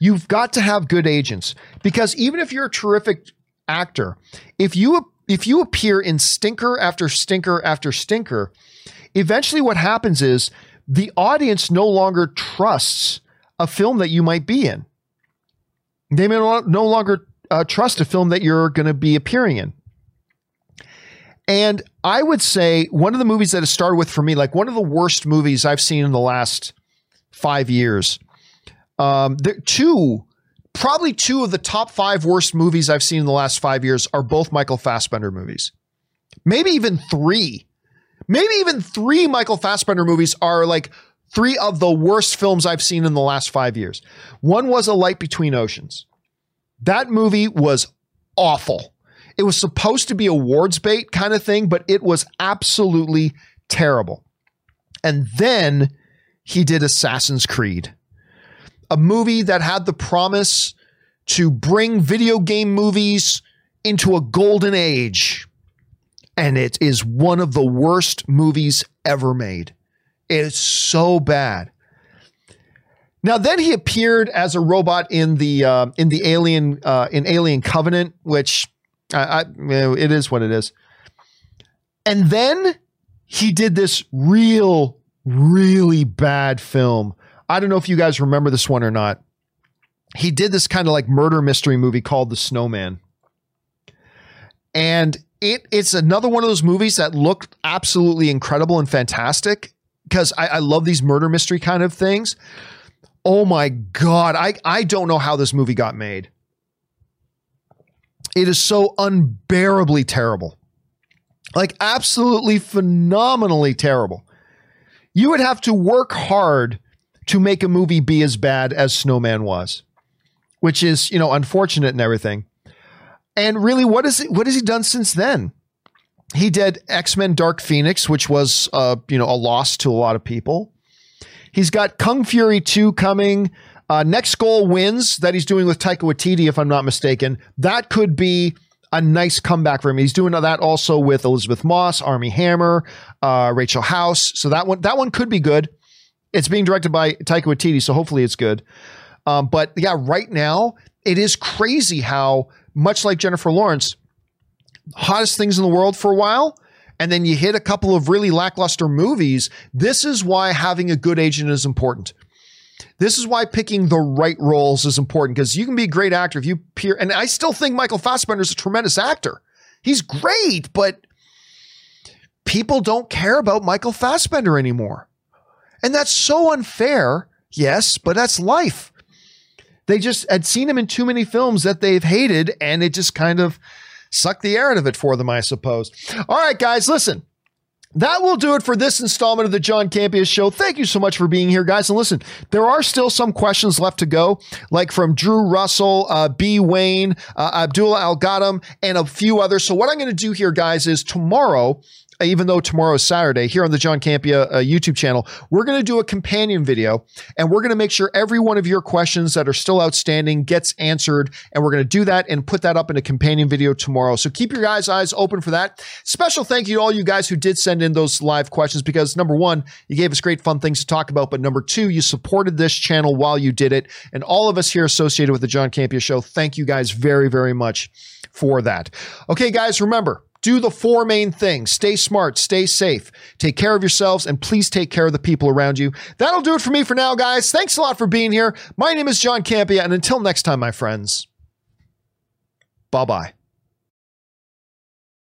you've got to have good agents because even if you're a terrific actor, if you if you appear in stinker after stinker after stinker, eventually what happens is the audience no longer trusts a film that you might be in. They may no longer uh, trust a film that you're going to be appearing in. And I would say one of the movies that has started with for me, like one of the worst movies I've seen in the last five years. Um, there, two, probably two of the top five worst movies I've seen in the last five years are both Michael Fassbender movies. Maybe even three. Maybe even three Michael Fassbender movies are like three of the worst films I've seen in the last five years. One was A Light Between Oceans. That movie was awful. It was supposed to be a awards bait kind of thing, but it was absolutely terrible. And then he did Assassin's Creed, a movie that had the promise to bring video game movies into a golden age. And it is one of the worst movies ever made. It is so bad. Now then he appeared as a robot in the uh, in the Alien uh, in Alien Covenant, which I, I, it is what it is. And then he did this real, really bad film. I don't know if you guys remember this one or not. He did this kind of like murder mystery movie called The Snowman. And it it's another one of those movies that looked absolutely incredible and fantastic because I, I love these murder mystery kind of things. Oh my God. I, I don't know how this movie got made. It is so unbearably terrible. Like, absolutely phenomenally terrible. You would have to work hard to make a movie be as bad as Snowman was, which is, you know, unfortunate and everything. And really, what is it? What has he done since then? he did X Men Dark Phoenix, which was uh, you know a loss to a lot of people. He's got Kung Fury 2 coming. Uh, Next Goal Wins that he's doing with Taika Waititi, if I'm not mistaken. That could be a nice comeback for him. He's doing that also with Elisabeth Moss, Armie Hammer, uh, Rachel House. So that one that one could be good. It's being directed by Taika Waititi, so hopefully it's good. Um, but yeah, right now it is crazy how much like Jennifer Lawrence, hottest things in the world for a while, and then you hit a couple of really lackluster movies. This is why having a good agent is important. This is why picking the right roles is important because you can be a great actor if you peer. And I still think Michael Fassbender is a tremendous actor. He's great, but people don't care about Michael Fassbender anymore. And that's so unfair. Yes, but that's life. They just had seen him in too many films that they've hated, and it just kind of sucked the air out of it for them, I suppose. All right, guys, listen. That will do it for this installment of the John Campea Show. Thank you so much for being here, guys. And listen, there are still some questions left to go, like from Drew Russell, uh, B. Wayne, uh, Abdullah Al and a few others. So, what I'm going to do here, guys, is tomorrow even though tomorrow is Saturday, here on the John Campea uh, YouTube channel, we're going to do a companion video and we're going to make sure every one of your questions that are still outstanding gets answered. And we're going to do that and put that up in a companion video tomorrow. So keep your guys' eyes open for that. Special thank you to all you guys who did send in those live questions because number one, you gave us great fun things to talk about. But number two, you supported this channel while you did it. And all of us here associated with the John Campea Show, thank you guys very, very much for that. Okay, guys, remember, do the four main things stay smart, stay safe, take care of yourselves, and please take care of the people around you. That'll do it for me for now, guys. Thanks a lot for being here. My name is John Campea, and until next time, my friends, bye bye.